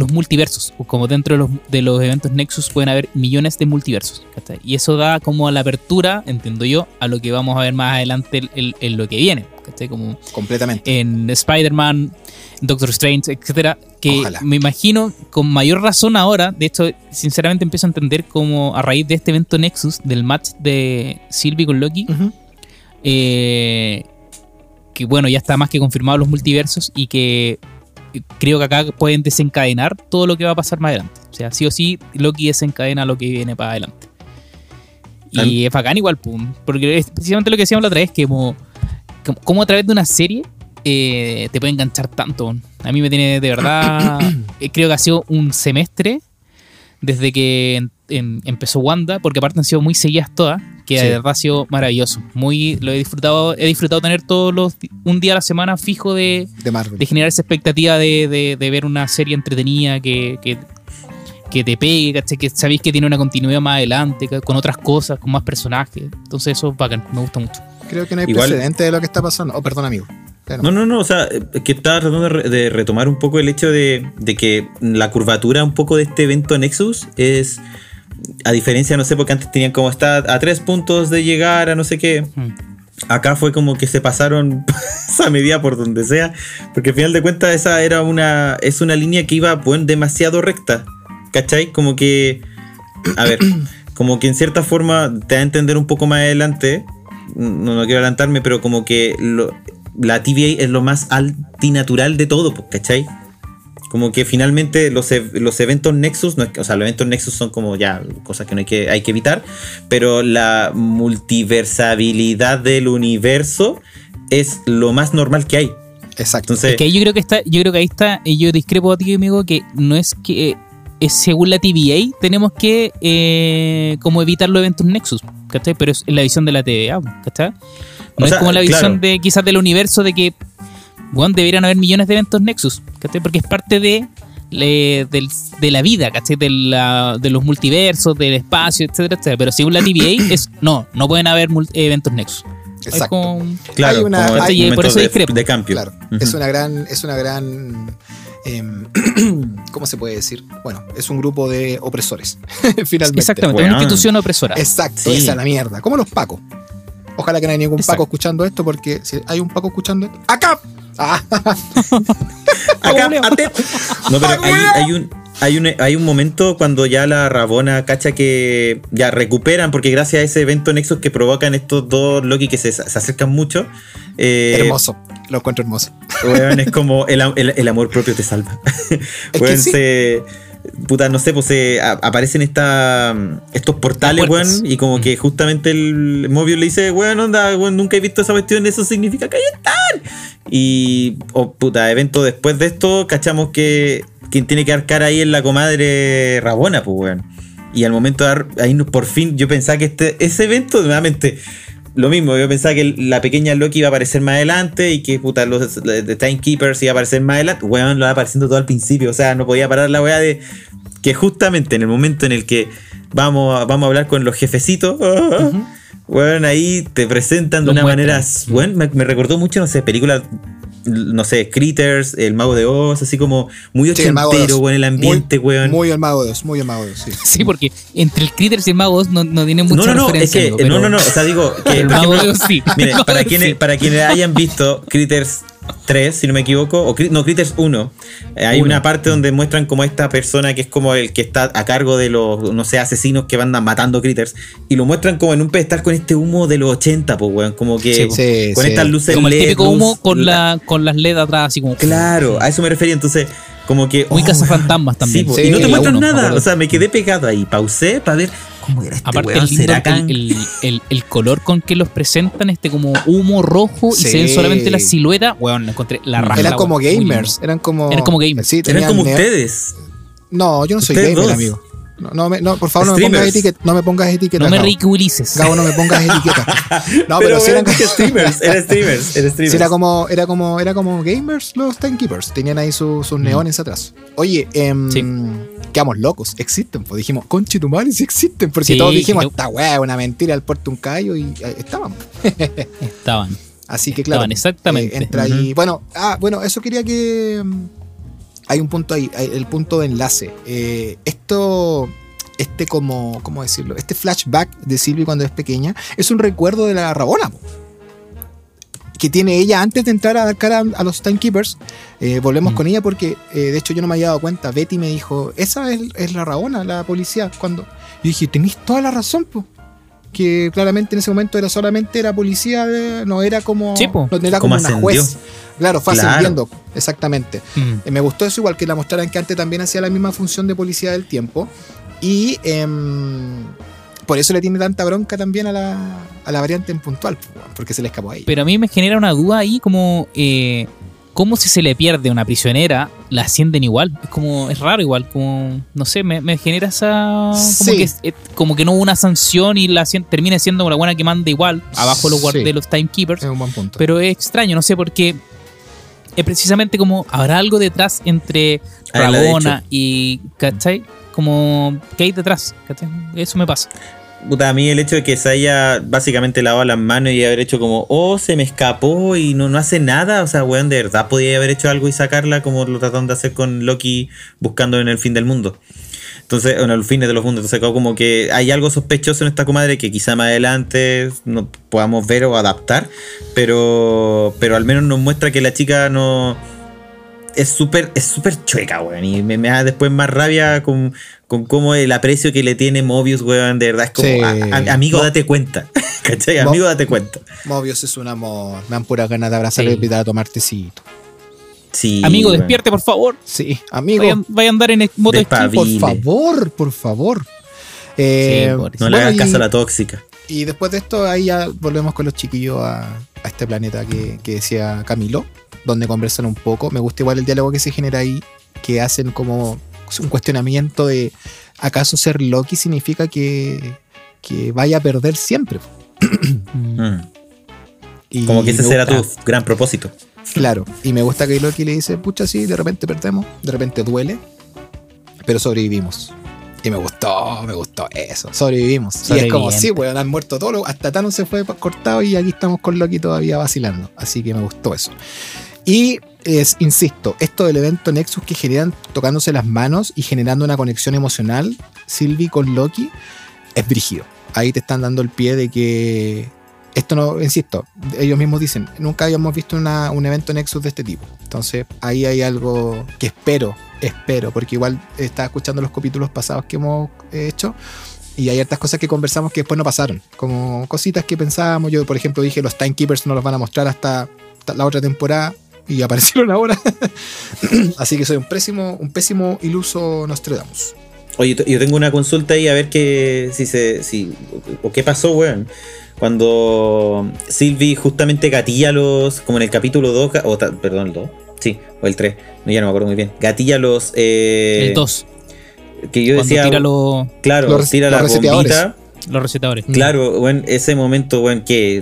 [SPEAKER 3] los multiversos. o Como dentro de los, de los eventos Nexus pueden haber millones de multiversos. ¿cachai? Y eso da como la apertura, entiendo yo, a lo que vamos a ver más adelante en, lo que viene. ¿cachai? Como
[SPEAKER 1] Completamente.
[SPEAKER 3] en Spider-Man, Doctor Strange, etcétera, que
[SPEAKER 1] Ojalá.
[SPEAKER 3] me imagino con mayor razón ahora, de hecho, sinceramente empiezo a entender como a raíz de este evento Nexus, del match de Sylvie con Loki, eh, que bueno, ya está más que confirmado los multiversos y que creo que acá pueden desencadenar todo lo que va a pasar más adelante. O sea, sí o sí, Loki desencadena lo que viene para adelante. Y es bacán igual, pum, porque es precisamente lo que decíamos la otra vez, que como, como, a través de una serie eh, te puede enganchar tanto. A mí me tiene de verdad, <coughs> eh, creo que ha sido un semestre desde que en- en- empezó Wanda, porque aparte han sido muy seguidas todas, que
[SPEAKER 1] Sí.
[SPEAKER 3] de verdad ha sido maravilloso. Muy, lo he disfrutado, he disfrutado tener todos los un día a la semana fijo de,
[SPEAKER 1] De Marvel.
[SPEAKER 3] de generar esa expectativa de, de- de ver una serie entretenida que, que, que te pegue, que sabéis que tiene una continuidad más adelante, con otras cosas, con más personajes. Entonces eso es bacán, me gusta mucho.
[SPEAKER 1] Creo que no hay
[SPEAKER 2] Igual-
[SPEAKER 1] precedente de lo que está pasando. Oh, perdón, amigo.
[SPEAKER 2] No, no, no, o sea, eh, que estaba tratando de retomar un poco el hecho de, de que la curvatura un poco de este evento Nexus es, a diferencia, no sé, porque antes tenían como está a tres puntos de llegar a no sé qué.
[SPEAKER 3] Mm.
[SPEAKER 2] Acá fue como que se pasaron <laughs> esa medida por donde sea, porque al final de cuentas esa era una, es una línea que iba bueno, demasiado recta, ¿cachai? Como que, a ver, <coughs> como que en cierta forma te da a entender un poco más adelante, no, no quiero adelantarme, pero como que lo- la TVA es lo más antinatural de todo, pues, ¿cachai? Como que finalmente los, los eventos Nexus, no es que- o sea, los eventos Nexus son como ya cosas que no hay que, hay que evitar, pero la multiversabilidad del universo es lo más normal que hay.
[SPEAKER 1] Exacto.
[SPEAKER 2] Entonces,
[SPEAKER 3] Es que ahí yo creo que está, yo creo que ahí está, y yo discrepo a ti, amigo, que no es que eh, es según la TVA tenemos que eh, como evitar los eventos Nexus, ¿cachai? Pero es la visión de la TVA, ¿cachai? No
[SPEAKER 2] O
[SPEAKER 3] es
[SPEAKER 2] sea,
[SPEAKER 3] como la visión
[SPEAKER 2] claro.
[SPEAKER 3] de quizás del universo de que bueno, deberían haber millones de eventos Nexus, ¿cachai? Porque es parte de, le- del- de la vida, ¿cachai? De, la- de los multiversos, del espacio, etcétera, etcétera. Pero según la TVA <clears throat> es no, no pueden haber eventos Nexus.
[SPEAKER 1] Exacto.
[SPEAKER 3] como-
[SPEAKER 2] claro,
[SPEAKER 1] hay una-
[SPEAKER 2] como
[SPEAKER 1] hay-
[SPEAKER 3] por eso
[SPEAKER 2] de, de cambio.
[SPEAKER 1] Claro, es una gran, es una gran, em, <clears throat> ¿cómo se puede decir? Bueno, es un grupo de opresores, <laughs> finalmente.
[SPEAKER 3] Exactamente,
[SPEAKER 2] Weón.
[SPEAKER 3] una institución opresora.
[SPEAKER 1] Exacto,
[SPEAKER 2] Sí.
[SPEAKER 1] esa es la mierda. Como los pacos. Ojalá que no haya ningún
[SPEAKER 3] Exacto.
[SPEAKER 1] paco escuchando esto, porque si hay un paco escuchando esto, ¡acá! Ah, <laughs>
[SPEAKER 2] Acá, No, pero hay, hay un. Hay un, hay un momento cuando ya la Rabona cacha que ya recuperan, porque gracias a ese evento Nexus que provocan estos dos Loki que se, se acercan mucho, eh,
[SPEAKER 1] hermoso, lo encuentro hermoso.
[SPEAKER 2] es como el, el- el amor propio te salva. <laughs>
[SPEAKER 1] Es
[SPEAKER 2] Weón,
[SPEAKER 1] que sí.
[SPEAKER 2] se- puta, no sé, pues se a- aparecen esta, estos portales, weón, y como que justamente el Mobius le dice, weón, onda, weón, nunca he visto esa cuestión, eso significa que ahí están. Y, oh, puta, evento después de esto, cachamos que quien tiene que dar cara ahí es la comadre Rabona, pues, weón. Y al momento de dar, ahí por fin, yo pensaba que este, ese evento, nuevamente, lo mismo, yo pensaba que la pequeña Loki iba a aparecer más adelante y que puta, los The Timekeepers iba a aparecer más adelante. Weón, lo va apareciendo todo al principio. O sea, no podía parar la weá de que justamente en el momento en el que vamos a, vamos a hablar con los jefecitos, <laughs> weón, ahí te presentan de
[SPEAKER 3] Lo
[SPEAKER 2] una manera. Weón, me, me recordó mucho, no sé, películas. No sé, Critters, El Mago de Oz, así como muy
[SPEAKER 1] Sí, de
[SPEAKER 2] ochentero,
[SPEAKER 1] Oz.
[SPEAKER 2] weón, el ambiente,
[SPEAKER 1] muy,
[SPEAKER 2] weón.
[SPEAKER 1] Muy el mago de Oz, muy el mago de Oz, sí.
[SPEAKER 3] Sí, porque entre el Critters y el Mago Oz no, no tiene mucha
[SPEAKER 2] no, no, no, es que, no, no, no, o sea, digo <laughs> que,
[SPEAKER 3] El Mago de Oz sí.
[SPEAKER 2] Mire,
[SPEAKER 3] El Mago
[SPEAKER 2] para
[SPEAKER 3] de
[SPEAKER 2] quienes,
[SPEAKER 3] sí.
[SPEAKER 2] para quienes hayan visto Critters 3, si no me equivoco, o no, Critters 1, eh, hay
[SPEAKER 3] Uno.
[SPEAKER 2] una parte donde muestran como esta persona que es como el que está a cargo de los, no sé, asesinos que van matando Critters, y lo muestran como en un pedestal con este humo de los 80, pues, weón, como que
[SPEAKER 3] Sí, po.
[SPEAKER 1] Sí,
[SPEAKER 2] con
[SPEAKER 1] sí.
[SPEAKER 2] estas luces
[SPEAKER 3] Como el
[SPEAKER 2] LED,
[SPEAKER 3] típico
[SPEAKER 2] luz,
[SPEAKER 3] humo con,
[SPEAKER 2] la-
[SPEAKER 3] con las LED atrás, así como.
[SPEAKER 2] Claro, a eso me refería, entonces, como que...
[SPEAKER 3] Muy
[SPEAKER 2] oh,
[SPEAKER 3] cazafantasmas también.
[SPEAKER 2] Sí, po,
[SPEAKER 1] Sí,
[SPEAKER 2] y no te muestran
[SPEAKER 3] uno,
[SPEAKER 2] nada, o sea, me quedé pegado ahí, pausé para ver cómo era este
[SPEAKER 3] Aparte,
[SPEAKER 2] weón,
[SPEAKER 3] el, lindo,
[SPEAKER 2] ¿será Kang?
[SPEAKER 3] el, el- el- el color con que los presentan, este como humo rojo y se ven solamente la silueta. Weón, lo encontré la raja.
[SPEAKER 1] Eran como gamers, eran como...
[SPEAKER 3] Eran como gamers.
[SPEAKER 1] Sí,
[SPEAKER 2] Eran como ustedes.
[SPEAKER 1] No, yo no soy gamer,
[SPEAKER 2] dos.
[SPEAKER 1] amigo. No, no, me- no, por favor, no me, pongas etiqueta, no me pongas etiqueta.
[SPEAKER 3] No me ridiculices.
[SPEAKER 1] Gabo, no me pongas <laughs> etiqueta. No, pero, sí
[SPEAKER 2] weón,
[SPEAKER 1] eran,
[SPEAKER 2] streamers, era streamers, era streamers.
[SPEAKER 1] sí era como, era como, era como gamers los timekeepers. Tenían ahí su- sus neones atrás. Oye, em,
[SPEAKER 3] Sí.
[SPEAKER 1] quedamos locos, existen. Pues dijimos, conchetumare, sí existen. Porque
[SPEAKER 3] Sí,
[SPEAKER 1] todos dijimos, esta weá es una mentira, el puerto un callo y ahí estaban.
[SPEAKER 3] Estaban.
[SPEAKER 1] Así que claro.
[SPEAKER 3] Estaban, exactamente.
[SPEAKER 1] eh, entra ahí. Bueno, ah, bueno, eso quería que. Hay un punto ahí, el punto de enlace. Eh, esto. Este como. ¿Cómo decirlo? Este flashback de Sylvie cuando es pequeña es un recuerdo de la Rabona. que tiene ella antes de entrar a dar cara a, los Timekeepers. Eh, volvemos
[SPEAKER 3] Mm.
[SPEAKER 1] con ella porque, eh, de hecho, yo no me había dado cuenta. Betty me dijo, esa es, es la Rabona, la policía. Cuando yo dije, tenéis toda la razón. Que claramente en ese momento era solamente era policía, eh, no era como, no era como
[SPEAKER 2] Como
[SPEAKER 1] una juez. Claro, fue
[SPEAKER 2] Claro.
[SPEAKER 1] ascendiendo, exactamente.
[SPEAKER 3] Mm.
[SPEAKER 1] Eh, me gustó eso igual que la mostraran que antes también hacía la misma función de policía del tiempo. Y em, por eso le tiene tanta bronca también a la, a la variante en puntual, porque se le escapó a ella.
[SPEAKER 3] Pero a mí me genera una duda ahí como... Eh, ¿Cómo si se le pierde una prisionera, la ascienden igual? Es como, es raro igual, como, no sé, me, me genera esa... Como,
[SPEAKER 1] Sí.
[SPEAKER 3] que, es- eh, como que no hubo una sanción y la termina siendo una buena que manda igual, abajo los guard-
[SPEAKER 1] Sí.
[SPEAKER 3] de los timekeepers.
[SPEAKER 1] es un buen punto.
[SPEAKER 3] Pero es extraño, no sé por qué. Es precisamente como, ¿habrá algo detrás entre
[SPEAKER 2] Ah,
[SPEAKER 3] Rabona y... ¿Cachai? Como, ¿qué hay detrás? ¿Cachai? Eso me pasa.
[SPEAKER 2] Puta, a mí el hecho de que se haya básicamente lavado las manos y haber hecho como, oh, se me escapó y no, no hace nada. O sea, weón, de verdad podía haber hecho algo y sacarla como lo trataron de hacer con Loki buscando en el fin del mundo. Entonces, en el fin de los mundos. Entonces, como que hay algo sospechoso en esta comadre que quizá más adelante no podamos ver o adaptar. Pero, pero al menos nos muestra que la chica no. Es súper es súper chueca, weón. Y me, me da después más rabia con, con cómo el aprecio que le tiene Mobius, weón. De verdad es como,
[SPEAKER 1] Sí.
[SPEAKER 2] a- a- amigo,
[SPEAKER 1] Mo-
[SPEAKER 2] date cuenta. <laughs> ¿Cachai?
[SPEAKER 1] Mo-
[SPEAKER 2] Amigo, date cuenta.
[SPEAKER 1] Mobius es un amor. Me dan pura ganas de abrazarle
[SPEAKER 3] Sí.
[SPEAKER 1] y invitar a tomar tecito.
[SPEAKER 2] Sí.
[SPEAKER 3] Amigo,
[SPEAKER 2] weón.
[SPEAKER 3] despierte, por favor.
[SPEAKER 1] Sí, amigo.
[SPEAKER 3] Vaya, vaya a andar en moto esquí.
[SPEAKER 1] Por favor, por favor. Eh,
[SPEAKER 3] Sí, Boris.
[SPEAKER 2] No le
[SPEAKER 1] bueno,
[SPEAKER 2] hagas caso a la tóxica.
[SPEAKER 1] Y después de esto, ahí ya volvemos con los chiquillos a, a este planeta que, que decía Camilo, donde conversan un poco. Me gusta igual el diálogo que se genera ahí, que hacen como un cuestionamiento de ¿acaso ser Loki significa que, que vaya a perder siempre?
[SPEAKER 3] Mm.
[SPEAKER 2] Mm.
[SPEAKER 1] Y
[SPEAKER 2] Como que ese será tu gran propósito.
[SPEAKER 1] Claro, y me gusta que Loki le dice, pucha, sí, de repente perdemos, de repente duele, pero sobrevivimos. Y me gustó, me gustó eso, sobrevivimos. Y es como, sí, weón, han muerto todos, hasta Thanos se fue cortado y aquí estamos con Loki todavía vacilando. Así que me gustó eso. Y es, insisto, esto del evento Nexus que generan tocándose las manos y generando una conexión emocional, Sylvie con Loki, es brígido. Ahí te están dando el pie de que esto no, insisto, ellos mismos dicen, nunca habíamos visto un evento Nexus de este tipo. Entonces, ahí hay algo que espero, espero, porque igual estaba escuchando los capítulos pasados que hemos eh, hecho y hay hartas cosas que conversamos que después no pasaron, como cositas que pensábamos. Yo, por ejemplo, dije los Timekeepers no los van a mostrar hasta la otra temporada y aparecieron <laughs> ahora. Así que soy un pésimo, un pésimo iluso Nostradamus.
[SPEAKER 2] Oye, yo tengo una consulta ahí a ver qué, si se, si, o qué pasó, weón. Cuando Sylvie justamente gatilla los, como en el capítulo 2, o ta- perdón, el 2, sí, o el 3, no, ya no me acuerdo muy bien, gatilla los, eh,
[SPEAKER 3] El 2.
[SPEAKER 2] que yo
[SPEAKER 3] Cuando
[SPEAKER 2] decía,
[SPEAKER 3] tira
[SPEAKER 2] claro,
[SPEAKER 1] los
[SPEAKER 2] tira
[SPEAKER 1] los
[SPEAKER 2] la bombita,
[SPEAKER 3] los recetadores.
[SPEAKER 2] claro, bueno, ese momento, bueno, que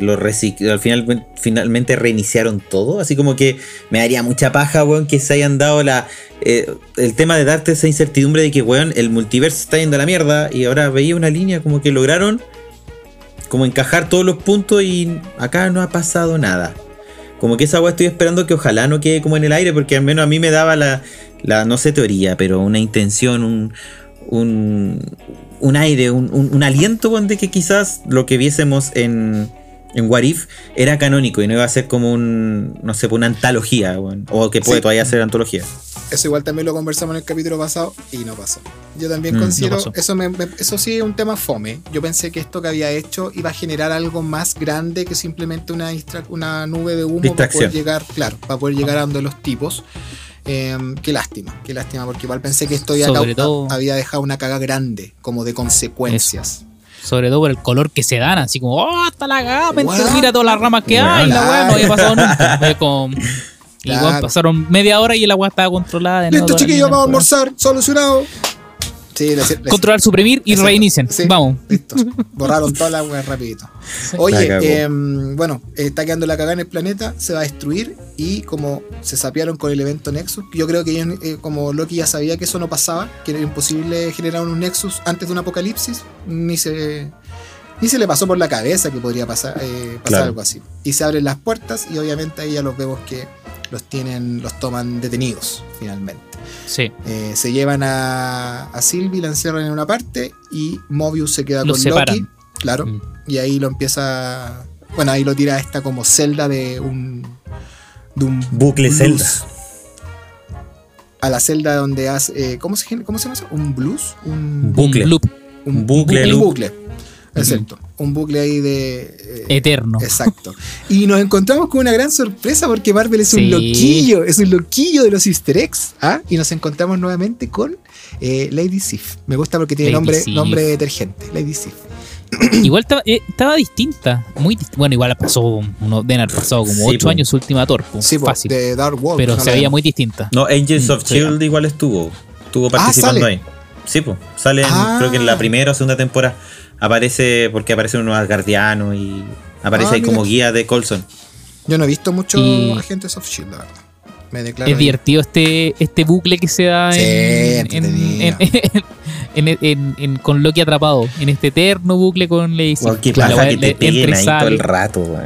[SPEAKER 2] al final, finalmente reiniciaron todo, así como que me daría mucha paja, weón, que se hayan dado la, eh, el tema de darte esa incertidumbre de que, weón, el multiverso está yendo a la mierda y ahora veía una línea como que lograron como encajar todos los puntos y acá no ha pasado nada. Como que esa weá estoy esperando que ojalá no quede como en el aire, porque al menos a mí me daba la, la no sé teoría, pero una intención, un, un, un aire, un, un- un aliento de que quizás lo que viésemos en, en What If era canónico y no iba a ser como un, no sé, una antología, o que puede
[SPEAKER 1] Sí.
[SPEAKER 2] todavía ser antología.
[SPEAKER 1] Eso igual también lo conversamos en el capítulo pasado y no pasó. Yo también
[SPEAKER 2] Mm,
[SPEAKER 1] considero,
[SPEAKER 3] no
[SPEAKER 1] eso, me- me- eso sí es un tema fome. Yo pensé que esto que había hecho iba a generar algo más grande que simplemente una, una nube de humo para poder llegar, claro, para poder llegar a donde los tipos. Em, qué lástima, qué lástima, porque igual pensé que esto cau-
[SPEAKER 3] todo-
[SPEAKER 1] había dejado una caga grande, como de consecuencias.
[SPEAKER 3] Sobre todo por el color que se dan, así como, ¡oh, hasta la gama!
[SPEAKER 1] Weón.
[SPEAKER 3] Mira todas las ramas que hay, la weá no había pasado nunca. <laughs> Como-
[SPEAKER 1] Claro.
[SPEAKER 3] weón, pasaron media hora y la weá estaba controlada. de
[SPEAKER 1] Listo, chiquillos, vamos a almorzar, solucionado. Sí,
[SPEAKER 3] Controlar, suprimir y.
[SPEAKER 1] Sí.
[SPEAKER 3] Vamos.
[SPEAKER 1] Listo. Borraron todas las weas rapidito. Oye, em, bueno, está quedando la cagada en el planeta, se va a destruir y como se sapearon con el evento Nexus, yo creo que ellos, eh, como Loki ya sabía que eso no pasaba, que era imposible generar un Nexus antes de un apocalipsis, ni se, ni se le pasó por la cabeza que podría pasar, eh, pasar
[SPEAKER 2] Claro.
[SPEAKER 1] algo así. Y se abren las puertas y obviamente ahí ya los vemos que los tienen, los toman detenidos finalmente.
[SPEAKER 3] Sí.
[SPEAKER 1] Eh, se llevan a, a Sylvie, la encierran en una parte y Mobius se queda
[SPEAKER 3] Los
[SPEAKER 1] con
[SPEAKER 3] separan.
[SPEAKER 1] Loki. Claro.
[SPEAKER 3] Mm.
[SPEAKER 1] Y ahí lo empieza Bueno, ahí lo tira esta como celda de un. de un
[SPEAKER 2] Bucle
[SPEAKER 1] blues.
[SPEAKER 2] Zelda.
[SPEAKER 1] A la celda donde hace. eh, ¿cómo, se, ¿Cómo se llama eso? ¿Un blues? Un
[SPEAKER 2] Bucle.
[SPEAKER 3] Un loop
[SPEAKER 1] un
[SPEAKER 2] bucle,
[SPEAKER 1] Un
[SPEAKER 2] loop.
[SPEAKER 1] bucle. Exacto. Un bucle ahí de. eh,
[SPEAKER 3] eterno.
[SPEAKER 1] Exacto. Y nos encontramos con una gran sorpresa porque Marvel es un
[SPEAKER 3] Sí.
[SPEAKER 1] loquillo, es un loquillo de los easter eggs. ¿ah? Y nos encontramos nuevamente con eh, Lady Sif. Me gusta porque tiene
[SPEAKER 3] Lady
[SPEAKER 1] nombre,
[SPEAKER 3] Sif.
[SPEAKER 1] nombre detergente, Lady Sif. <clears throat>
[SPEAKER 3] Igual estaba, eh, estaba distinta. Muy dist- bueno, igual pasó, uno, haber pasado como
[SPEAKER 2] Sí,
[SPEAKER 3] 8
[SPEAKER 2] po.
[SPEAKER 3] años su última torpo.
[SPEAKER 1] Sí,
[SPEAKER 3] fácil.
[SPEAKER 1] de Dark World.
[SPEAKER 3] pero
[SPEAKER 1] no
[SPEAKER 3] se veía muy distinta.
[SPEAKER 2] No, Angels
[SPEAKER 3] Mm,
[SPEAKER 2] of
[SPEAKER 3] sí.
[SPEAKER 2] Shield igual estuvo. Estuvo participando
[SPEAKER 1] sale.
[SPEAKER 2] ahí. Sí, pues. Sale en-
[SPEAKER 1] Ah.
[SPEAKER 2] creo que en la primera o segunda temporada. Aparece porque aparece un Asgardiano y aparece
[SPEAKER 1] Ah,
[SPEAKER 2] ahí como guía de Colson.
[SPEAKER 1] Yo no he visto mucho
[SPEAKER 3] Y-
[SPEAKER 1] Agentes of Shield, la verdad. Me declaro.
[SPEAKER 3] Es
[SPEAKER 1] ahí.
[SPEAKER 3] divertido este, este bucle que se da
[SPEAKER 1] Sí,
[SPEAKER 3] en, en- en- en- en- en- con Loki atrapado. En este eterno bucle con Lacey.
[SPEAKER 2] Weón, qué
[SPEAKER 3] La
[SPEAKER 2] paja
[SPEAKER 3] weá
[SPEAKER 2] que te peguen ahí todo el rato.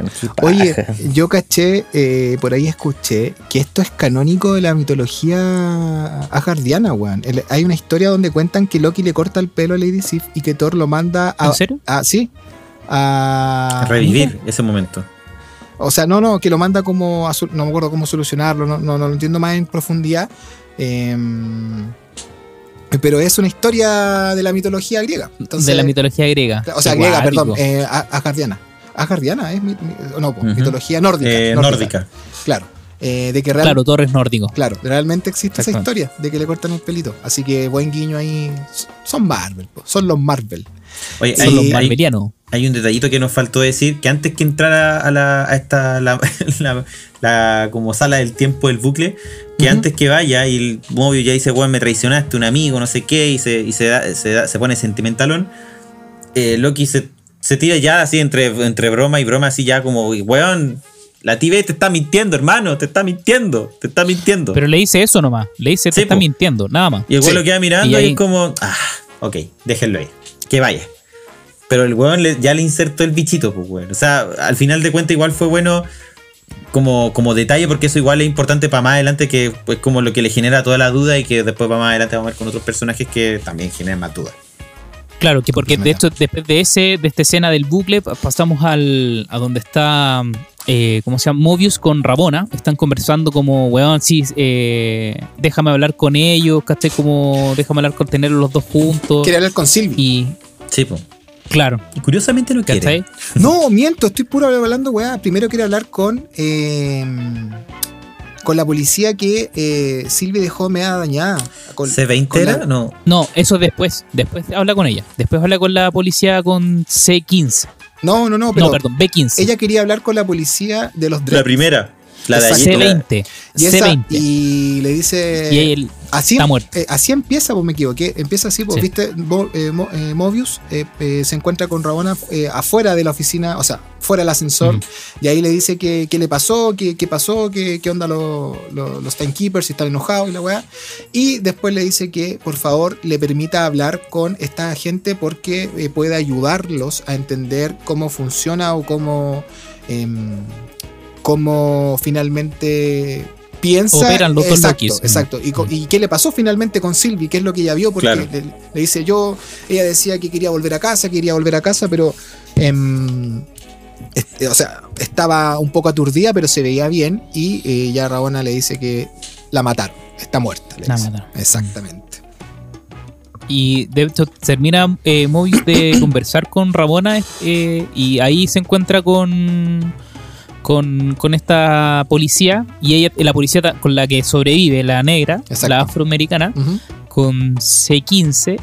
[SPEAKER 1] Oye, <laughs> yo caché, eh, por ahí escuché, que esto es canónico de la mitología asgardiana, weón. Hay una historia donde cuentan que Loki le corta el pelo a Lady Sif y que Thor lo manda a.
[SPEAKER 3] ¿En serio?
[SPEAKER 1] a- sí. A.
[SPEAKER 2] Revivir ese momento.
[SPEAKER 1] O sea, no, no, que lo manda como. a no me acuerdo cómo solucionarlo, no, no, no lo entiendo más en profundidad. Em, pero es una historia de la mitología griega. Entonces,
[SPEAKER 3] de la mitología griega.
[SPEAKER 1] O sea, griega,
[SPEAKER 3] guático.
[SPEAKER 1] perdón, eh, a- asgardiana. Asgardiana es mi- mi- no, mitología nórdica,
[SPEAKER 2] Eh, nórdica.
[SPEAKER 1] Claro. Eh, de que real-
[SPEAKER 3] Claro, Torres nórdico.
[SPEAKER 1] claro, realmente existe esa historia de que le cortan el pelito. Así que buen guiño ahí. Son Marvel, son los Marvel.
[SPEAKER 2] Oye,
[SPEAKER 3] Son los
[SPEAKER 2] hay,
[SPEAKER 3] marvelianos.
[SPEAKER 2] hay un detallito que nos faltó decir, que antes que entrara a, la, a esta, la, <laughs> la- la como sala del tiempo del bucle, que antes que vaya y el Mobius ya dice, weón, me traicionaste, un amigo, no sé qué, y se, y se, da- se, da- se pone sentimentalón, eh, Loki se, se tira ya así entre, entre broma y broma, así ya como, weón, la TV te está mintiendo, hermano, te está mintiendo, te está mintiendo.
[SPEAKER 3] Pero le dice eso nomás. Le dice, te
[SPEAKER 2] Sí,
[SPEAKER 3] está
[SPEAKER 2] po.
[SPEAKER 3] mintiendo, nada más.
[SPEAKER 2] Y el weón
[SPEAKER 1] Sí.
[SPEAKER 2] lo queda mirando
[SPEAKER 3] Y
[SPEAKER 2] y,
[SPEAKER 3] ahí-
[SPEAKER 2] es como, ah, ok, déjenlo ahí, que vaya. Pero el weón le- ya le insertó el bichito, pues weón. O sea, al final de cuentas igual fue bueno como, como detalle, porque eso igual es importante para más adelante, que pues como lo que le genera toda la duda y que después para más adelante vamos a ver con otros personajes que también generan más dudas.
[SPEAKER 3] Claro, que porque de hecho, después de ese, de esta escena del bucle, pa- pasamos al, a donde está, eh, ¿cómo se llama? Mobius con Rabona. Están conversando como, weón, sí, eh, déjame hablar con ellos, ¿cachai? Como, déjame hablar con tenerlos los dos juntos.
[SPEAKER 1] Quiere hablar con Sylvie.
[SPEAKER 3] Y,
[SPEAKER 2] Sí, pues.
[SPEAKER 3] Claro,
[SPEAKER 2] Y curiosamente lo quiere.
[SPEAKER 1] No, miento, estoy puro hablando, weá. Primero quiero hablar con. eh, con la policía que eh, Sylvie dejó media dañada. Con,
[SPEAKER 2] ¿C20
[SPEAKER 1] con la-
[SPEAKER 2] era? No.
[SPEAKER 3] No, eso después. Después habla con ella. Después habla con la policía con C15.
[SPEAKER 1] No, no, no, pero
[SPEAKER 3] no, perdón, B15.
[SPEAKER 1] ella quería hablar con la policía de los
[SPEAKER 2] La
[SPEAKER 1] Dread.
[SPEAKER 2] primera. La de allí. la-
[SPEAKER 3] C20.
[SPEAKER 1] Y, esa-
[SPEAKER 3] C20.
[SPEAKER 1] y le dice.
[SPEAKER 3] Y él
[SPEAKER 1] así,
[SPEAKER 3] está muerto.
[SPEAKER 1] eh, así empieza, pues me equivoqué. Empieza así, pues
[SPEAKER 3] Sí.
[SPEAKER 1] viste, Mo- eh, Mo- eh, Mobius eh, eh, se encuentra con Rabona eh, afuera de la oficina, o sea, fuera del ascensor. Y ahí le dice que, qué le pasó, qué, qué pasó, qué, qué onda lo- lo- los timekeepers, si están enojados y la weá. Y después le dice que por favor le permita hablar con esta gente porque eh, puede ayudarlos a entender cómo funciona o cómo, em, cómo finalmente piensa.
[SPEAKER 3] Operan los dos
[SPEAKER 1] exacto,
[SPEAKER 3] Lokis.
[SPEAKER 1] exacto. Y, co- y qué le pasó finalmente con Sylvie, qué es lo que ella vio, porque
[SPEAKER 2] Claro.
[SPEAKER 1] le, le dice yo, ella decía que quería volver a casa, quería volver a casa, pero... em, este, o sea, estaba un poco aturdida, pero se veía bien. Y eh, ya Rabona le dice que la mataron, está muerta. le
[SPEAKER 3] La
[SPEAKER 1] dice.
[SPEAKER 3] mataron.
[SPEAKER 1] Exactamente.
[SPEAKER 3] Y de hecho termina eh, Mobius de conversar con Rabona eh, y ahí se encuentra con, con, con esta policía y ella, la policía con la que sobrevive, la negra,
[SPEAKER 1] Exacto.
[SPEAKER 3] la afroamericana, con C15,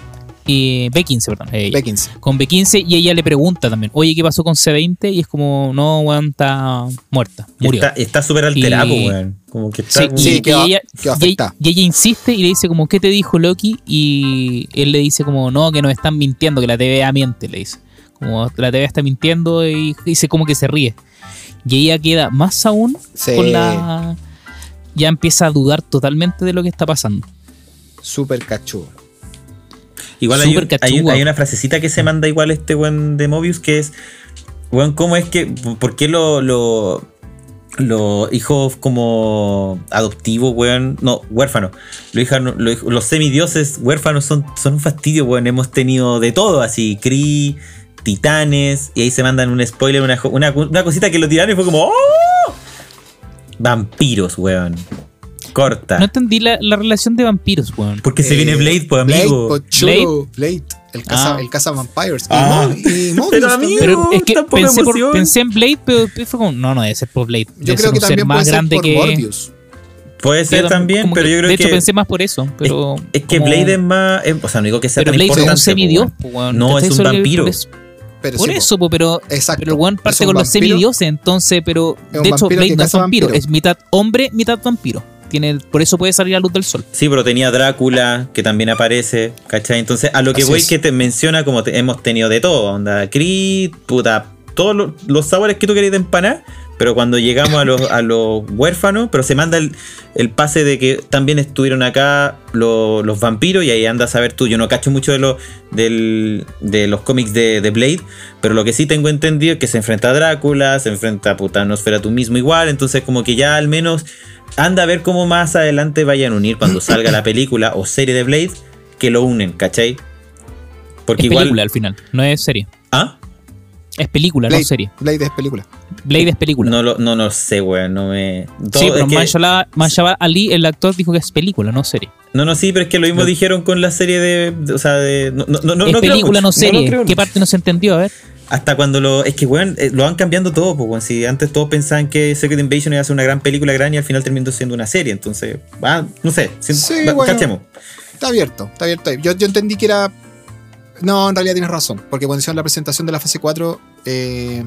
[SPEAKER 3] eh, B15, perdón. ella.
[SPEAKER 1] B15.
[SPEAKER 3] Con B15 y ella le pregunta también, oye, ¿qué pasó con C20? Y es como, no, weón, está muerta, murió.
[SPEAKER 2] Está súper alterado,
[SPEAKER 3] Y-
[SPEAKER 2] weón. Como que está.
[SPEAKER 3] Sí,
[SPEAKER 2] como-
[SPEAKER 3] y,
[SPEAKER 1] Sí,
[SPEAKER 3] y
[SPEAKER 1] quedó-
[SPEAKER 3] ella, y ella insiste y le dice como, ¿qué te dijo Loki? Y él le dice como, no, que nos están mintiendo, que la TVA miente, le dice. Como la TVA está mintiendo y dice como que se ríe. Y ella queda más aún
[SPEAKER 1] Sí.
[SPEAKER 3] con la... Ya empieza a dudar totalmente de lo que está pasando.
[SPEAKER 1] Súper cachudo.
[SPEAKER 2] Igual hay, hay, una frasecita que se manda igual este weón de Mobius que es, weón, ¿cómo es que, por qué lo, lo- los hijos como adoptivos, weón, no, huérfanos, los, hijas- los, hijos- los semidioses huérfanos son, son un fastidio, weón, hemos tenido de todo, así, Kree, titanes, y ahí se mandan un spoiler, una, una, una cosita que lo tiraron y fue como ¡Oh! Vampiros, weón. Corta.
[SPEAKER 3] No entendí la, la relación de vampiros, weón.
[SPEAKER 2] Porque se
[SPEAKER 1] Eh,
[SPEAKER 2] viene Blade, pues
[SPEAKER 1] Blade,
[SPEAKER 2] amigo.
[SPEAKER 1] pues, chulo, Blade, el caza,
[SPEAKER 3] Ah.
[SPEAKER 1] el caza vampires.
[SPEAKER 2] Ah.
[SPEAKER 1] Y, Mo- y <laughs> Mobius
[SPEAKER 2] Pero, amigo,
[SPEAKER 3] Pero es que
[SPEAKER 2] tampoco
[SPEAKER 3] pensé, por- pensé en Blade, pero fue como, no, no debe ser por Blade.
[SPEAKER 1] Yo creo
[SPEAKER 3] ser
[SPEAKER 1] que
[SPEAKER 3] ser
[SPEAKER 1] también
[SPEAKER 3] más
[SPEAKER 1] puede ser
[SPEAKER 3] grande
[SPEAKER 1] por
[SPEAKER 3] que.
[SPEAKER 1] Morbius.
[SPEAKER 2] Puede ser también, pero
[SPEAKER 3] que-
[SPEAKER 2] yo creo
[SPEAKER 3] de
[SPEAKER 2] que.
[SPEAKER 3] hecho pensé más por eso, pero.
[SPEAKER 2] es que
[SPEAKER 3] como-
[SPEAKER 2] Blade es más. es- o sea, no digo que sea
[SPEAKER 3] Pero
[SPEAKER 2] tan
[SPEAKER 3] Blade es
[SPEAKER 2] importante.
[SPEAKER 3] un semidios,
[SPEAKER 2] weón.
[SPEAKER 3] weón.
[SPEAKER 2] No, es un vampiro.
[SPEAKER 3] Por eso,
[SPEAKER 1] Pero
[SPEAKER 3] por
[SPEAKER 1] sí, po.
[SPEAKER 3] eso, po, pero.
[SPEAKER 1] Exacto.
[SPEAKER 3] Pero el weón
[SPEAKER 1] Es
[SPEAKER 3] parte
[SPEAKER 1] un
[SPEAKER 3] con los
[SPEAKER 1] vampiro.
[SPEAKER 3] semidioses, entonces, pero. De hecho, Blade no es vampiro, es mitad hombre, mitad vampiro. Tiene, por eso puede salir a la luz del sol.
[SPEAKER 2] Sí, pero tenía Drácula, que también aparece, ¿cachai? Entonces, a lo que
[SPEAKER 1] Así
[SPEAKER 2] voy
[SPEAKER 1] es.
[SPEAKER 2] que te menciona como te- hemos tenido de todo, onda, Creed, puta, todos lo- los sabores que tú querías de empanar, pero cuando llegamos a los, a los huérfanos, pero se manda el, el pase de que también estuvieron acá lo- los vampiros y ahí andas a ver tú, yo no cacho mucho de, lo, del- de los cómics de, de Blade, pero lo que sí tengo entendido es que se enfrenta a Drácula, se enfrenta a puta Nosfera tú mismo igual, entonces como que ya al menos anda a ver cómo más adelante vayan a unir cuando <coughs> salga la película o serie de Blade, que lo unen, ¿cachai? Porque
[SPEAKER 3] es
[SPEAKER 2] igual...
[SPEAKER 3] película al final, no es serie.
[SPEAKER 2] ¿Ah?
[SPEAKER 3] Es película,
[SPEAKER 1] Blade,
[SPEAKER 3] no serie.
[SPEAKER 1] Blade es película.
[SPEAKER 3] Blade es película.
[SPEAKER 2] No lo, no lo sé, weón, no me... todo-
[SPEAKER 3] sí, pero
[SPEAKER 2] que-
[SPEAKER 3] Mahershala Mahershala Ali, el actor, dijo que es película, no serie.
[SPEAKER 2] No, no, sí, pero es que lo mismo
[SPEAKER 3] No.
[SPEAKER 2] dijeron con la serie de... de- o sea, de... No, no, no,
[SPEAKER 3] es
[SPEAKER 2] no creo
[SPEAKER 3] película, no serie.
[SPEAKER 2] creo
[SPEAKER 3] ¿Qué parte no se entendió? A ver.
[SPEAKER 2] Hasta cuando lo. Es que, weón, eh, lo van cambiando todo, pues, weón. Si antes todos pensaban que Secret Invasion iba a ser una gran película gran y al final terminó siendo una serie. Entonces, ah, no sé. si-
[SPEAKER 1] Sí,
[SPEAKER 2] va-
[SPEAKER 1] bueno.
[SPEAKER 2] cachemos.
[SPEAKER 1] Está abierto, está abierto ahí. Yo, yo entendí que era. No, en realidad tienes razón. Porque cuando hicieron la presentación de la fase 4. eh,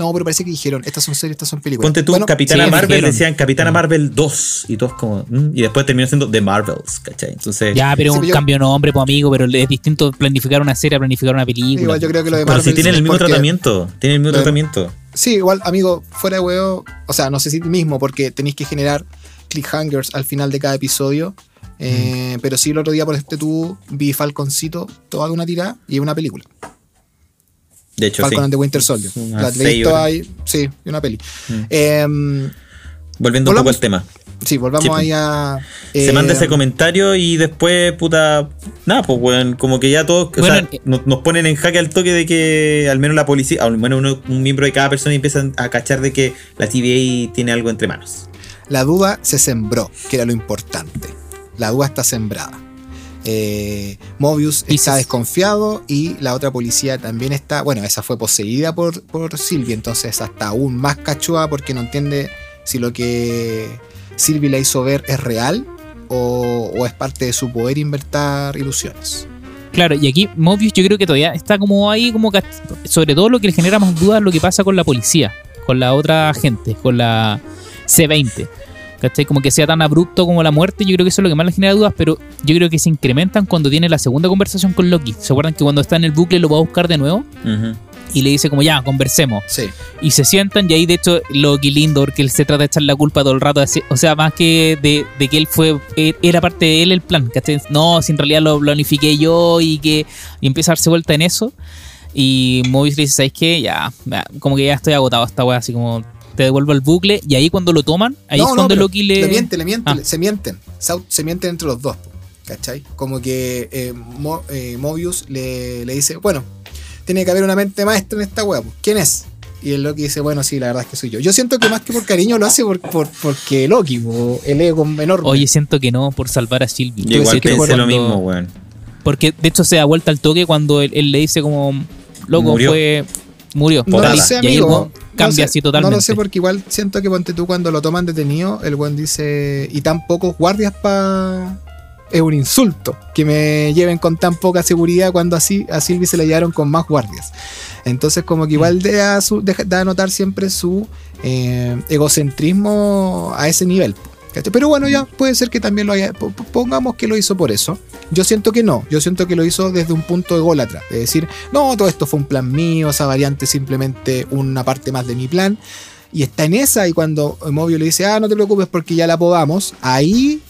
[SPEAKER 1] No, pero parece que dijeron: estas son series, estas son películas.
[SPEAKER 2] Ponte tú,
[SPEAKER 1] Bueno,
[SPEAKER 2] Capitana
[SPEAKER 3] sí,
[SPEAKER 2] Marvel,
[SPEAKER 3] dijeron.
[SPEAKER 2] decían Capitana
[SPEAKER 3] Mm.
[SPEAKER 2] Marvel 2. Y todos como. mm, y después terminó siendo The Marvels, ¿cachai? Entonces.
[SPEAKER 3] Ya, pero
[SPEAKER 1] Sí,
[SPEAKER 3] un
[SPEAKER 1] yo-
[SPEAKER 3] cambio de nombre, pues amigo, pero es distinto planificar una serie a planificar una película.
[SPEAKER 1] Igual yo creo que lo de
[SPEAKER 2] pero si
[SPEAKER 1] Marvel
[SPEAKER 2] tienen el mismo tratamiento. Tienen el mismo tratamiento.
[SPEAKER 1] Sí, igual, amigo, fuera de huevo. O sea, no sé si mismo, porque tenéis que generar cliffhangers al final de cada episodio. eh,
[SPEAKER 2] Mm.
[SPEAKER 1] Pero sí, el otro día por este tubo vi Falconcito, toda una tirada y una película.
[SPEAKER 2] De hecho,
[SPEAKER 1] Falcon
[SPEAKER 2] sí.
[SPEAKER 1] and the Winter Soldier.
[SPEAKER 2] Unas
[SPEAKER 1] La
[SPEAKER 2] seis
[SPEAKER 1] leí toda
[SPEAKER 2] horas.
[SPEAKER 1] ahí. Sí, y una peli.
[SPEAKER 2] Mm.
[SPEAKER 1] Em,
[SPEAKER 2] Volviendo un poco al tema.
[SPEAKER 1] sí, volvamos
[SPEAKER 2] Sí,
[SPEAKER 1] ahí a.
[SPEAKER 2] Se manda ese comentario y después, puta. Nada, pues, weón. Como que ya todos. o sea,
[SPEAKER 3] eh,
[SPEAKER 2] nos, nos ponen en jaque al toque de que al menos la policía, al menos uno- un miembro de cada persona empiezan a cachar de que la TVA tiene algo entre manos.
[SPEAKER 1] La duda se sembró, que era lo importante. La duda está sembrada. Eh, Mobius
[SPEAKER 3] Y
[SPEAKER 1] está desconfiado y la otra policía también está. Bueno, esa fue poseída por, por Sylvie, entonces hasta aún más cachua porque no entiende si lo que Sylvie le hizo ver es real o, o es parte de su poder invertir ilusiones.
[SPEAKER 3] Claro, y aquí Mobius yo creo que todavía está como ahí, como sobre todo lo que le genera más dudas es lo que pasa con la policía, con la otra gente, con la C20. ¿Cachai? Como que sea tan abrupto como la muerte, yo creo que eso es lo que más le genera dudas, pero yo creo que se incrementan cuando tiene la segunda conversación con Loki. ¿Se acuerdan que cuando está en el bucle lo va a buscar de nuevo?
[SPEAKER 2] Ujú.
[SPEAKER 3] Y le dice como ya, conversemos.
[SPEAKER 1] Sí,
[SPEAKER 3] Y se sientan y ahí de hecho Loki lindo porque él se trata de echar la culpa todo el rato. así- O sea, más que de, de que él fue, eh, era parte de él el plan. ¿cachai? No, si en realidad lo planifiqué yo y que y empieza a darse vuelta en eso. Y Mobius le dice, ¿sabes qué? Ya, como que ya estoy agotado esta wea, así como te devuelvo al bucle. Y ahí cuando lo toman, ahí
[SPEAKER 1] No,
[SPEAKER 3] es
[SPEAKER 1] no,
[SPEAKER 3] cuando
[SPEAKER 1] pero
[SPEAKER 3] Loki le...
[SPEAKER 1] Le miente, le miente,
[SPEAKER 3] Ah.
[SPEAKER 1] le- se mienten. Sau- Se mienten entre los dos, ¿cachai? Como que eh, Mo- eh, Mobius le, le dice, bueno, tiene que haber una mente maestra en esta wea. pues, ¿Quién es? Y el Loki dice, bueno, sí, la verdad es que soy yo. Yo siento que más que por cariño lo hace por, por- porque Loki, po, el ego enorme.
[SPEAKER 3] Oye, siento que no, por salvar a Sylvie.
[SPEAKER 2] Yo igual pensé
[SPEAKER 1] cuando-
[SPEAKER 2] lo mismo, weón.
[SPEAKER 3] Porque de hecho se da vuelta al toque cuando él, él le dice como, loco,
[SPEAKER 2] Murió.
[SPEAKER 3] fue... Murió.
[SPEAKER 1] no amigo.
[SPEAKER 3] Cambia
[SPEAKER 1] no sé,
[SPEAKER 3] así totalmente.
[SPEAKER 1] No lo sé porque igual siento que ponte tú cuando lo toman detenido, el buen dice, y tan pocos guardias para... Es un insulto que me lleven con tan poca seguridad cuando así a Sylvie se le llevaron con más guardias. Entonces como que igual da, su, deja- da a notar siempre su eh, egocentrismo a ese nivel. Pero bueno, ya puede ser que también lo haya... po- po- Pongamos que lo hizo por eso. Yo siento que no. Yo siento que lo hizo desde un punto ególatra. De decir, no, todo esto fue un plan mío, esa variante es simplemente una parte más de mi plan. Y está en esa, y cuando Mobius le dice, ah, no te preocupes porque ya la podamos, ahí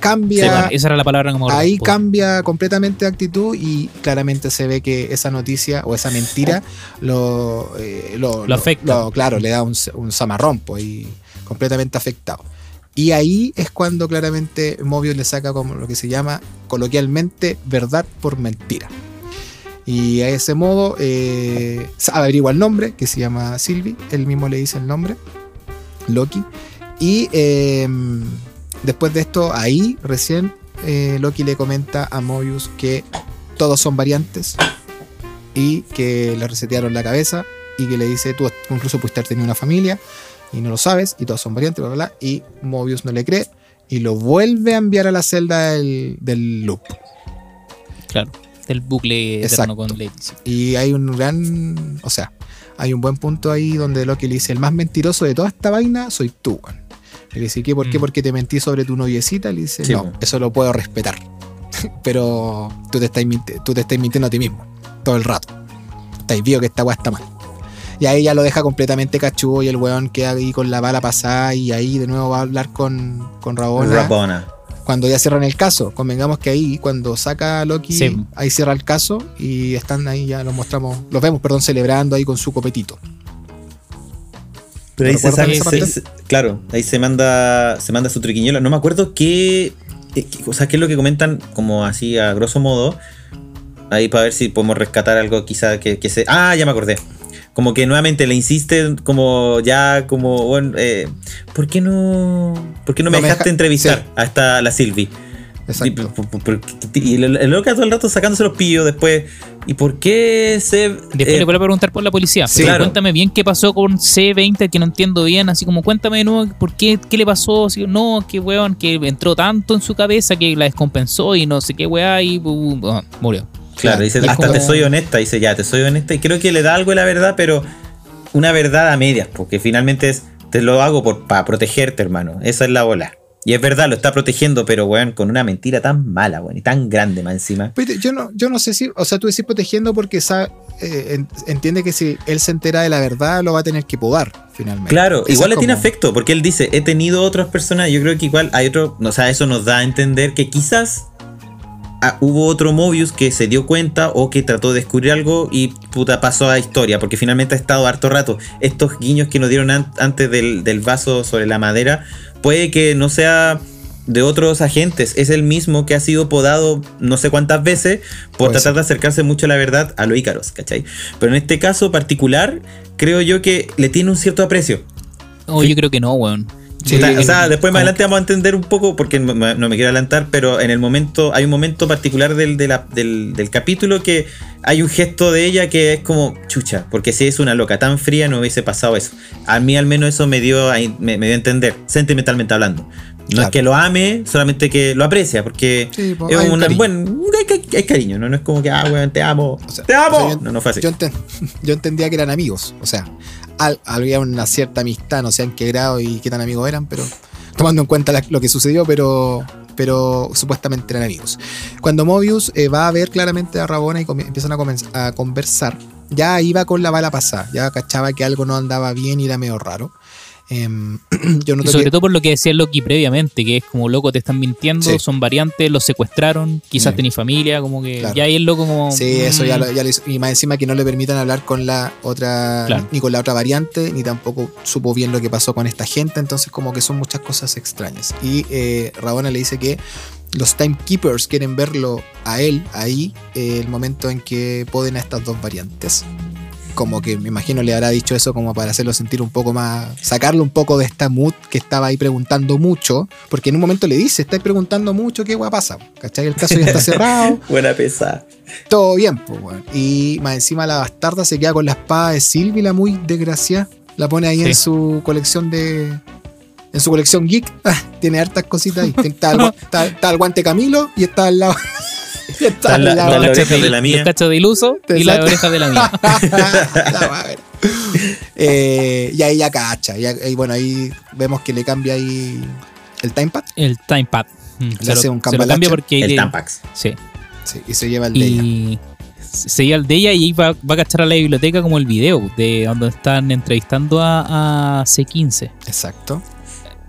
[SPEAKER 1] cambia.
[SPEAKER 3] Esa era la palabra que me.
[SPEAKER 1] Ahí cambia completamente de actitud y claramente se ve que esa noticia o esa mentira lo, eh, lo,
[SPEAKER 3] Lo afecta.
[SPEAKER 1] lo- claro, le da un, un zamarrón pues, y completamente afectado. Y ahí es cuando claramente Mobius le saca como lo que se llama coloquialmente verdad por mentira. Y a ese modo eh, averigua el nombre, que se llama Sylvie. Él mismo le dice el nombre, Loki. Y eh, después de esto, ahí recién eh, Loki le comenta a Mobius que todos son variantes y que le resetearon la cabeza y que le dice, tú incluso pudiste haber tenido una familia y no lo sabes y todos son variantes, bla, bla, bla. Y Mobius no le cree y lo vuelve a enviar a la celda del, del loop.
[SPEAKER 3] Claro, del bucle
[SPEAKER 1] Exacto.
[SPEAKER 3] eterno con Leticia.
[SPEAKER 1] Y hay un gran, o sea, hay un buen punto ahí donde Loki le dice, el más mentiroso de toda esta vaina soy tú, le dice, ¿qué? ¿Por qué?
[SPEAKER 3] Mm.
[SPEAKER 1] Porque te mentí sobre tu noviecita. Le dice,
[SPEAKER 2] Sí,
[SPEAKER 1] no, eso lo puedo respetar. <laughs> Pero tú te, estás tú te estás mintiendo a ti mismo, todo el rato. Estáis viendo que esta weá está mal. Y ahí ya lo deja completamente cachudo y el weón queda ahí con la bala pasada y ahí de nuevo va a hablar con, con Rabona.
[SPEAKER 2] Rabona.
[SPEAKER 1] Cuando ya cierran el caso, convengamos que ahí cuando saca a Loki,
[SPEAKER 3] Sí.
[SPEAKER 1] ahí cierra el caso y están ahí, ya los mostramos, los vemos, perdón, celebrando ahí con su copetito.
[SPEAKER 2] Pero ahí se se- claro, ahí se manda, se manda su triquiñuela. No me acuerdo qué, eh, qué- o sea, qué es lo que comentan como así a grosso modo. Ahí para ver si podemos rescatar algo quizá que, que se... Ah, ya me acordé. Como que nuevamente le insisten como ya como, bueno, eh, ¿por qué no, por qué no me
[SPEAKER 1] No me
[SPEAKER 2] dejaste
[SPEAKER 1] deja-
[SPEAKER 2] entrevistar
[SPEAKER 1] sí.
[SPEAKER 2] a esta, la Silvi?
[SPEAKER 1] Exacto.
[SPEAKER 2] Y, por- por- por- y el, el loca todo el rato sacándose los pillos después. ¿Y por qué se...
[SPEAKER 3] Después
[SPEAKER 2] eh,
[SPEAKER 3] le vuelve a preguntar por la policía.
[SPEAKER 1] sí,
[SPEAKER 2] claro.
[SPEAKER 3] Cuéntame bien qué pasó con C20, que no entiendo bien. Así como, cuéntame de nuevo por qué, qué le pasó. Así, no, que weón, que entró tanto en su cabeza que la descompensó y no sé qué weá y bu- bu- ah, murió.
[SPEAKER 2] Claro, dice, hasta
[SPEAKER 1] como-
[SPEAKER 2] te soy honesta, dice ya, te soy honesta. Y creo que le da algo de la verdad, pero una verdad a medias, porque finalmente es, te lo hago por, para protegerte, hermano. Esa es la bola. Y es verdad, lo está protegiendo, pero weón, con una mentira tan mala, weón, y tan grande más encima.
[SPEAKER 1] Pero yo no, yo no sé si, o sea, tú decís protegiendo porque sabe, eh, en- entiende que si él se entera de la verdad lo va a tener que podar finalmente.
[SPEAKER 2] Claro,
[SPEAKER 1] Esa
[SPEAKER 2] igual le tiene
[SPEAKER 1] como-
[SPEAKER 2] afecto, porque él dice, he tenido otras personas, yo creo que igual hay otro, o sea, eso nos da a entender que quizás ah, hubo otro Mobius que se dio cuenta o que trató de descubrir algo y puta pasó a historia, porque finalmente ha estado harto rato. Estos guiños que nos dieron an- antes del, del vaso sobre la madera, puede que no sea de otros agentes, es el mismo que ha sido podado no sé cuántas veces por
[SPEAKER 1] Puede
[SPEAKER 2] tratar
[SPEAKER 3] pues.
[SPEAKER 2] de acercarse mucho a la verdad a los ícaros, ¿cachai? Pero en este caso particular, creo yo que le tiene un cierto aprecio.
[SPEAKER 3] Oh, yo creo que no, weón.
[SPEAKER 1] Sí,
[SPEAKER 2] O sea, o sea,
[SPEAKER 1] en-
[SPEAKER 2] después más adelante vamos a entender un poco, porque no me quiero adelantar, pero en el momento, hay un momento particular del, de la- del, del capítulo que hay un gesto de ella que es como chucha, porque si es una loca tan fría no hubiese pasado eso. A mí al menos eso me dio, a, me, me dio a entender, sentimentalmente hablando. No
[SPEAKER 1] Claro.
[SPEAKER 2] es que lo ame, solamente que lo aprecia, porque
[SPEAKER 1] Sí,
[SPEAKER 2] es
[SPEAKER 1] hay un
[SPEAKER 2] un
[SPEAKER 1] cariño.
[SPEAKER 2] buen, hay, hay- hay cariño, ¿no? No es como que, ah, weón, te amo,
[SPEAKER 1] O sea,
[SPEAKER 2] te amo.
[SPEAKER 1] o sea, yo-
[SPEAKER 2] no, no fue así.
[SPEAKER 1] Yo, enten- <laughs> yo entendía que eran amigos, o sea, había una cierta amistad, no sé en qué grado y qué tan amigos eran, pero tomando en cuenta lo que sucedió, pero, pero supuestamente eran amigos. Cuando Mobius eh, va a ver claramente a Rabona y empiezan a, a conversar, ya iba con la bala pasada, ya cachaba que algo no andaba bien y era medio raro. Em, <clears throat> yo
[SPEAKER 3] Y sobre
[SPEAKER 1] que-
[SPEAKER 3] todo por lo que decía Loki previamente, que es como loco, te están mintiendo,
[SPEAKER 1] Sí.
[SPEAKER 3] son variantes, los secuestraron, quizás
[SPEAKER 1] Mm.
[SPEAKER 3] tenés familia, como que
[SPEAKER 1] Claro.
[SPEAKER 3] ya ahí el loco como.
[SPEAKER 1] Sí, eso ya
[SPEAKER 3] mm,
[SPEAKER 1] lo, ya lo hizo. Y más encima que no le permitan hablar con la otra,
[SPEAKER 3] Claro.
[SPEAKER 1] ni con la otra variante, ni tampoco supo bien lo que pasó con esta gente. Entonces, como que son muchas cosas extrañas. Y eh, Rabona le dice que los Timekeepers quieren verlo a él ahí, eh, el momento en que poden a estas dos variantes. Como que me imagino le habrá dicho eso como para hacerlo sentir un poco más, sacarlo un poco de esta mood que estaba ahí preguntando mucho, porque en un momento le dice, estáis preguntando mucho, ¿qué guay pasa? ¿Cachai? El caso ya está <laughs> cerrado
[SPEAKER 2] Buena pesada.
[SPEAKER 1] todo bien, pues, weón. Y más encima la bastarda se queda con la espada de Sylvie, la muy desgraciada. La pone ahí
[SPEAKER 3] Sí.
[SPEAKER 1] en su colección de. En su colección geek. <laughs> Ah, tiene hartas cositas ahí. <laughs> Está el guante Camilo y está al lado. <laughs>
[SPEAKER 2] la- la
[SPEAKER 3] cachos
[SPEAKER 2] de la mía.
[SPEAKER 3] Los cachos de iluso y la
[SPEAKER 1] Exacto.
[SPEAKER 3] oreja de la mía. <laughs>
[SPEAKER 1] La. Eh, y ahí ya cacha. Y, ahí- bueno, ahí vemos que le cambia ahí el timepad.
[SPEAKER 3] El timepad. Mm,
[SPEAKER 1] Le
[SPEAKER 3] se,
[SPEAKER 1] hace
[SPEAKER 3] lo,
[SPEAKER 1] un
[SPEAKER 3] se lo cambia porque.
[SPEAKER 2] El Tampax.
[SPEAKER 3] Sí.
[SPEAKER 1] Sí, y se lleva el de ella.
[SPEAKER 3] Y se lleva el de ella y ahí va, va a cachar a la biblioteca como el video de donde están entrevistando a, a C15.
[SPEAKER 1] Exacto.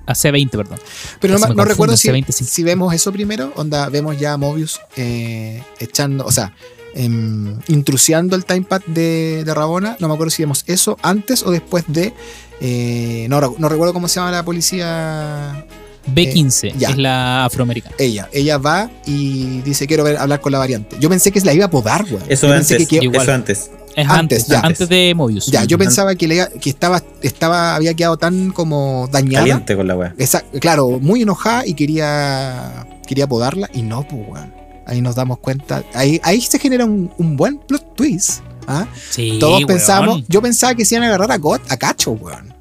[SPEAKER 3] A C20, perdón.
[SPEAKER 1] Pero no,
[SPEAKER 3] Se
[SPEAKER 1] recuerdo si,
[SPEAKER 3] C20 sí.
[SPEAKER 1] si vemos eso primero, onda, vemos ya a Mobius eh, echando, o sea, em, intrusiando el timepad de, de Rabona. No me acuerdo si vemos eso antes o después de. eh, no, no recuerdo cómo se llama la policía
[SPEAKER 3] B15
[SPEAKER 1] Eh, ya.
[SPEAKER 3] es la afroamericana.
[SPEAKER 1] Ella, ella va y dice quiero ver, hablar con la variante. Yo pensé que la iba a podar, weón.
[SPEAKER 2] Eso
[SPEAKER 1] Yo pensé
[SPEAKER 2] antes.
[SPEAKER 1] que- que-
[SPEAKER 3] igual.
[SPEAKER 2] Eso antes.
[SPEAKER 3] Es
[SPEAKER 1] antes,
[SPEAKER 3] antes,
[SPEAKER 1] ya.
[SPEAKER 3] antes de Mobius.
[SPEAKER 1] ya, yo pensaba que, le- que estaba, estaba, había quedado tan como dañada.
[SPEAKER 2] Caliente con la wea.
[SPEAKER 1] Esa- claro, muy enojada y quería, quería podarla y no, pues, weón. Ahí nos damos cuenta. Ahí, ahí se genera un, un buen plot twist. ¿ah?
[SPEAKER 3] Sí,
[SPEAKER 1] Todos
[SPEAKER 3] weón.
[SPEAKER 1] pensamos, yo pensaba que se iban a agarrar a, Got- a Cacho, weón.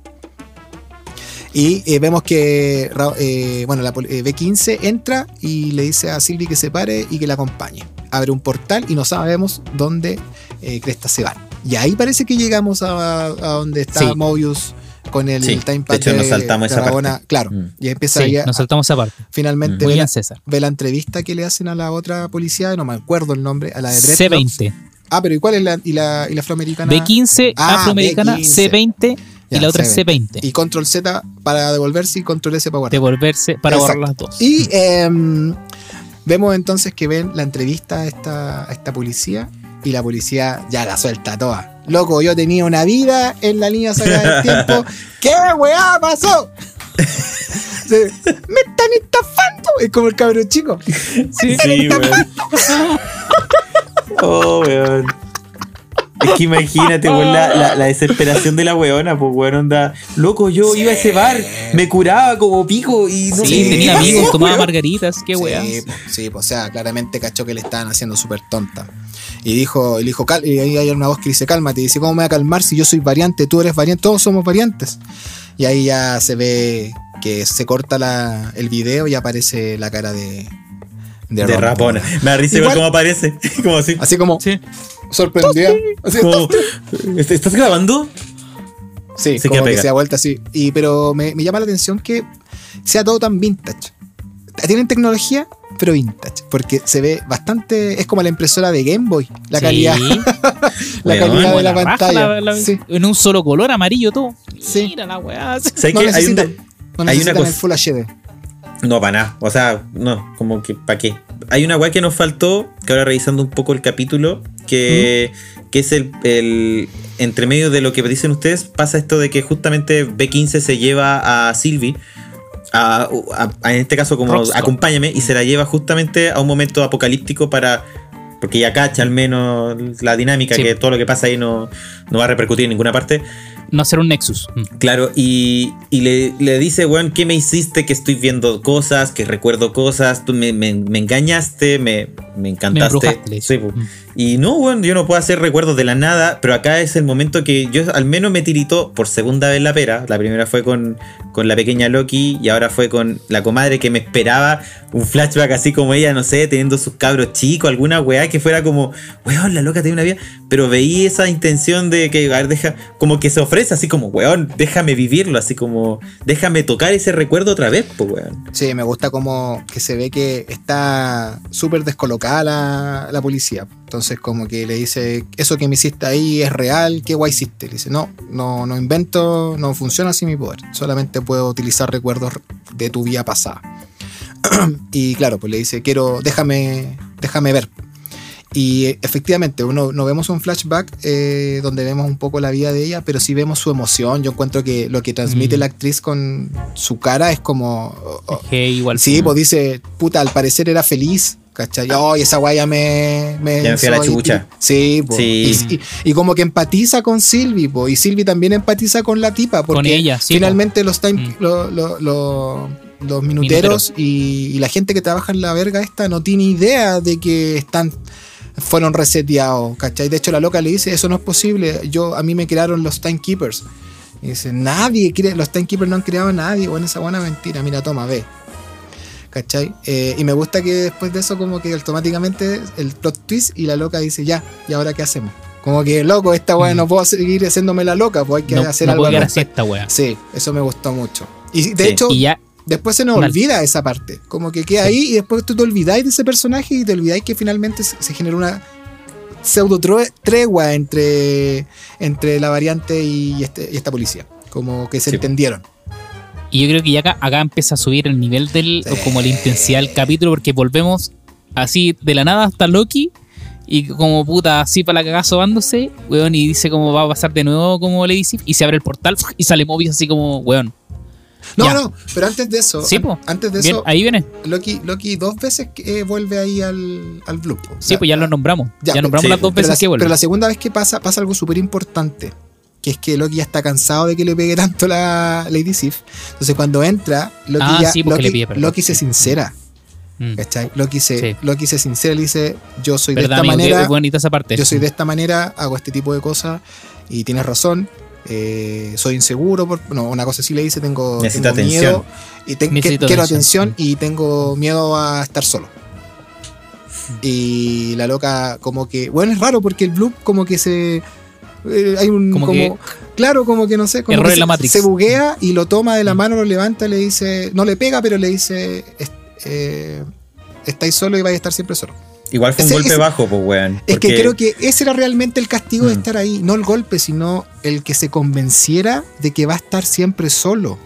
[SPEAKER 1] Y eh, vemos que eh, bueno, la eh, B15 entra y le dice a Sylvie que se pare y que la acompañe. Abre un portal y no sabemos dónde eh, Cresta se van. Y ahí parece que llegamos a, a donde está
[SPEAKER 3] Sí.
[SPEAKER 1] Mobius con el
[SPEAKER 2] Sí,
[SPEAKER 1] timepad
[SPEAKER 2] de hecho, nos saltamos esa
[SPEAKER 1] Rabona.
[SPEAKER 2] parte.
[SPEAKER 1] Claro,
[SPEAKER 2] Mm.
[SPEAKER 1] y empieza
[SPEAKER 3] Sí, nos
[SPEAKER 1] a-
[SPEAKER 3] saltamos esa parte.
[SPEAKER 1] finalmente ve la,
[SPEAKER 3] bien, César.
[SPEAKER 1] ve la entrevista que le hacen a la otra policía, no me acuerdo el nombre, a la de Dreadlocks.
[SPEAKER 3] C20.
[SPEAKER 1] Ah, pero ¿y cuál es la, y la, y la afroamericana?
[SPEAKER 3] B15
[SPEAKER 1] Ah,
[SPEAKER 3] afroamericana,
[SPEAKER 1] B15.
[SPEAKER 3] C20
[SPEAKER 1] Ya,
[SPEAKER 3] y la otra es
[SPEAKER 1] C20.
[SPEAKER 3] C20.
[SPEAKER 1] Y control Z para devolverse y control S para guardar.
[SPEAKER 3] Devolverse para
[SPEAKER 1] Exacto.
[SPEAKER 3] borrar las dos.
[SPEAKER 1] Y em, vemos entonces que ven la entrevista a esta, a esta policía y la policía ya la suelta toda. Loco, yo tenía una vida en la línea sagrada del tiempo. <laughs> ¿Qué weá pasó? <laughs> Me están estafando. Es como el cabrón chico.
[SPEAKER 3] Sí,
[SPEAKER 2] Sí, weón. <laughs> Oh, weón. Es que imagínate, weón, la, la- la desesperación de la weona, pues weón, onda. Loco, yo iba a ese bar, me curaba como pico y no
[SPEAKER 3] Sí,
[SPEAKER 1] Sí,
[SPEAKER 3] tenía amigos, tomaba
[SPEAKER 1] weón.
[SPEAKER 3] margaritas, qué weá.
[SPEAKER 1] Sí, po, sí, po, o sea, claramente cachó que le estaban haciendo súper tonta. Y dijo, y dijo, "Cal-", y ahí hay una voz que dice, cálmate. Y dice, ¿cómo me voy a calmar si yo soy variante, tú eres variante, todos somos variantes? Y ahí ya se ve que se corta la, el video y aparece la cara de,
[SPEAKER 2] De rapona. Me da risa igual como aparece. <laughs> Como así.
[SPEAKER 1] Así como
[SPEAKER 3] Sí.
[SPEAKER 1] sorprendida. Así,
[SPEAKER 2] Como, ¿est- ¿Estás grabando?
[SPEAKER 1] sí,
[SPEAKER 2] se
[SPEAKER 1] como que
[SPEAKER 2] pegada.
[SPEAKER 1] se da vuelta así. Y, pero me, me llama la atención que sea todo tan vintage. Tienen tecnología, pero vintage. Porque se ve bastante. Es como la impresora de Game Boy. La
[SPEAKER 3] Sí.
[SPEAKER 1] calidad. <laughs> La calidad de la, pantalla.
[SPEAKER 3] la- la-
[SPEAKER 1] sí.
[SPEAKER 3] En un solo color, amarillo todo.
[SPEAKER 1] Sí.
[SPEAKER 3] Mira la weá.
[SPEAKER 2] ¿Sabes
[SPEAKER 1] No?
[SPEAKER 2] Hay un
[SPEAKER 1] necesitan,
[SPEAKER 2] de-
[SPEAKER 1] no
[SPEAKER 2] hay una cosa-
[SPEAKER 1] el Full HD.
[SPEAKER 2] No, para nada. O sea, no, como que ¿para qué? Hay una weá que nos faltó, que ahora revisando un poco el capítulo, que, que es el, el- Entre medio de lo que dicen ustedes, pasa esto de que justamente B15 se lleva a Sylvie. A, a- a- en este caso como
[SPEAKER 3] Rockstar.
[SPEAKER 2] acompáñame y se la lleva justamente a un momento apocalíptico para porque ya cacha al menos la dinámica
[SPEAKER 3] Sí.
[SPEAKER 2] que todo lo que pasa ahí no, no va a repercutir en ninguna parte
[SPEAKER 3] No hacer un Nexus. Mm.
[SPEAKER 2] Claro, y, y le, le dice, weón, ¿qué me hiciste? Que estoy viendo cosas, que recuerdo cosas, tú me, me- me engañaste, me, me encantaste. Sí.
[SPEAKER 3] Mm.
[SPEAKER 2] Y no, weón, yo no puedo hacer recuerdos de la nada, pero acá es el momento que yo al menos me tiritó por segunda vez la pera. La primera fue con, con la pequeña Loki y ahora fue con la comadre que me esperaba un flashback así como ella, no sé, teniendo sus cabros chicos, alguna weá que fuera como, weón, la loca tiene una vida. Pero veí esa intención de que, a ver, deja, como que se ofrece así como, weón, déjame vivirlo, así como, déjame tocar ese recuerdo otra vez, pues, weón.
[SPEAKER 1] Sí, me gusta como que se ve que está súper descolocada la, la policía. Entonces como que le dice, eso que me hiciste ahí es real, ¿qué guay hiciste? Le dice, no, no, no invento, no funciona así mi poder. Solamente puedo utilizar recuerdos de tu vida pasada. <clears throat> y claro, pues le dice, quiero, déjame, déjame ver. Y efectivamente, uno, no vemos un flashback eh, donde vemos un poco la vida de ella, pero sí vemos su emoción. Yo encuentro que lo que transmite
[SPEAKER 3] Mm.
[SPEAKER 1] la actriz con su cara es como... oh,
[SPEAKER 3] igual.
[SPEAKER 1] Sí, pues dice, puta, al parecer era feliz. ¿Cachai? Oh, y esa guaya me, me.
[SPEAKER 2] Ya me fui a la chucha.
[SPEAKER 1] Sí, po.
[SPEAKER 2] Sí.
[SPEAKER 1] Y, y- y como que empatiza con Sylvie, po. y Sylvie también empatiza con la tipa, porque
[SPEAKER 3] Con ella, sí,
[SPEAKER 1] finalmente los time,
[SPEAKER 3] Mm.
[SPEAKER 1] lo- lo- lo- los minuteros y, y la gente que trabaja en la verga esta no tiene idea de que están fueron reseteados, ¿cachai? De hecho la loca le dice, eso no es posible, yo a mí me crearon los timekeepers. Y dice, nadie, crea- los timekeepers no han creado a nadie, bueno, esa buena mentira, mira, toma, ve. ¿Cachai? Eh, y me gusta que después de eso como que automáticamente el plot twist y la loca dice, ya, ¿y ahora qué hacemos? Como que, loco, esta weá
[SPEAKER 3] Mm.
[SPEAKER 1] no puedo seguir haciéndome la loca, pues hay que
[SPEAKER 3] no,
[SPEAKER 1] hacer
[SPEAKER 3] no
[SPEAKER 1] algo
[SPEAKER 3] puedo quedar así esta wea.
[SPEAKER 1] Sí, eso me gustó mucho. Y de
[SPEAKER 2] Sí.
[SPEAKER 1] hecho,
[SPEAKER 3] Y ya,
[SPEAKER 1] después se nos olvida esa parte. Como que queda ahí y después tú te olvidáis de ese personaje y te olvidáis que finalmente se, genera una pseudo tre- tregua entre, entre la variante y, este- y esta policía. Como que se
[SPEAKER 2] Sí.
[SPEAKER 1] entendieron.
[SPEAKER 3] Y yo creo que ya acá, acá empieza a subir el nivel del,
[SPEAKER 1] Sí.
[SPEAKER 3] como la intensidad del capítulo, porque volvemos así de la nada hasta Loki. Y como puta, así para la cagada sobándose, weón, y dice cómo va a pasar de nuevo como Lady Sif, y se abre el portal <laughs> y sale Mobius así como, weón.
[SPEAKER 1] No,
[SPEAKER 3] Ya.
[SPEAKER 1] no, pero antes de eso,
[SPEAKER 3] Sí, po.
[SPEAKER 1] antes de
[SPEAKER 3] Bien,
[SPEAKER 1] eso,
[SPEAKER 3] ahí viene.
[SPEAKER 1] Loki, Loki dos veces eh, vuelve ahí al, al
[SPEAKER 3] Sí, pues ya lo nombramos.
[SPEAKER 1] ya,
[SPEAKER 3] Ya, nombramos
[SPEAKER 2] sí,
[SPEAKER 3] las dos veces
[SPEAKER 1] la,
[SPEAKER 3] que vuelve.
[SPEAKER 1] pero la segunda vez que pasa, pasa algo súper importante. Que es que Loki ya está cansado de que le pegue tanto la Lady Sif. Entonces cuando entra, Loki,
[SPEAKER 3] Ah,
[SPEAKER 1] ya,
[SPEAKER 3] sí, porque
[SPEAKER 1] Loki,
[SPEAKER 3] le pide perdón.
[SPEAKER 1] Loki se sincera.
[SPEAKER 3] Mm.
[SPEAKER 1] ¿Cachai? Loki se,
[SPEAKER 3] Sí.
[SPEAKER 1] Loki se sincera y le dice, yo soy de
[SPEAKER 3] ¿Verdad,
[SPEAKER 1] esta
[SPEAKER 3] amigo?
[SPEAKER 1] manera.
[SPEAKER 3] Bonita esa parte.
[SPEAKER 1] Yo soy de esta manera, hago este tipo de cosas y tienes razón. eh, soy inseguro, por, no, una cosa así le dice, tengo,
[SPEAKER 2] Necesita
[SPEAKER 1] tengo
[SPEAKER 2] atención.
[SPEAKER 1] miedo y te- que-
[SPEAKER 3] Necesito
[SPEAKER 1] quiero
[SPEAKER 3] atención.
[SPEAKER 1] atención y tengo miedo a estar solo. Y la loca como que, bueno, es raro porque el Blue como que se eh, hay un
[SPEAKER 3] Como
[SPEAKER 1] como,
[SPEAKER 3] que-
[SPEAKER 1] claro, como que no sé, como
[SPEAKER 3] Error
[SPEAKER 1] que
[SPEAKER 3] en
[SPEAKER 1] se,
[SPEAKER 3] la
[SPEAKER 1] se buguea y lo toma de la
[SPEAKER 3] Mm.
[SPEAKER 1] mano, lo levanta, le dice, no le pega, pero le dice est- eh, estáis solo y vais a estar siempre solo.
[SPEAKER 2] Igual fue un
[SPEAKER 1] Ese-
[SPEAKER 2] golpe
[SPEAKER 1] ese-
[SPEAKER 2] bajo, pues, weón.
[SPEAKER 1] Es que creo que ese era realmente el castigo de
[SPEAKER 2] Mm.
[SPEAKER 1] estar ahí, no el golpe, sino el que se convenciera de que va a estar siempre solo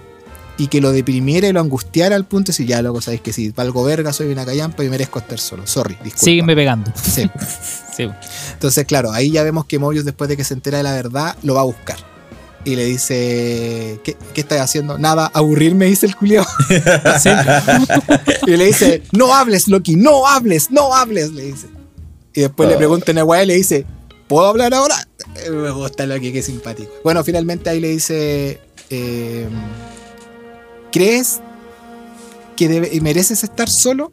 [SPEAKER 1] y que lo deprimiera y lo angustiara al punto de decir, ya loco, sabéis que si valgo verga, soy una callampa y merezco estar solo. Sorry, disculpa.
[SPEAKER 3] Sígueme pegando.
[SPEAKER 1] Sí. <laughs>
[SPEAKER 3] Sí.
[SPEAKER 1] Entonces, claro, ahí ya vemos que Mobius después de que se entera de la verdad, lo va a buscar. Y le dice, ¿qué, qué estás haciendo? Nada, aburrirme, dice el culiao. <laughs> y le dice, no hables, Loki, no hables, no hables, le dice. Y después le pregunta a Nahuel y le dice, ¿puedo hablar ahora? Eh, Me gusta Loki, qué simpático. Bueno, finalmente ahí le dice, eh, ¿crees que debe- mereces estar solo?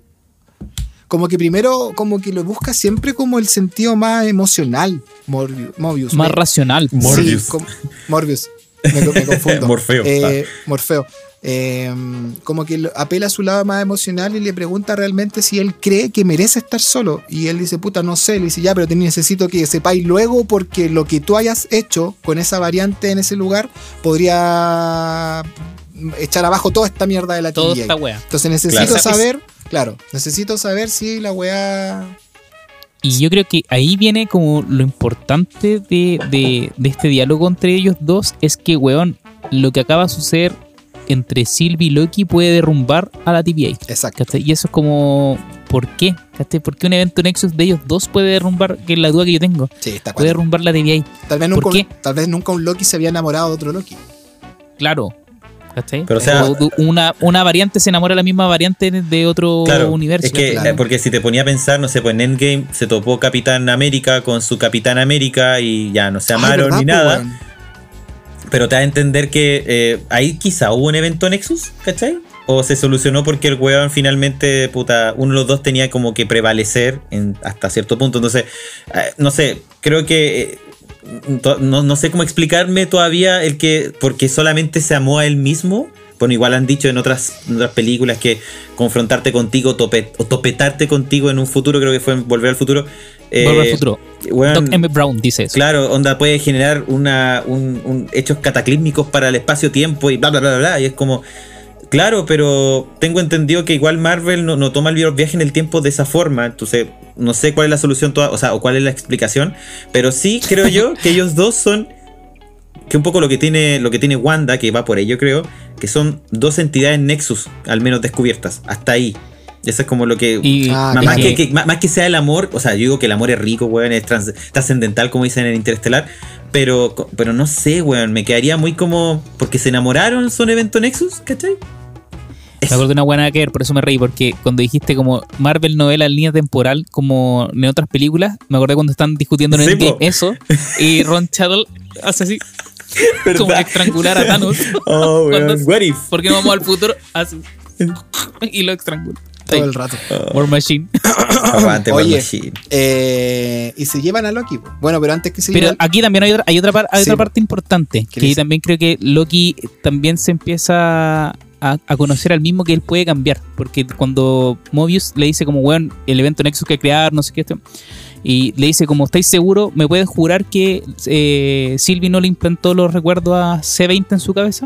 [SPEAKER 1] Como que primero, como que lo busca siempre como el sentido más emocional, Morbius. Mobius.
[SPEAKER 3] Más
[SPEAKER 1] Me-
[SPEAKER 3] racional.
[SPEAKER 2] Morbius.
[SPEAKER 1] Sí, com- Morbius. Me, me confundo. <laughs>
[SPEAKER 2] Morfeo.
[SPEAKER 1] Eh, Morfeo. Eh, como que apela a su lado más emocional y le pregunta realmente si él cree que merece estar solo. Y él dice, puta, no sé. Le dice, ya, pero te necesito que sepáis luego porque lo que tú hayas hecho con esa variante en ese lugar podría echar abajo toda esta mierda de la
[SPEAKER 3] Toda esta wea.
[SPEAKER 1] Entonces necesito
[SPEAKER 2] Claro.
[SPEAKER 1] saber, claro, necesito saber si la weá...
[SPEAKER 3] Y yo creo que ahí viene como lo importante de, de- de este diálogo entre ellos dos es que, weón, lo que acaba de suceder entre Sylvie y Loki puede derrumbar a la TVA.
[SPEAKER 1] Exacto.
[SPEAKER 3] Y eso es como, ¿por qué? ¿cachai? ¿Por qué un evento Nexus de ellos dos puede derrumbar, que es la duda que yo tengo,
[SPEAKER 1] Sí, está
[SPEAKER 3] puede derrumbar la TVA?
[SPEAKER 1] Tal vez, tal vez nunca un Loki se había enamorado de otro Loki.
[SPEAKER 3] Claro. ¿Cachai?
[SPEAKER 2] Pero, o sea-
[SPEAKER 3] una, una variante se enamora de la misma variante de otro
[SPEAKER 2] Claro,
[SPEAKER 3] universo.
[SPEAKER 2] es que,
[SPEAKER 1] claro.
[SPEAKER 2] eh, porque si te ponía a pensar, no sé, pues en Endgame se topó Capitán América con su Capitán América y ya no se
[SPEAKER 1] Ay,
[SPEAKER 2] amaron
[SPEAKER 1] ¿verdad,
[SPEAKER 2] ni nada. Pero te da a entender que eh, ahí quizá hubo un evento Nexus, ¿cachai? O se solucionó porque el weón finalmente, puta, uno de los dos tenía como que prevalecer en, hasta cierto punto. Entonces, eh, no sé, creo que eh, no, no sé cómo explicarme todavía el que, porque solamente se amó a él mismo. Bueno, igual han dicho en otras, en otras películas que confrontarte contigo tope- o topetarte contigo en un futuro, creo que fue en Volver al Futuro. eh,
[SPEAKER 3] Volver al futuro.
[SPEAKER 2] weón,
[SPEAKER 3] Doc M. Brown dice eso.
[SPEAKER 2] Claro, onda puede generar una, un, un- hechos cataclísmicos para el espacio-tiempo y bla, bla, bla, bla. Y es como, claro, pero tengo entendido que igual Marvel no, no toma el viaje en el tiempo de esa forma. Entonces, no sé cuál es la solución, toda, o sea, o cuál es la explicación. Pero sí <laughs> creo yo que ellos dos son, que un poco lo que tiene, lo que tiene Wanda, que va por ello, creo, que son dos entidades Nexus, al menos descubiertas. Hasta ahí. Eso es como lo que.
[SPEAKER 3] Y
[SPEAKER 1] Ah,
[SPEAKER 2] Más,
[SPEAKER 3] es
[SPEAKER 2] más
[SPEAKER 3] que-
[SPEAKER 2] más, más que sea el amor, o sea, yo digo que el amor es rico, weón, es trascendental, como dicen en Interestelar, pero, pero no sé, weón, me quedaría muy como. Porque se enamoraron, son evento Nexus, ¿cachai?
[SPEAKER 3] Me acuerdo de una buena que ver, por eso me reí, porque cuando dijiste como Marvel novela en línea temporal, como en otras películas, me acordé cuando están discutiendo en
[SPEAKER 2] Sí,
[SPEAKER 3] eso, y Ron Chaddle hace así, <laughs> como
[SPEAKER 2] ¿Verdad?
[SPEAKER 3] estrangular a Thanos.
[SPEAKER 2] Oh, weón, what if?
[SPEAKER 3] porque no vamos al futuro? <laughs> Y lo estrangula.
[SPEAKER 1] Todo el rato.
[SPEAKER 3] War Machine. <coughs>
[SPEAKER 2] Aguante, War
[SPEAKER 1] Oye,
[SPEAKER 2] Machine.
[SPEAKER 1] Eh, y se llevan a Loki. Bueno, pero antes que se
[SPEAKER 3] Pero aquí también hay otra, hay otra, par- hay
[SPEAKER 1] Sí.
[SPEAKER 3] otra parte importante,
[SPEAKER 1] ¿Qué
[SPEAKER 3] que
[SPEAKER 1] dice?
[SPEAKER 3] también creo que Loki también se empieza a, a conocer al mismo que él puede cambiar, porque cuando Mobius le dice como, weón, el evento Nexus que crear, no sé qué, esto, y le dice como, ¿estáis seguros? ¿Me pueden jurar que eh, Sylvie no le implantó los recuerdos a C20 en su cabeza?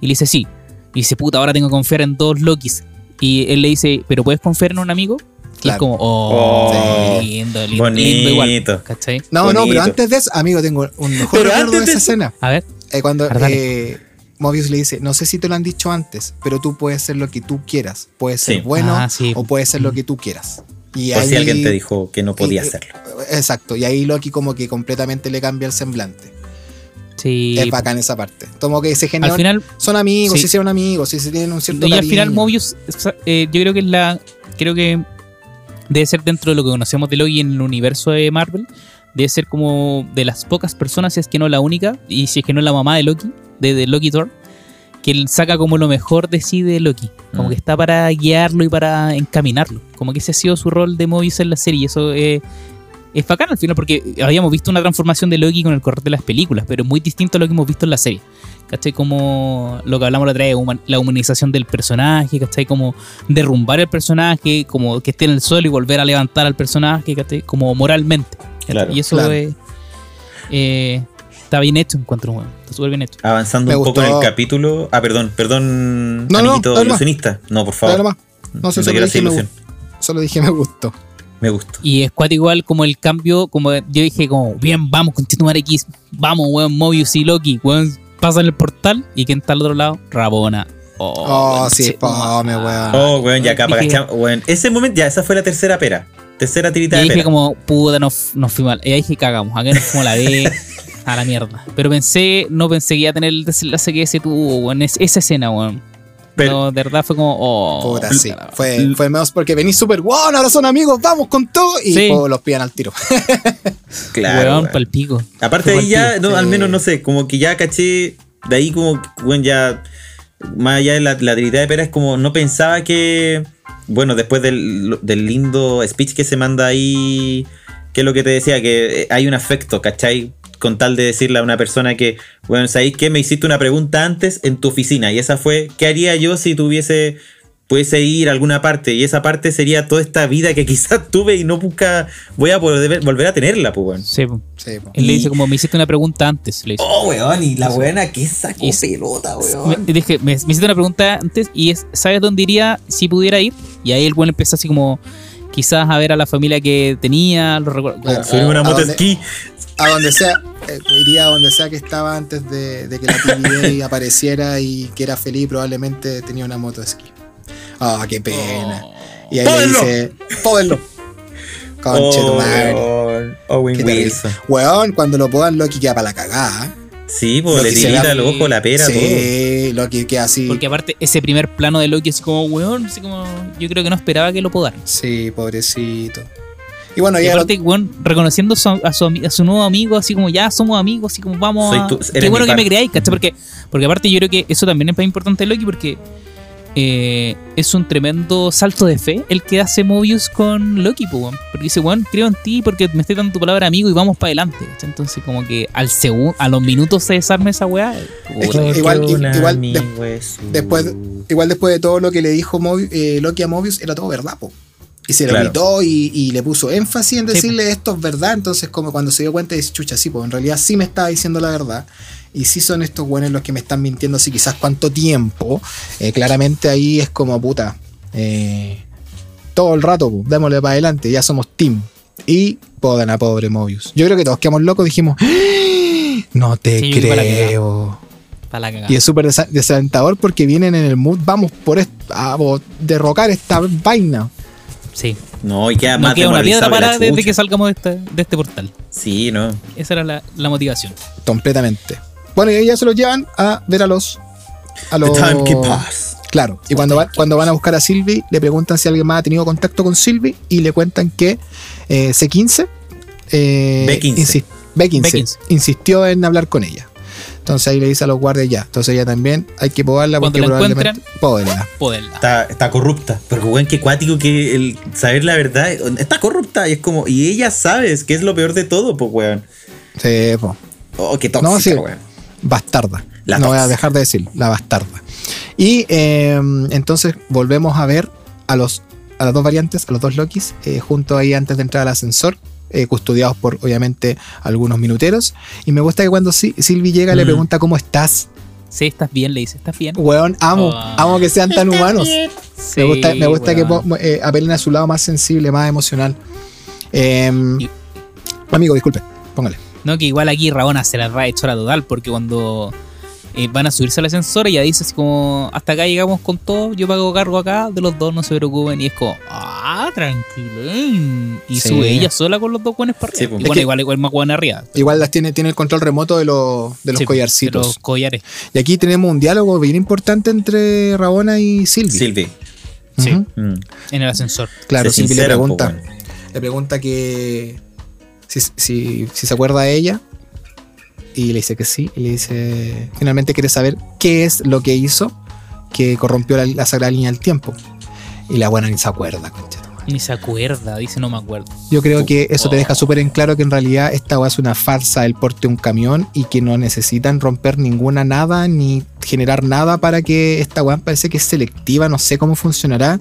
[SPEAKER 3] Y le dice, sí. Y dice, puta, ahora tengo que confiar en dos Lokis. Y él le dice, ¿pero puedes confiar en un amigo? Y
[SPEAKER 1] Claro.
[SPEAKER 3] es como, oh,
[SPEAKER 2] Oh,
[SPEAKER 3] lindo, lindo,
[SPEAKER 2] bonito.
[SPEAKER 3] lindo igual. ¿Cachai?
[SPEAKER 1] no, no, pero antes de eso, amigo, tengo un mejor
[SPEAKER 2] Pero
[SPEAKER 1] recuerdo de
[SPEAKER 2] antes de
[SPEAKER 1] esa escena.
[SPEAKER 3] A ver,
[SPEAKER 1] Eh, cuando eh, Mobius le dice, no sé si te lo han dicho antes, pero tú puedes ser lo que tú quieras. Puedes ser
[SPEAKER 2] Sí.
[SPEAKER 1] bueno
[SPEAKER 3] Ah, sí.
[SPEAKER 1] o puedes ser lo que tú quieras. Y
[SPEAKER 2] si
[SPEAKER 1] ahí-
[SPEAKER 2] alguien te dijo que no podía
[SPEAKER 1] y-
[SPEAKER 2] hacerlo.
[SPEAKER 1] Exacto, y ahí Loki como que completamente le cambia el semblante.
[SPEAKER 3] Sí.
[SPEAKER 1] es bacán esa parte. Como que se
[SPEAKER 3] Al
[SPEAKER 1] generan,
[SPEAKER 3] final,
[SPEAKER 1] son amigos,
[SPEAKER 3] sí.
[SPEAKER 1] se hicieron amigos, si se tienen un cierto
[SPEAKER 3] y al final. Mobius, eh, yo creo que es la. Creo que debe ser dentro de lo que conocemos de Loki en el universo de Marvel. Debe ser como de las pocas personas, si es que no la única, y si es que no la mamá de Loki, de, de Loki Thor, que él saca como lo mejor de sí de Loki. Como
[SPEAKER 2] Mm.
[SPEAKER 3] que está para guiarlo y para encaminarlo. Como que ese ha sido su rol de Mobius en la serie. Y eso eh, es bacán al final, porque habíamos visto una transformación de Loki con el correr de las películas, pero es muy distinto a lo que hemos visto en la serie. ¿Cachai? Como lo que hablamos la otra vez, human- la humanización del personaje, ¿cachai? Como derrumbar el personaje, como que esté en el suelo y volver a levantar al personaje, ¿cachai? Como moralmente.
[SPEAKER 2] Claro,
[SPEAKER 3] y eso
[SPEAKER 1] claro.
[SPEAKER 3] es, eh, está bien hecho, encuentro, bueno, está súper bien hecho.
[SPEAKER 2] Avanzando
[SPEAKER 1] Me
[SPEAKER 2] un poco en el capítulo. Ah, perdón, perdón,
[SPEAKER 1] No, no,
[SPEAKER 2] amiguito
[SPEAKER 1] más.
[SPEAKER 2] ilusionista. No, por favor.
[SPEAKER 1] No, si
[SPEAKER 2] te
[SPEAKER 1] solo
[SPEAKER 2] quiero
[SPEAKER 1] dije,
[SPEAKER 2] hacer
[SPEAKER 1] me,
[SPEAKER 2] ilusión.
[SPEAKER 1] gu- solo dije me gustó.
[SPEAKER 3] Y es cuate igual como el cambio, como yo dije, como, bien, vamos, continuar X, vamos, weón, Mobius y Loki, weón, pasan el portal y ¿quién está al otro lado? Rabona. Oh,
[SPEAKER 1] Oh,
[SPEAKER 3] weón,
[SPEAKER 1] sí,
[SPEAKER 3] no,
[SPEAKER 1] weón.
[SPEAKER 2] Oh, weón, ya acá,
[SPEAKER 3] Dije-
[SPEAKER 2] cachamos, weón. Ese momento, ya, esa fue la tercera pera. Tercera tirita
[SPEAKER 3] Y
[SPEAKER 2] de
[SPEAKER 3] dije
[SPEAKER 2] pera.
[SPEAKER 3] como, puta, nos, nos fuimos mal. Y ahí dije, cagamos, acá nos fuimos a la B, a la mierda. Pero pensé, no pensé que iba a tener el desenlace que ese tuvo, weón, es- esa escena, weón.
[SPEAKER 2] Pero-
[SPEAKER 3] No, de verdad fue como, oh.
[SPEAKER 1] Puta, sí. Fue, fue menos porque venís súper, wow, ahora son amigos, vamos con todo. Y
[SPEAKER 3] Sí.
[SPEAKER 1] po, los pillan al tiro. <laughs>
[SPEAKER 2] Claro.
[SPEAKER 3] weón, pico.
[SPEAKER 2] Aparte ahí ya, al menos no sé, como que ya caché, de ahí como, bueno, ya, más allá de la, la tirita de pera, es como no pensaba que, bueno, después del, del lindo speech que se manda ahí, que es lo que te decía, que eh, hay un afecto, ¿cachai? Con tal de decirle a una persona que, bueno, ¿sabéis qué? Me hiciste una pregunta antes en tu oficina y esa fue, ¿qué haría yo si tuviese, pudiese ir a alguna parte? Y esa parte sería toda esta vida que <laughs> quizás tuve y no nunca voy a poder volver a tenerla, pues, bueno.
[SPEAKER 3] Sí.
[SPEAKER 1] Sí, po.
[SPEAKER 3] Él le dice como, me hiciste una pregunta antes, le dice.
[SPEAKER 2] Oh, weón, y la buena que sacó
[SPEAKER 3] Y-
[SPEAKER 2] pelota,
[SPEAKER 3] Me,
[SPEAKER 2] weón.
[SPEAKER 3] dije, me, me hiciste una pregunta antes y es, ¿sabes dónde iría si pudiera ir? Y ahí el buen empezó así como, quizás a ver a la familia que tenía, lo recuerdo.
[SPEAKER 1] Claro.
[SPEAKER 2] Subir una
[SPEAKER 1] ¿A
[SPEAKER 2] moto esquí.
[SPEAKER 1] A donde sea, eh, iría a donde sea que estaba antes de, de que la TVA <laughs> apareciera y que era feliz, probablemente tenía una moto de esquí. Ah, qué pena. Y ahí
[SPEAKER 2] ¡Pódenlo!
[SPEAKER 1] le dice, pódenlo. Conche tu
[SPEAKER 2] Oh,
[SPEAKER 1] madre.
[SPEAKER 2] Owen
[SPEAKER 1] terrible.
[SPEAKER 2] Wilson.
[SPEAKER 1] Weón, cuando lo podan, Loki queda para la cagada.
[SPEAKER 2] Sí, pues le tirita el ojo, la pera, todo.
[SPEAKER 1] Sí, Loki queda así.
[SPEAKER 3] Porque aparte, ese primer plano de Loki así como, weón, así como, yo creo que no esperaba que lo podaran.
[SPEAKER 1] Sí, pobrecito. Y bueno,
[SPEAKER 3] Y
[SPEAKER 1] ya lo-
[SPEAKER 3] aparte, weón, reconociendo su- a, su, a su nuevo amigo, así como ya somos amigos, así como vamos
[SPEAKER 2] Soy
[SPEAKER 3] a.
[SPEAKER 2] tu-
[SPEAKER 3] Qué bueno que me creáis, ¿cachai? Porque, porque aparte yo creo que eso también es muy importante de Loki porque eh, es un tremendo salto de fe el que hace Mobius con Loki, pues. Porque dice, weón, creo en ti porque me estoy dando tu palabra amigo y vamos para adelante, ¿cachai? Entonces, como que al segundo, a los minutos se desarma esa weá.
[SPEAKER 1] Es
[SPEAKER 3] puta,
[SPEAKER 1] que igual- de- después- igual después de todo lo que le dijo eh, Loki a Mobius, era todo verdad, po. Y se lo
[SPEAKER 2] Claro.
[SPEAKER 1] gritó y, y le puso énfasis en
[SPEAKER 3] Sí,
[SPEAKER 1] decirle esto es verdad. Entonces, como cuando se dio cuenta, dice, chucha, sí, pues en realidad sí me estaba diciendo la verdad. Y sí son estos buenos los que me están mintiendo, así quizás cuánto tiempo. Eh, claramente ahí es como puta. eh, todo el rato, pues, démosle para adelante, ya somos team. Y podan a pobre Mobius. Yo creo que todos quedamos locos, dijimos, "¡Ah! no te
[SPEAKER 3] Sí,
[SPEAKER 1] creo. Y es súper desa- desalentador porque vienen en el mood, vamos por esto, a derrocar esta vaina.
[SPEAKER 3] Sí.
[SPEAKER 2] No, y queda
[SPEAKER 3] No
[SPEAKER 2] más
[SPEAKER 3] queda una piedra para desde que salgamos de este, de este portal.
[SPEAKER 2] Sí, no.
[SPEAKER 3] Esa era la, la motivación.
[SPEAKER 1] Completamente. Bueno, y ahí ya se los llevan a ver a los. A
[SPEAKER 2] The
[SPEAKER 1] los
[SPEAKER 2] time can pass.
[SPEAKER 1] Claro. Y cuando, va- cuando van a buscar a Sylvie, le preguntan si alguien más ha tenido contacto con Sylvie y le cuentan que eh, C15. eh,
[SPEAKER 2] B15.
[SPEAKER 1] insi- B15,
[SPEAKER 3] B15.
[SPEAKER 1] Insistió en hablar con ella. Entonces ahí le dice a los guardias ya. Entonces ella también hay que
[SPEAKER 3] Cuando
[SPEAKER 1] porque
[SPEAKER 3] la
[SPEAKER 1] probablemente. Pódenla.
[SPEAKER 3] Poderla.
[SPEAKER 2] Está, está corrupta. Pero weón, qué cuático que el saber la verdad. Está corrupta. Y es como. Y ella sabes que es lo peor de todo, pues weón.
[SPEAKER 1] Sí, po.
[SPEAKER 2] Oh, qué tóxica,
[SPEAKER 1] No, sí.
[SPEAKER 2] weón.
[SPEAKER 1] bastarda.
[SPEAKER 2] La
[SPEAKER 1] no voy a dejar de decir, la bastarda. Y eh, entonces volvemos a ver a los a las dos variantes, a los dos Lokis, eh, junto ahí antes de entrar al ascensor, eh, custodiados por obviamente algunos minuteros. Y me gusta que cuando Si- Sylvie llega le
[SPEAKER 2] Mm.
[SPEAKER 1] pregunta cómo estás.
[SPEAKER 3] Sí, estás bien, le dice, ¿estás bien?
[SPEAKER 1] Weón, amo,
[SPEAKER 3] Oh.
[SPEAKER 1] amo que sean tan humanos. me gusta, me gusta que
[SPEAKER 3] weón.
[SPEAKER 1] eh, apelen a su lado más sensible, más emocional. Em,
[SPEAKER 3] Y-
[SPEAKER 1] amigo, disculpe, póngale.
[SPEAKER 3] No, que igual aquí Rabona se la va a echar a total, porque cuando eh, van a subirse al ascensor, ella dice así como, hasta acá llegamos con todo, yo pago cargo acá, de los dos no se preocupen, y es como, ah, tranquilo. Y
[SPEAKER 1] Sí.
[SPEAKER 3] sube ella sola con los dos buenos para
[SPEAKER 2] Sí,
[SPEAKER 3] arriba.
[SPEAKER 2] pues.
[SPEAKER 3] Y
[SPEAKER 1] Es
[SPEAKER 3] bueno,
[SPEAKER 1] que-
[SPEAKER 3] igual, igual más buena arriba.
[SPEAKER 1] Igual las tiene, tiene el control remoto de, los de los
[SPEAKER 3] Sí,
[SPEAKER 1] collarcitos.
[SPEAKER 3] de los collares.
[SPEAKER 1] Y aquí tenemos un diálogo bien importante entre Rabona y Silvi.
[SPEAKER 2] Silvi.
[SPEAKER 3] Sí.
[SPEAKER 2] Mm.
[SPEAKER 3] En el ascensor.
[SPEAKER 1] Claro, Silvi le pregunta,
[SPEAKER 2] weón.
[SPEAKER 1] le pregunta que si, si- si se acuerda de ella. Y le dice que sí. Y le dice, finalmente quiere saber qué es lo que hizo que corrompió la, la sagrada línea del tiempo. Y la buena ni se acuerda, concha.
[SPEAKER 3] Ni se acuerda, dice no me acuerdo.
[SPEAKER 1] Yo creo que eso te
[SPEAKER 3] Oh.
[SPEAKER 1] deja súper en claro que en realidad esta weá es una farsa del porte de un camión y que no necesitan romper ninguna nada ni generar nada para que esta weá parece que es selectiva, no sé cómo funcionará,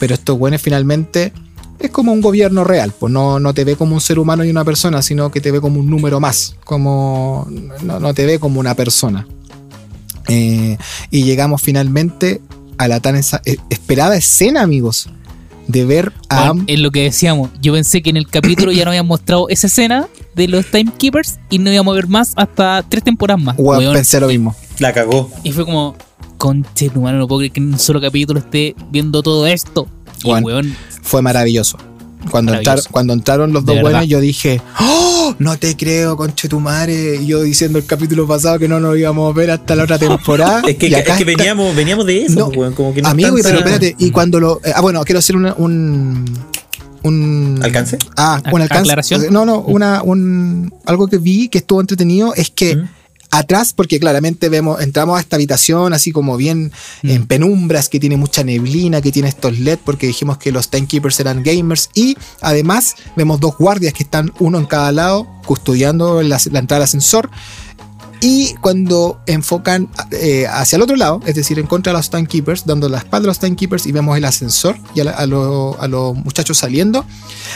[SPEAKER 1] pero estos weones finalmente es como un gobierno real, pues no, no te ve como un ser humano y una persona, sino que te ve como un número más, como no, no te ve como una persona. Eh, y llegamos finalmente a la tan esa- eh, esperada escena, amigos, de ver a...
[SPEAKER 3] Bueno, es lo que decíamos. Yo pensé que en el capítulo ya nos habían mostrado esa escena de los Timekeepers y no íbamos a ver más hasta tres temporadas más.
[SPEAKER 1] Weón. pensé lo mismo.
[SPEAKER 2] La cagó.
[SPEAKER 3] Y fue como, conche tu mano, no puedo creer que en un solo capítulo esté viendo todo esto.
[SPEAKER 1] Weón. fue maravilloso. Cuando,
[SPEAKER 3] Maravilloso.
[SPEAKER 1] entraron, cuando entraron los dos buenos, yo dije, ¡Oh! No te creo, conchetumare. Y yo diciendo el capítulo pasado que no nos íbamos a ver hasta la otra temporada. <laughs>
[SPEAKER 2] Es que, es que veníamos, veníamos de eso,
[SPEAKER 1] No,
[SPEAKER 2] pues, weón, como que no
[SPEAKER 1] Amigo, pero espérate. Y cuando lo. eh, ah, bueno, quiero hacer una- un. Un.
[SPEAKER 2] ¿Alcance?
[SPEAKER 1] Ah, un alcance.
[SPEAKER 3] aclaración.
[SPEAKER 1] No, no, una, un, algo que vi que estuvo entretenido es que
[SPEAKER 2] ¿Mm?
[SPEAKER 1] Atrás, porque claramente vemos, entramos a esta habitación así como bien
[SPEAKER 3] Mm.
[SPEAKER 1] en penumbras, que tiene mucha neblina, que tiene estos LED, porque dijimos que los Timekeepers eran gamers, y además vemos dos guardias que están uno en cada lado, custodiando la, la entrada al ascensor. Y cuando enfocan eh, hacia el otro lado, es decir, en contra de los Timekeepers, dando la espalda a los Timekeepers y vemos el ascensor y a, la- a lo- a los muchachos saliendo,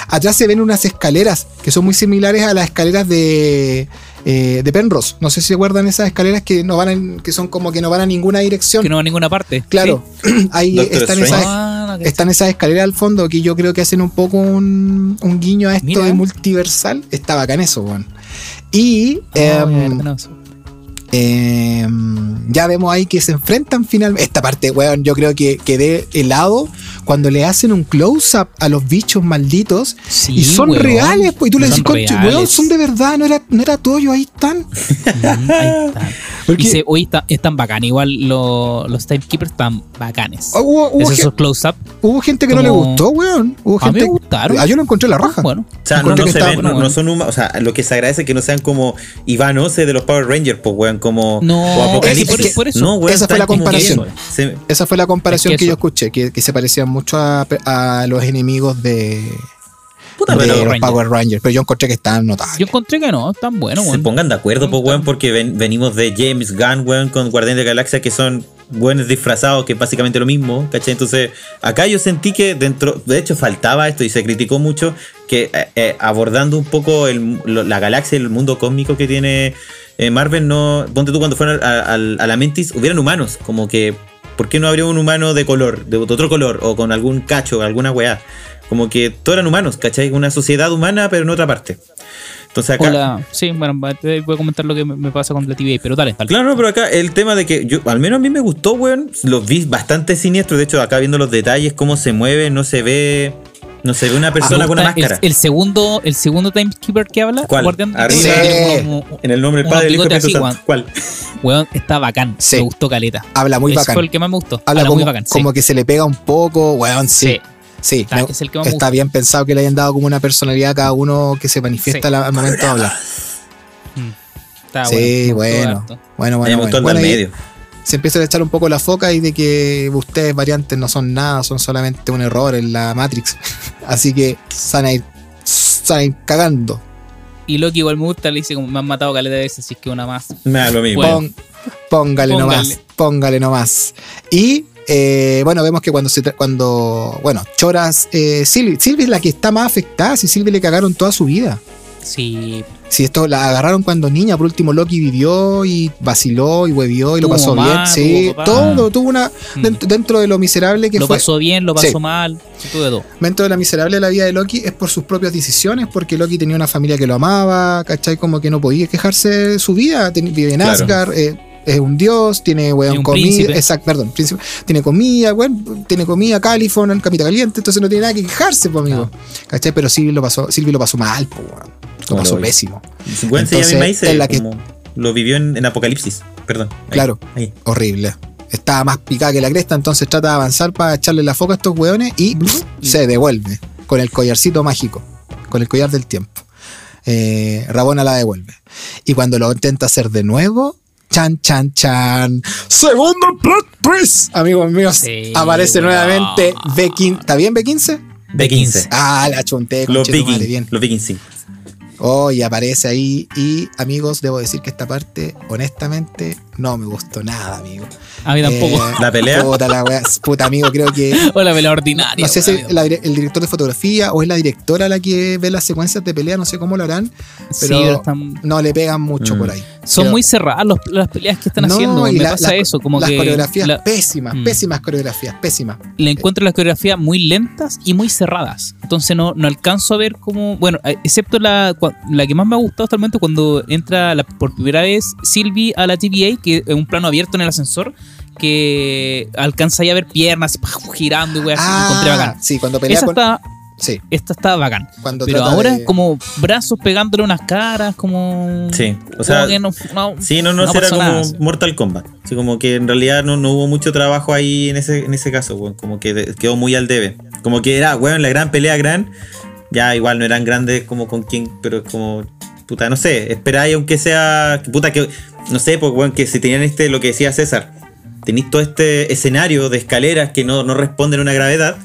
[SPEAKER 1] atrás se ven unas escaleras que son muy similares a las escaleras de, eh, de Penrose. No sé si se acuerdan esas escaleras que no van en- que son como que no van a ninguna dirección.
[SPEAKER 3] que no va a ninguna parte.
[SPEAKER 1] Claro, <clears throat> ahí
[SPEAKER 2] Doctor
[SPEAKER 1] están
[SPEAKER 2] Strange.
[SPEAKER 1] esas,
[SPEAKER 3] Ah,
[SPEAKER 1] están esas escaleras al fondo que yo creo que hacen un poco un, un guiño a esto
[SPEAKER 3] Mira.
[SPEAKER 1] de multiversal. Está bacán eso, weón. Y
[SPEAKER 3] Ah,
[SPEAKER 1] em, em, ya vemos ahí que se enfrentan finalmente. Esta parte, weón, yo creo que quedé helado cuando le hacen un close-up a los bichos malditos.
[SPEAKER 3] Sí,
[SPEAKER 1] y son
[SPEAKER 3] weón.
[SPEAKER 1] reales, pues. Y tú le dices, "Conche, weón, son de verdad, no era, no era Toyo, ahí están. <laughs>
[SPEAKER 3] Mm, ahí está. <laughs>
[SPEAKER 1] Porque
[SPEAKER 3] Y se, hoy está, están bacán. Igual lo- los Timekeepers están bacanes.
[SPEAKER 1] oh, hubo, hubo
[SPEAKER 3] Es
[SPEAKER 1] gen-
[SPEAKER 3] esos close-up.
[SPEAKER 1] hubo gente que no le gustó, weón. Hubo
[SPEAKER 3] A mí
[SPEAKER 1] gente.
[SPEAKER 3] me gustaron.
[SPEAKER 1] Ah, yo lo encontré la raja.
[SPEAKER 3] Bueno,
[SPEAKER 2] O sea, no, no se ven, no, no son humanos. O sea, lo que se agradece es que no sean como Iván Ose de los Power Rangers, pues, weón, como.
[SPEAKER 3] No,
[SPEAKER 2] o Apocalipsis.
[SPEAKER 1] es que-
[SPEAKER 3] por eso.
[SPEAKER 2] No, weón,
[SPEAKER 1] Esa fue
[SPEAKER 2] están
[SPEAKER 1] la comparación.
[SPEAKER 2] bien, se-
[SPEAKER 1] Esa fue la comparación
[SPEAKER 3] Es que
[SPEAKER 1] que, yo
[SPEAKER 3] eso-
[SPEAKER 1] escuché, que, que se parecían mucho a, a los enemigos de,
[SPEAKER 2] puta,
[SPEAKER 1] de
[SPEAKER 2] pero
[SPEAKER 1] los
[SPEAKER 3] Ranger.
[SPEAKER 1] Power Rangers, pero yo encontré que estaban notables.
[SPEAKER 3] Yo encontré que no, están buenos,
[SPEAKER 2] se pongan de acuerdo, pues, weón, porque ven- venimos de James Gunn, weón, con Guardián de la Galaxia, que son buenos disfrazados, que es básicamente lo mismo, ¿cachai? Entonces, acá yo sentí que dentro, de hecho, faltaba esto y se criticó mucho, que eh, eh, abordando un poco el- lo- la galaxia y el mundo cósmico que tiene eh, Marvel, no, ponte tú cuando fueron a, a- a la Mentis, hubieran humanos, como que, ¿por qué no habría un humano de color, de otro color, o con algún cacho, alguna weá? Como que todos eran humanos, ¿cachai? Una sociedad humana, pero en otra parte. Entonces acá...
[SPEAKER 3] Hola. Sí, bueno, voy a comentar lo que me me pasa con la TVA, pero dale, dale.
[SPEAKER 2] Claro, no, pero acá el tema de que yo, al menos a mí me gustó, weón. Los vi bastante siniestros. De hecho, acá viendo los detalles, cómo se mueve, no se ve. No se ve una persona con una máscara.
[SPEAKER 3] El, el segundo, el segundo Timekeeper que habla,
[SPEAKER 2] ¿Cuál?
[SPEAKER 3] Guardián de
[SPEAKER 2] Arriba.
[SPEAKER 1] Sí.
[SPEAKER 3] como-
[SPEAKER 2] en el nombre del Padre, del Hijo
[SPEAKER 3] así,
[SPEAKER 2] Santo. ¿Cuál?
[SPEAKER 3] Weón, está bacán.
[SPEAKER 2] Sí.
[SPEAKER 3] Me gustó caleta.
[SPEAKER 1] Habla muy
[SPEAKER 3] Ese
[SPEAKER 1] bacán.
[SPEAKER 3] fue el que más me gustó.
[SPEAKER 1] Habla
[SPEAKER 3] Habla
[SPEAKER 1] como,
[SPEAKER 3] muy bacán. sí.
[SPEAKER 1] como que se le pega un poco, weón, sí.
[SPEAKER 3] Sí.
[SPEAKER 1] Sí,
[SPEAKER 3] Está-
[SPEAKER 1] me-
[SPEAKER 3] es el que más me
[SPEAKER 1] está bien pensado que le hayan dado como una personalidad a cada uno que se manifiesta
[SPEAKER 3] Sí.
[SPEAKER 1] al- momento de hablar. <laughs>
[SPEAKER 3] Está
[SPEAKER 1] sí, bueno. Bueno, bueno,
[SPEAKER 2] me gustó el
[SPEAKER 1] bueno. Bueno, ahí
[SPEAKER 2] medio.
[SPEAKER 1] Se empieza a echar un poco la foca y de que ustedes variantes no son nada, son solamente un error en la Matrix. <laughs> Así que ir cagando.
[SPEAKER 3] Y Loki igual me gusta, le dice como me han matado caleta de veces, así que una más.
[SPEAKER 2] Me da lo mismo.
[SPEAKER 1] Pon- póngale,
[SPEAKER 3] Póngale.
[SPEAKER 1] nomás, póngale nomás. Y eh, bueno, vemos que cuando se tra- cuando, bueno, choras, eh, Sylvie, Sylvie es la que está más afectada, si Sylvie le cagaron toda su vida.
[SPEAKER 3] Sí.
[SPEAKER 1] Si esto la agarraron cuando niña, por último Loki vivió y vaciló y huevió y lo
[SPEAKER 3] Tuvo
[SPEAKER 1] pasó
[SPEAKER 3] mamá,
[SPEAKER 1] bien. Sí,
[SPEAKER 3] papá.
[SPEAKER 1] todo, tuvo una.
[SPEAKER 3] Mm.
[SPEAKER 1] Dentro, dentro de lo miserable que
[SPEAKER 3] lo
[SPEAKER 1] fue.
[SPEAKER 3] pasó bien, lo pasó
[SPEAKER 1] Sí.
[SPEAKER 3] mal, todo.
[SPEAKER 1] Dentro de la miserable de la vida de Loki es por sus propias decisiones, porque Loki tenía una familia que lo amaba, ¿cachai? Como que no podía quejarse de su vida. ten- vive en
[SPEAKER 2] Claro.
[SPEAKER 1] Asgard, eh, es un dios, tiene weón comida, exacto, perdón, príncipe, tiene comida, weón, tiene comida, califón, el camita caliente, entonces no tiene nada que quejarse, pues, amigo. ¿Cachai? Pero Silvi lo pasó, Silvi lo pasó mal, pues, weón. Lo pasó
[SPEAKER 2] lo-
[SPEAKER 1] pésimo.
[SPEAKER 2] Se
[SPEAKER 1] Entonces,
[SPEAKER 2] Mace,
[SPEAKER 1] es la que-
[SPEAKER 2] como lo vivió en, en Apocalipsis. Perdón. Ahí,
[SPEAKER 1] Claro.
[SPEAKER 2] ahí.
[SPEAKER 1] Horrible. Estaba más picada que la cresta, entonces trata de avanzar para echarle la foca a estos weones y se devuelve con el collarcito mágico, con el collar del tiempo. Eh, Rabona la devuelve. Y cuando lo intenta hacer de nuevo, chan, chan, chan. Segundo plot twist. Amigos míos,
[SPEAKER 3] Sí,
[SPEAKER 1] aparece nuevamente B15. ¿Está bien B15?
[SPEAKER 2] B15.
[SPEAKER 1] Ah, la chunté,
[SPEAKER 2] Los Vikings. Los Vikings, sí.
[SPEAKER 1] Oh, y aparece ahí. Y amigos, debo decir que esta parte, honestamente, no me gustó nada, amigo.
[SPEAKER 3] A mí tampoco.
[SPEAKER 1] Eh,
[SPEAKER 2] ¿La pelea?
[SPEAKER 1] Puta, la wea, puta, amigo, creo que. <laughs>
[SPEAKER 3] o la pelea ordinaria.
[SPEAKER 1] No sé si es la el director de fotografía o es la directora la que ve las secuencias de pelea, no sé cómo lo harán,
[SPEAKER 3] Sí,
[SPEAKER 1] pero
[SPEAKER 3] están-
[SPEAKER 1] no le pegan mucho
[SPEAKER 2] Mm.
[SPEAKER 1] por ahí.
[SPEAKER 3] son
[SPEAKER 1] Pero-
[SPEAKER 3] muy cerradas los- las peleas que están
[SPEAKER 1] No,
[SPEAKER 3] haciendo.
[SPEAKER 1] y
[SPEAKER 3] Me
[SPEAKER 1] la-
[SPEAKER 3] pasa
[SPEAKER 1] las-
[SPEAKER 3] eso, como
[SPEAKER 1] las
[SPEAKER 3] que
[SPEAKER 1] coreografías
[SPEAKER 3] la-
[SPEAKER 1] pésimas,
[SPEAKER 3] Mm.
[SPEAKER 1] pésimas coreografías, pésimas.
[SPEAKER 3] le encuentro las coreografías muy lentas y muy cerradas. Entonces no, no alcanzo a ver cómo. Bueno, eh, excepto la, cua- la que más me ha gustado hasta el momento cuando entra la- por primera vez Sylvie a la TVA, que es un plano abierto en el ascensor, que alcanza a ver piernas girando y weas así, encontré bacán.
[SPEAKER 1] Ah, sí, cuando pelea
[SPEAKER 3] Esa
[SPEAKER 1] con.
[SPEAKER 3] está,
[SPEAKER 1] Sí,
[SPEAKER 3] esta está bacán.
[SPEAKER 1] cuando
[SPEAKER 3] Pero ahora
[SPEAKER 1] de-
[SPEAKER 3] como brazos pegándole unas caras, como...
[SPEAKER 2] Sí, o
[SPEAKER 3] como
[SPEAKER 2] sea,
[SPEAKER 3] que no, no-
[SPEAKER 2] Sí, no, no,
[SPEAKER 3] no
[SPEAKER 2] será como
[SPEAKER 3] nada.
[SPEAKER 2] Mortal Kombat. Así como que en realidad no, no hubo mucho trabajo ahí en ese, en ese caso, weón. Como que quedó muy al debe. Como que era, weón, la gran pelea gran. Ya igual no eran grandes como con quien, pero como. Puta, no sé, esperáis aunque sea. Puta, que. No sé, pues weón, que si tenían este, lo que decía César. Tenéis todo este escenario de escaleras que no, no responden a una gravedad.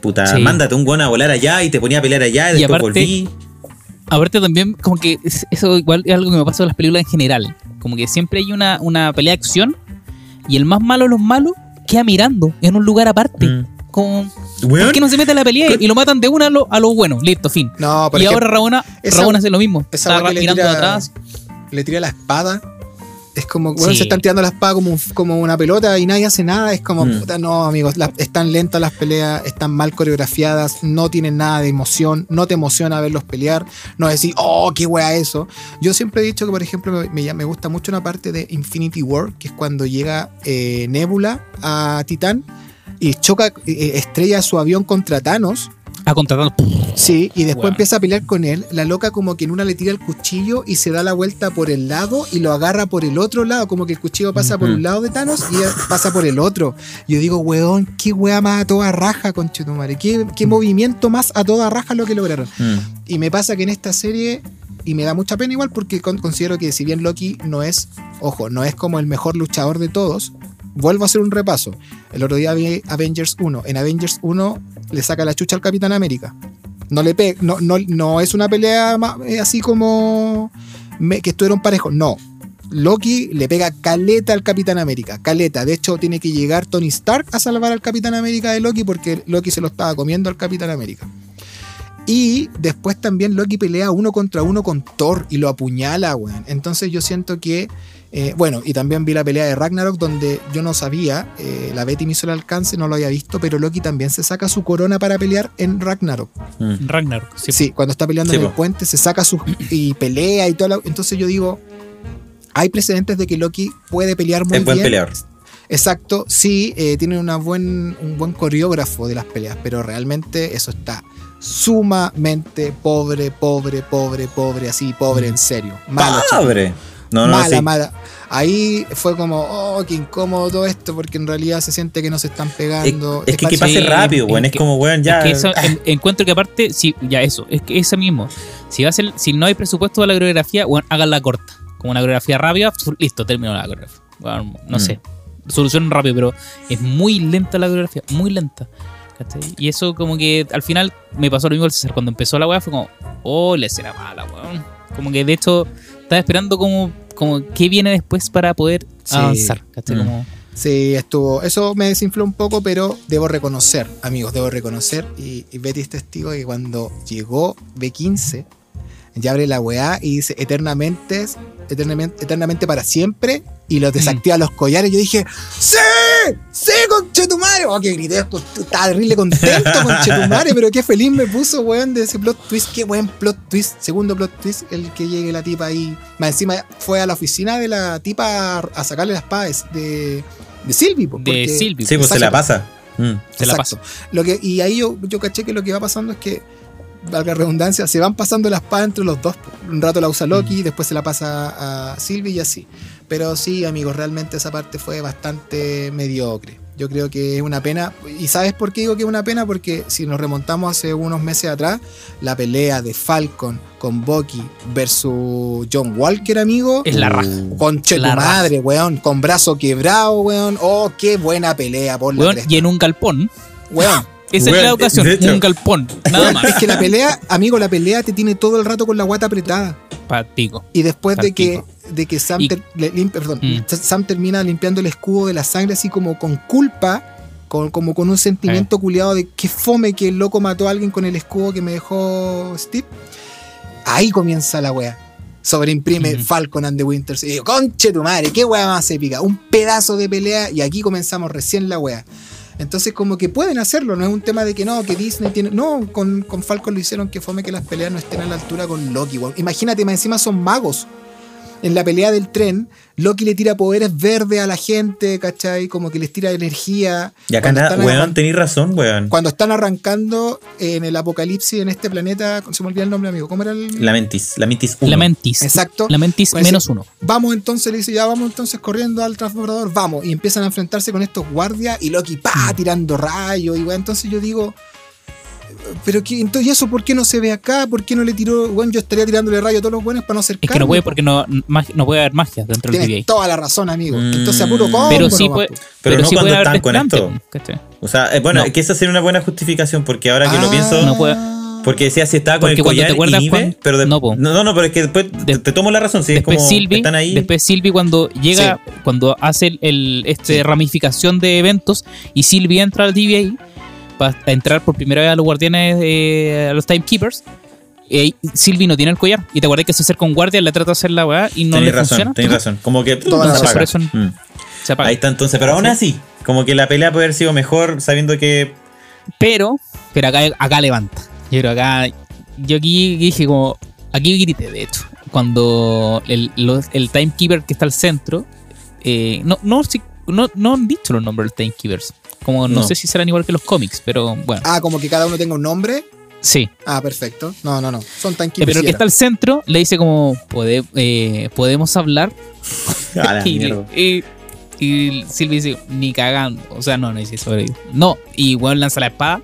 [SPEAKER 2] Puta,
[SPEAKER 3] Sí.
[SPEAKER 2] mándate un guan a volar allá y te ponía a pelear allá y,
[SPEAKER 3] Y
[SPEAKER 2] después
[SPEAKER 3] aparte-
[SPEAKER 2] volví.
[SPEAKER 3] Aparte también, como que es- eso igual es algo que me pasa con las películas en general. Como que siempre hay una, una pelea de acción y el más malo de los malos queda mirando en un lugar aparte.
[SPEAKER 2] Mm.
[SPEAKER 3] Como, ¿Por qué no se mete a la pelea y lo matan de una a lo, a lo bueno? Listo, fin.
[SPEAKER 1] No,
[SPEAKER 3] y ahora Rabona,
[SPEAKER 1] esa-
[SPEAKER 3] Rabona hace lo mismo.
[SPEAKER 1] esa
[SPEAKER 3] Está mirando
[SPEAKER 1] tira-
[SPEAKER 3] atrás.
[SPEAKER 1] le tira la espada. Es como, bueno,
[SPEAKER 3] Sí.
[SPEAKER 1] se están tirando la espada como, un- como una pelota y nadie hace nada. Es como,
[SPEAKER 2] Mm.
[SPEAKER 1] puta, no, amigos, la- están lentas las peleas, están mal coreografiadas, no tienen nada de emoción, no te emociona verlos pelear, no decir, oh, qué wea eso. Yo siempre he dicho que, por ejemplo, me, me- me gusta mucho una parte de Infinity War, que es cuando llega eh, Nebula a Titán y choca, eh, estrella su avión contra Thanos.
[SPEAKER 3] A contratar.
[SPEAKER 1] Sí, y después empieza a pelear con él. La loca como que en una le tira el cuchillo y se da la vuelta por el lado y lo agarra por el otro lado. Como que el cuchillo pasa por un lado de Thanos y pasa por el otro. Yo digo, weón, qué wea más a toda raja, conchetumare. Qué, qué movimiento más a toda raja lo que lograron.
[SPEAKER 2] Mm.
[SPEAKER 1] Y me pasa que en esta serie, y me da mucha pena igual porque con- considero que si bien Loki no es, ojo, no es como el mejor luchador de todos, vuelvo a hacer un repaso. El otro día vi Avengers 1. En Avengers 1 le saca la chucha al Capitán América. No le pe no, no, no es una pelea eh, así como me- que estuvieron parejos. No. Loki le pega caleta al Capitán América. Caleta. De hecho, tiene que llegar Tony Stark a salvar al Capitán América de Loki porque Loki se lo estaba comiendo al Capitán América. Y después también Loki pelea uno contra uno con Thor y lo apuñala, weón. Entonces yo siento que. Eh, bueno, y también vi la pelea de Ragnarok donde yo no sabía, eh, la Betty me hizo el alcance, no lo había visto, pero Loki también se saca su corona para pelear en Ragnarok.
[SPEAKER 2] Mm.
[SPEAKER 3] Ragnarok. Sí.
[SPEAKER 1] Sí, cuando está peleando
[SPEAKER 2] Sí,
[SPEAKER 1] en el
[SPEAKER 2] po.
[SPEAKER 1] puente, se saca su. <clears throat> y pelea y todo. la- entonces yo digo, hay precedentes de que Loki puede pelear muy
[SPEAKER 2] Es buen
[SPEAKER 1] bien.
[SPEAKER 2] peleador.
[SPEAKER 1] Exacto, sí, eh, tiene una buen, un buen coreógrafo de las peleas, pero realmente eso está sumamente pobre, pobre, pobre, pobre, así, pobre en serio. Malo, chico.
[SPEAKER 2] Pobre. No, no,
[SPEAKER 1] mala,
[SPEAKER 2] sí.
[SPEAKER 1] mala. Ahí fue como, oh, qué incómodo todo esto, porque en realidad se siente que no se están
[SPEAKER 2] Es,
[SPEAKER 1] pegando.
[SPEAKER 2] es que, que
[SPEAKER 1] parece-
[SPEAKER 2] pase
[SPEAKER 3] Sí,
[SPEAKER 2] rápido, weón.
[SPEAKER 3] es
[SPEAKER 2] Es
[SPEAKER 3] que-
[SPEAKER 2] como, weón, ya.
[SPEAKER 3] Es que eso, en- encuentro que aparte, si, ya eso, es que eso mismo. Si, va a ser- si no hay presupuesto para la coreografía, bueno, háganla corta. Como una coreografía rápida, listo, terminó la coreografía. Bueno, no
[SPEAKER 2] Mm.
[SPEAKER 3] sé, solucionen rápido, pero es muy lenta la coreografía, muy lenta. Y eso como que al final me pasó lo mismo al César. Cuando empezó la weá fue como, oh, la escena mala, weón. Como que de hecho estaba esperando como, como qué viene después para poder
[SPEAKER 1] Sí.
[SPEAKER 3] avanzar. ¿cachai?
[SPEAKER 2] Mm.
[SPEAKER 3] Como,
[SPEAKER 1] Sí, estuvo. Eso me desinfló un poco, pero debo reconocer, amigos, debo reconocer, y, y Betty es testigo que cuando llegó B15, Y abre la weá y dice eternamente, eternamente, eternamente para siempre. Y los desactiva los collares. Yo dije, ¡Sí! ¡Sí, conchetumare! Oh, que grité, estaba terrible contento, <laughs> conchetumare, pero qué feliz me puso, weón, de ese plot twist. Qué buen plot twist. Segundo plot twist, el que llegue la tipa ahí. Más encima fue a la oficina de la tipa a, a sacarle las paves de, de Sylvie. po,
[SPEAKER 3] De
[SPEAKER 1] porque-
[SPEAKER 3] Sylvie.
[SPEAKER 2] Sí, pues se la pasa. Mm.
[SPEAKER 3] Se la
[SPEAKER 1] Exacto. Lo que, y ahí yo, yo caché que lo que va pasando es que, valga la redundancia, se van pasando las padas entre los dos. Un rato la usa Loki, después se la pasa a Sylvie y así. Pero sí, amigos, realmente esa parte fue bastante mediocre. Yo creo que es una pena. ¿Y sabes por qué digo que es una pena? Porque si nos remontamos hace unos meses atrás, la pelea de Falcon con Bucky versus John Walker, amigo.
[SPEAKER 3] Es la raja.
[SPEAKER 1] Conche tu
[SPEAKER 3] La raja.
[SPEAKER 1] madre, weón. Con brazo quebrado, weón. Oh, qué buena pelea, por la
[SPEAKER 3] Weón,
[SPEAKER 1] cresta.
[SPEAKER 3] y en un galpón.
[SPEAKER 1] Weón.
[SPEAKER 3] Esa es la ocasión,
[SPEAKER 2] hecho.
[SPEAKER 3] un galpón. Nada más.
[SPEAKER 1] Es que la pelea, amigo, la pelea te tiene todo el rato con la guata apretada.
[SPEAKER 3] Patico.
[SPEAKER 1] Y después de que, de que Sam,
[SPEAKER 3] Y-
[SPEAKER 1] ter- le limpia- perdón,
[SPEAKER 3] Mm.
[SPEAKER 1] Sam termina limpiando el escudo de la sangre así como con culpa, con, como con un sentimiento culiado de que fome que el loco mató a alguien con el escudo que me dejó Steve. Ahí comienza la wea. Sobreimprime. Falcon and the Winters. Y digo, conche tu madre, qué wea más épica. Un pedazo de pelea y aquí comenzamos recién la wea. Entonces, como que pueden hacerlo, no es un tema de que no, que Disney tiene. No, con, con Falcon lo hicieron que fome que las peleas no estén a la altura con Loki. Imagínate, más encima son magos. En la pelea del tren, Loki le tira poderes verdes a la gente, ¿cachai? Como que les tira energía.
[SPEAKER 2] Y acá
[SPEAKER 1] Cuando
[SPEAKER 2] nada,
[SPEAKER 1] están
[SPEAKER 2] weón, tenéis razón, weón.
[SPEAKER 1] Cuando están arrancando en el apocalipsis en este planeta, se me olvida el nombre, amigo. ¿Cómo era el.?
[SPEAKER 2] La mentis, la mentis 1.
[SPEAKER 3] La mentis.
[SPEAKER 1] Exacto.
[SPEAKER 3] La mentis
[SPEAKER 1] Pues,
[SPEAKER 3] menos uno.
[SPEAKER 1] Vamos entonces, le dice, ya vamos entonces corriendo al transbordador, vamos. Y empiezan a enfrentarse con estos guardias y Loki,
[SPEAKER 3] Mm.
[SPEAKER 1] pa, tirando rayos. Y weón, entonces yo digo, pero qué, entonces, ¿y eso por qué no se ve acá? ¿Por qué no le tiró? Bueno, yo estaría tirándole rayos a todos los buenos para no hacer
[SPEAKER 3] Es que no puede porque no, no puede haber magia dentro del
[SPEAKER 1] Tienes
[SPEAKER 3] TVA.
[SPEAKER 1] toda la razón, amigo.
[SPEAKER 2] Mm.
[SPEAKER 1] Entonces, a puro combo
[SPEAKER 3] Pero sí
[SPEAKER 1] nomás,
[SPEAKER 3] puede.
[SPEAKER 2] Pero no
[SPEAKER 3] sí
[SPEAKER 2] cuando
[SPEAKER 3] puede
[SPEAKER 2] están con esto. O sea, eh, bueno,
[SPEAKER 3] No.
[SPEAKER 2] es que esa sería una buena justificación, porque ahora que lo
[SPEAKER 1] Ah.
[SPEAKER 2] pienso.
[SPEAKER 3] No puede-
[SPEAKER 2] Porque decía si estaba con
[SPEAKER 3] Porque
[SPEAKER 2] el
[SPEAKER 3] cuando te
[SPEAKER 2] collar
[SPEAKER 3] acuerdas
[SPEAKER 2] inhibe,
[SPEAKER 3] cuan-
[SPEAKER 2] pero de-
[SPEAKER 3] no, po.
[SPEAKER 2] no, no, pero es que después te,
[SPEAKER 3] De-
[SPEAKER 2] te tomo la razón, si es
[SPEAKER 3] después
[SPEAKER 2] como están ahí.
[SPEAKER 3] después Sylvie cuando llega, cuando hace el, el- este
[SPEAKER 1] Sí.
[SPEAKER 3] ramificación de eventos y Sylvie entra al TVA para entrar por primera vez a los guardianes, eh, a los Timekeepers. eh, Sylvie no tiene el collar y te acuerdas que se acerca un guardia, le trata de hacer la weá y no
[SPEAKER 2] Tenés
[SPEAKER 3] le
[SPEAKER 2] razón,
[SPEAKER 3] funciona.
[SPEAKER 2] tenés razón. Como que
[SPEAKER 1] Toda
[SPEAKER 2] no
[SPEAKER 1] la
[SPEAKER 2] se apaga.
[SPEAKER 3] razón.
[SPEAKER 2] Mm.
[SPEAKER 3] Se apaga.
[SPEAKER 2] Ahí está entonces, pero aún así, como que la pelea puede haber sido mejor sabiendo que
[SPEAKER 3] Pero, pero acá, acá levanta. Yo creo acá, yo aquí dije como, aquí grité de hecho, cuando el, los- el timekeeper que está al centro, eh, no, no, si- no, no han dicho los nombres del timekeepers. Como no,
[SPEAKER 2] No.
[SPEAKER 3] sé si serán igual que los cómics, pero bueno,
[SPEAKER 1] Ah, como que cada uno tenga un nombre.
[SPEAKER 3] sí.
[SPEAKER 1] Ah, perfecto. No, no, no. Son
[SPEAKER 3] Eh, pero el que está al centro le dice como, "Pode- eh, podemos hablar. <laughs>
[SPEAKER 2] a <laughs>
[SPEAKER 3] y, y, y Silvia dice, ni cagando. O sea, no, no dice sobre No, y bueno, lanza la espada.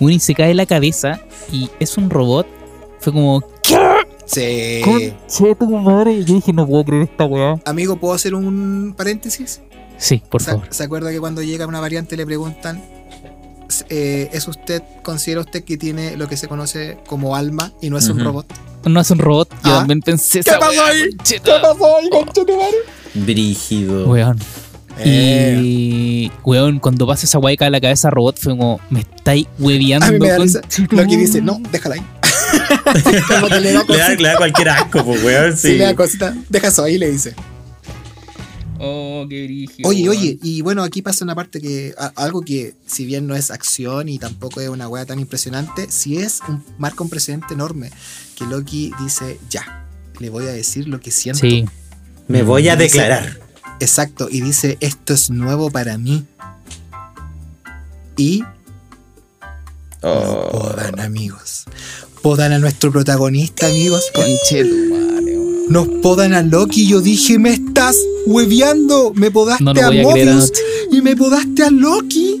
[SPEAKER 3] Winnie se cae la cabeza y es un robot. Fue como, ¿qué?
[SPEAKER 1] Sí.
[SPEAKER 3] Conche tu madre. Yo dije, no puedo creer esta weá.
[SPEAKER 1] Amigo, ¿puedo hacer un paréntesis?
[SPEAKER 3] Sí, por
[SPEAKER 1] ¿Se,
[SPEAKER 3] favor.
[SPEAKER 1] se acuerda que cuando llega una variante le preguntan, eh, ¿es usted, considera usted que tiene lo que se conoce como alma y no es un robot?
[SPEAKER 3] No es un robot. Yo
[SPEAKER 1] Ah.
[SPEAKER 3] también pensé
[SPEAKER 1] ¿Qué pasó ahí? ¿Qué pasó ahí, conchetumare?
[SPEAKER 2] Brígido.
[SPEAKER 3] Weón.
[SPEAKER 1] Eh,
[SPEAKER 3] Y, weón, cuando pasa esa weá y cae la cabeza robot, fue como, me estáis hueveando.
[SPEAKER 1] a mí me da risa. Lo que dice,
[SPEAKER 3] madre".
[SPEAKER 1] no, déjala ahí. como que le da
[SPEAKER 2] Le da, le da cualquier asco, pues, weón.
[SPEAKER 1] Sí,
[SPEAKER 2] Sí.
[SPEAKER 1] le da cosita. Deja eso ahí, le dice.
[SPEAKER 3] Oh, qué brígido.
[SPEAKER 1] Oye, oye, y bueno, aquí pasa una parte que, a- algo que, si bien no es acción y tampoco es una wea tan impresionante, sí es un, marca un precedente enorme. Que Loki dice, ya, le voy a decir lo que siento.
[SPEAKER 3] Sí.
[SPEAKER 2] Me voy a
[SPEAKER 1] Dice-
[SPEAKER 2] declarar.
[SPEAKER 1] Exacto, y dice, esto es nuevo para mí. Y
[SPEAKER 2] Oh.
[SPEAKER 1] podan, amigos. Podan a nuestro protagonista, amigos.
[SPEAKER 3] Conche tu madre, weón.
[SPEAKER 1] Nos podan a Loki. Yo dije, me estás hueveando. Me podaste
[SPEAKER 3] No lo
[SPEAKER 1] a Mobius y me podaste a Loki.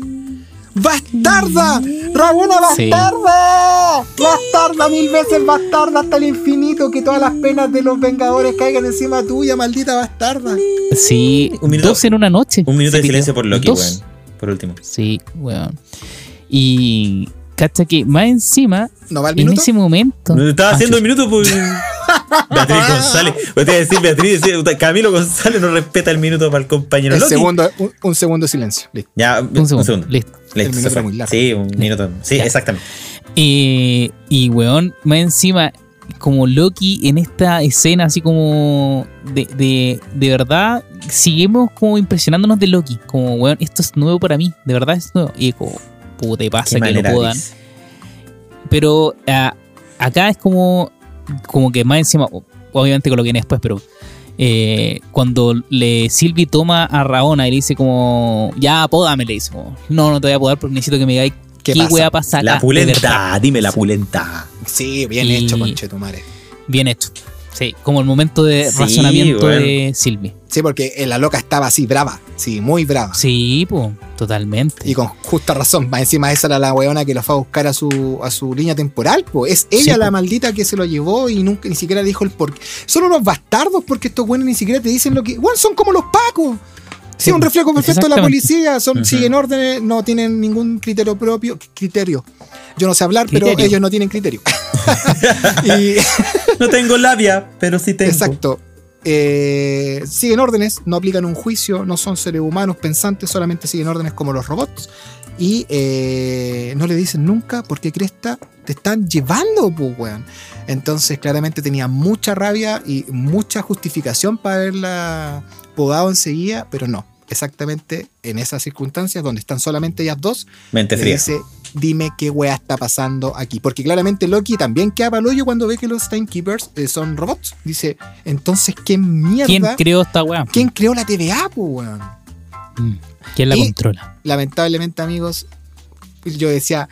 [SPEAKER 1] ¡Bastarda! ¡Rabona
[SPEAKER 3] Sí.
[SPEAKER 1] bastarda! ¡Bastarda mil veces bastarda hasta el infinito! Que todas las penas de los Vengadores caigan encima tuya, maldita bastarda.
[SPEAKER 3] Sí,
[SPEAKER 2] Un minuto-
[SPEAKER 3] dos en una noche.
[SPEAKER 2] Un minuto de silencio por Loki, weón. Por último.
[SPEAKER 3] Sí, weón. Y cacha que más encima,
[SPEAKER 1] ¿No va el
[SPEAKER 3] en
[SPEAKER 1] minuto?
[SPEAKER 3] ese momento.
[SPEAKER 2] No estaba
[SPEAKER 3] Ah,
[SPEAKER 2] haciendo el minuto, pues. <laughs> Beatriz González. Voy a decir, Beatriz, decía, Camilo González no respeta el minuto para el compañero
[SPEAKER 1] El
[SPEAKER 2] Loki.
[SPEAKER 1] segundo, un, un segundo de silencio. Listo.
[SPEAKER 2] Ya,
[SPEAKER 3] Un segundo. Listo.
[SPEAKER 2] Listo,
[SPEAKER 1] El minuto muy largo.
[SPEAKER 2] Sí, un minuto. Sí,
[SPEAKER 3] Ya.
[SPEAKER 2] exactamente.
[SPEAKER 3] Y, y weón, más encima, como Loki en esta escena, así como de, de, de verdad, seguimos como impresionándonos de Loki. Como, weón, esto es nuevo para mí, de verdad es nuevo. Y es como, puta, pasa
[SPEAKER 2] Qué
[SPEAKER 3] que lo puedan. Pero ah, acá es como, como que más encima, obviamente con lo que viene después, pero eh, cuando le Silvi toma a Raona y le dice como, ya apódame, le dice como, no, no te voy a apodar porque necesito que me digáis
[SPEAKER 1] ¿Qué
[SPEAKER 3] qué,
[SPEAKER 1] pasa?
[SPEAKER 3] pasa acá.
[SPEAKER 2] La
[SPEAKER 3] de verdad".
[SPEAKER 2] pulenta, dime la pulenta.
[SPEAKER 1] Sí, bien
[SPEAKER 3] Y-
[SPEAKER 1] hecho, conchetumare.
[SPEAKER 3] Bien hecho. Sí, como el momento de
[SPEAKER 2] Sí,
[SPEAKER 3] razonamiento de Silvi.
[SPEAKER 1] Sí, porque eh, la loca estaba así, brava. Sí, muy brava.
[SPEAKER 3] Sí, pues, totalmente.
[SPEAKER 1] Y con justa razón. Más encima esa era la weona que lo fue a buscar a su, a su línea temporal. Pues. Es ella
[SPEAKER 3] Sí,
[SPEAKER 1] la
[SPEAKER 3] po.
[SPEAKER 1] maldita que se lo llevó y nunca ni siquiera dijo el porqué. Son unos bastardos porque estos buenos ni siquiera te dicen lo que. Bueno, son como los pacos. Sí, un reflejo perfecto de la policía. Son. Siguen órdenes, no tienen ningún criterio propio. Criterio. Yo no sé hablar, pero ellos no tienen criterio. <laughs> y,
[SPEAKER 2] No tengo labia, pero sí tengo.
[SPEAKER 1] Exacto. Eh, siguen órdenes, no aplican un juicio, no son seres humanos pensantes, solamente siguen órdenes como los robots. Y eh, no le dicen nunca por qué cresta te están llevando, pues, weón. Entonces, claramente tenía mucha rabia y mucha justificación para haberla podado enseguida, pero no. Exactamente en esas circunstancias donde están solamente ellas dos,
[SPEAKER 2] Mente fría.
[SPEAKER 1] dice, dime qué weá está pasando aquí. Porque claramente Loki también queda para el hoyo cuando ve que los Timekeepers eh, son robots. Dice, entonces, ¿qué mierda?
[SPEAKER 3] ¿Quién creó esta weá?
[SPEAKER 1] ¿Quién creó la TVA, weón?
[SPEAKER 3] Mm, ¿Quién la
[SPEAKER 1] Y-
[SPEAKER 3] controla?
[SPEAKER 1] Lamentablemente, amigos, yo decía,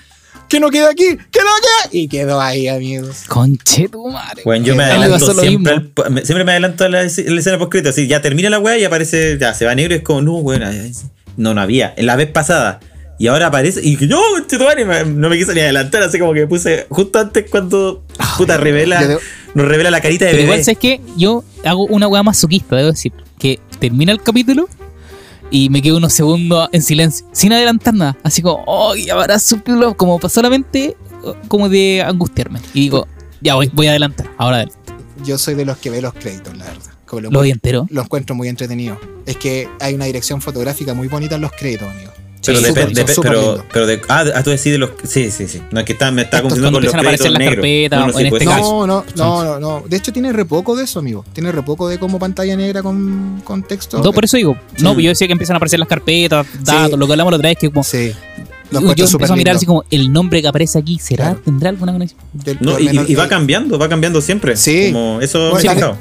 [SPEAKER 1] que no queda aquí, que no queda. Y quedó ahí, amigos.
[SPEAKER 3] Conche tu madre.
[SPEAKER 2] Bueno, yo me adelanto siempre, al- me- siempre me adelanto a la, la escena post Así, ya termina la weá y aparece, ya se va negro y es como, no, weón, no, no había. En la vez pasada. Y ahora aparece y yo, no me quise ni adelantar, así como que puse justo antes cuando puta revela, nos revela la carita de
[SPEAKER 3] Pero
[SPEAKER 2] bebé.
[SPEAKER 3] igual, ¿sabes que Yo hago una weá masoquista, debo decir. Que termina el capítulo y me quedo unos segundos en silencio, sin adelantar nada. Así como, oh, y ahora subtítulos, como solamente como de angustiarme. Y digo, ya voy, voy a adelantar, ahora adelanto.
[SPEAKER 1] Yo soy de los que ve los créditos, la verdad. Como lo,
[SPEAKER 3] Lo entero.
[SPEAKER 1] lo encuentro muy entretenido. Es que hay una dirección fotográfica muy bonita en los créditos, amigo.
[SPEAKER 2] Pero,
[SPEAKER 1] Sí,
[SPEAKER 2] pero, pero de, ah, ah, tú decís de los. Sí, sí, sí. No, es que está, me está confundiendo con los
[SPEAKER 3] cuando empiezan a aparecer
[SPEAKER 2] créditos
[SPEAKER 3] las
[SPEAKER 2] negros.
[SPEAKER 3] carpetas,
[SPEAKER 2] No, no,
[SPEAKER 3] o en
[SPEAKER 2] sí,
[SPEAKER 3] este
[SPEAKER 2] pues,
[SPEAKER 3] caso.
[SPEAKER 1] No, no, no, no, no. De hecho, tiene re poco de eso, amigo. Tiene re poco de como pantalla negra con, con texto.
[SPEAKER 3] No, por eso digo, no,
[SPEAKER 1] Sí.
[SPEAKER 3] yo decía que empiezan a aparecer las carpetas, datos, lo que hablamos la otra vez, que como.
[SPEAKER 1] Sí.
[SPEAKER 3] Yo empiezo a mirar
[SPEAKER 1] lindo.
[SPEAKER 3] así como el nombre que aparece aquí, ¿será?
[SPEAKER 1] Claro.
[SPEAKER 3] ¿Tendrá alguna conexión?
[SPEAKER 1] Del-
[SPEAKER 2] No, y, va cambiando, va cambiando siempre.
[SPEAKER 1] Sí.
[SPEAKER 2] Como eso
[SPEAKER 1] Bueno,
[SPEAKER 2] me he
[SPEAKER 1] la-
[SPEAKER 2] fijado.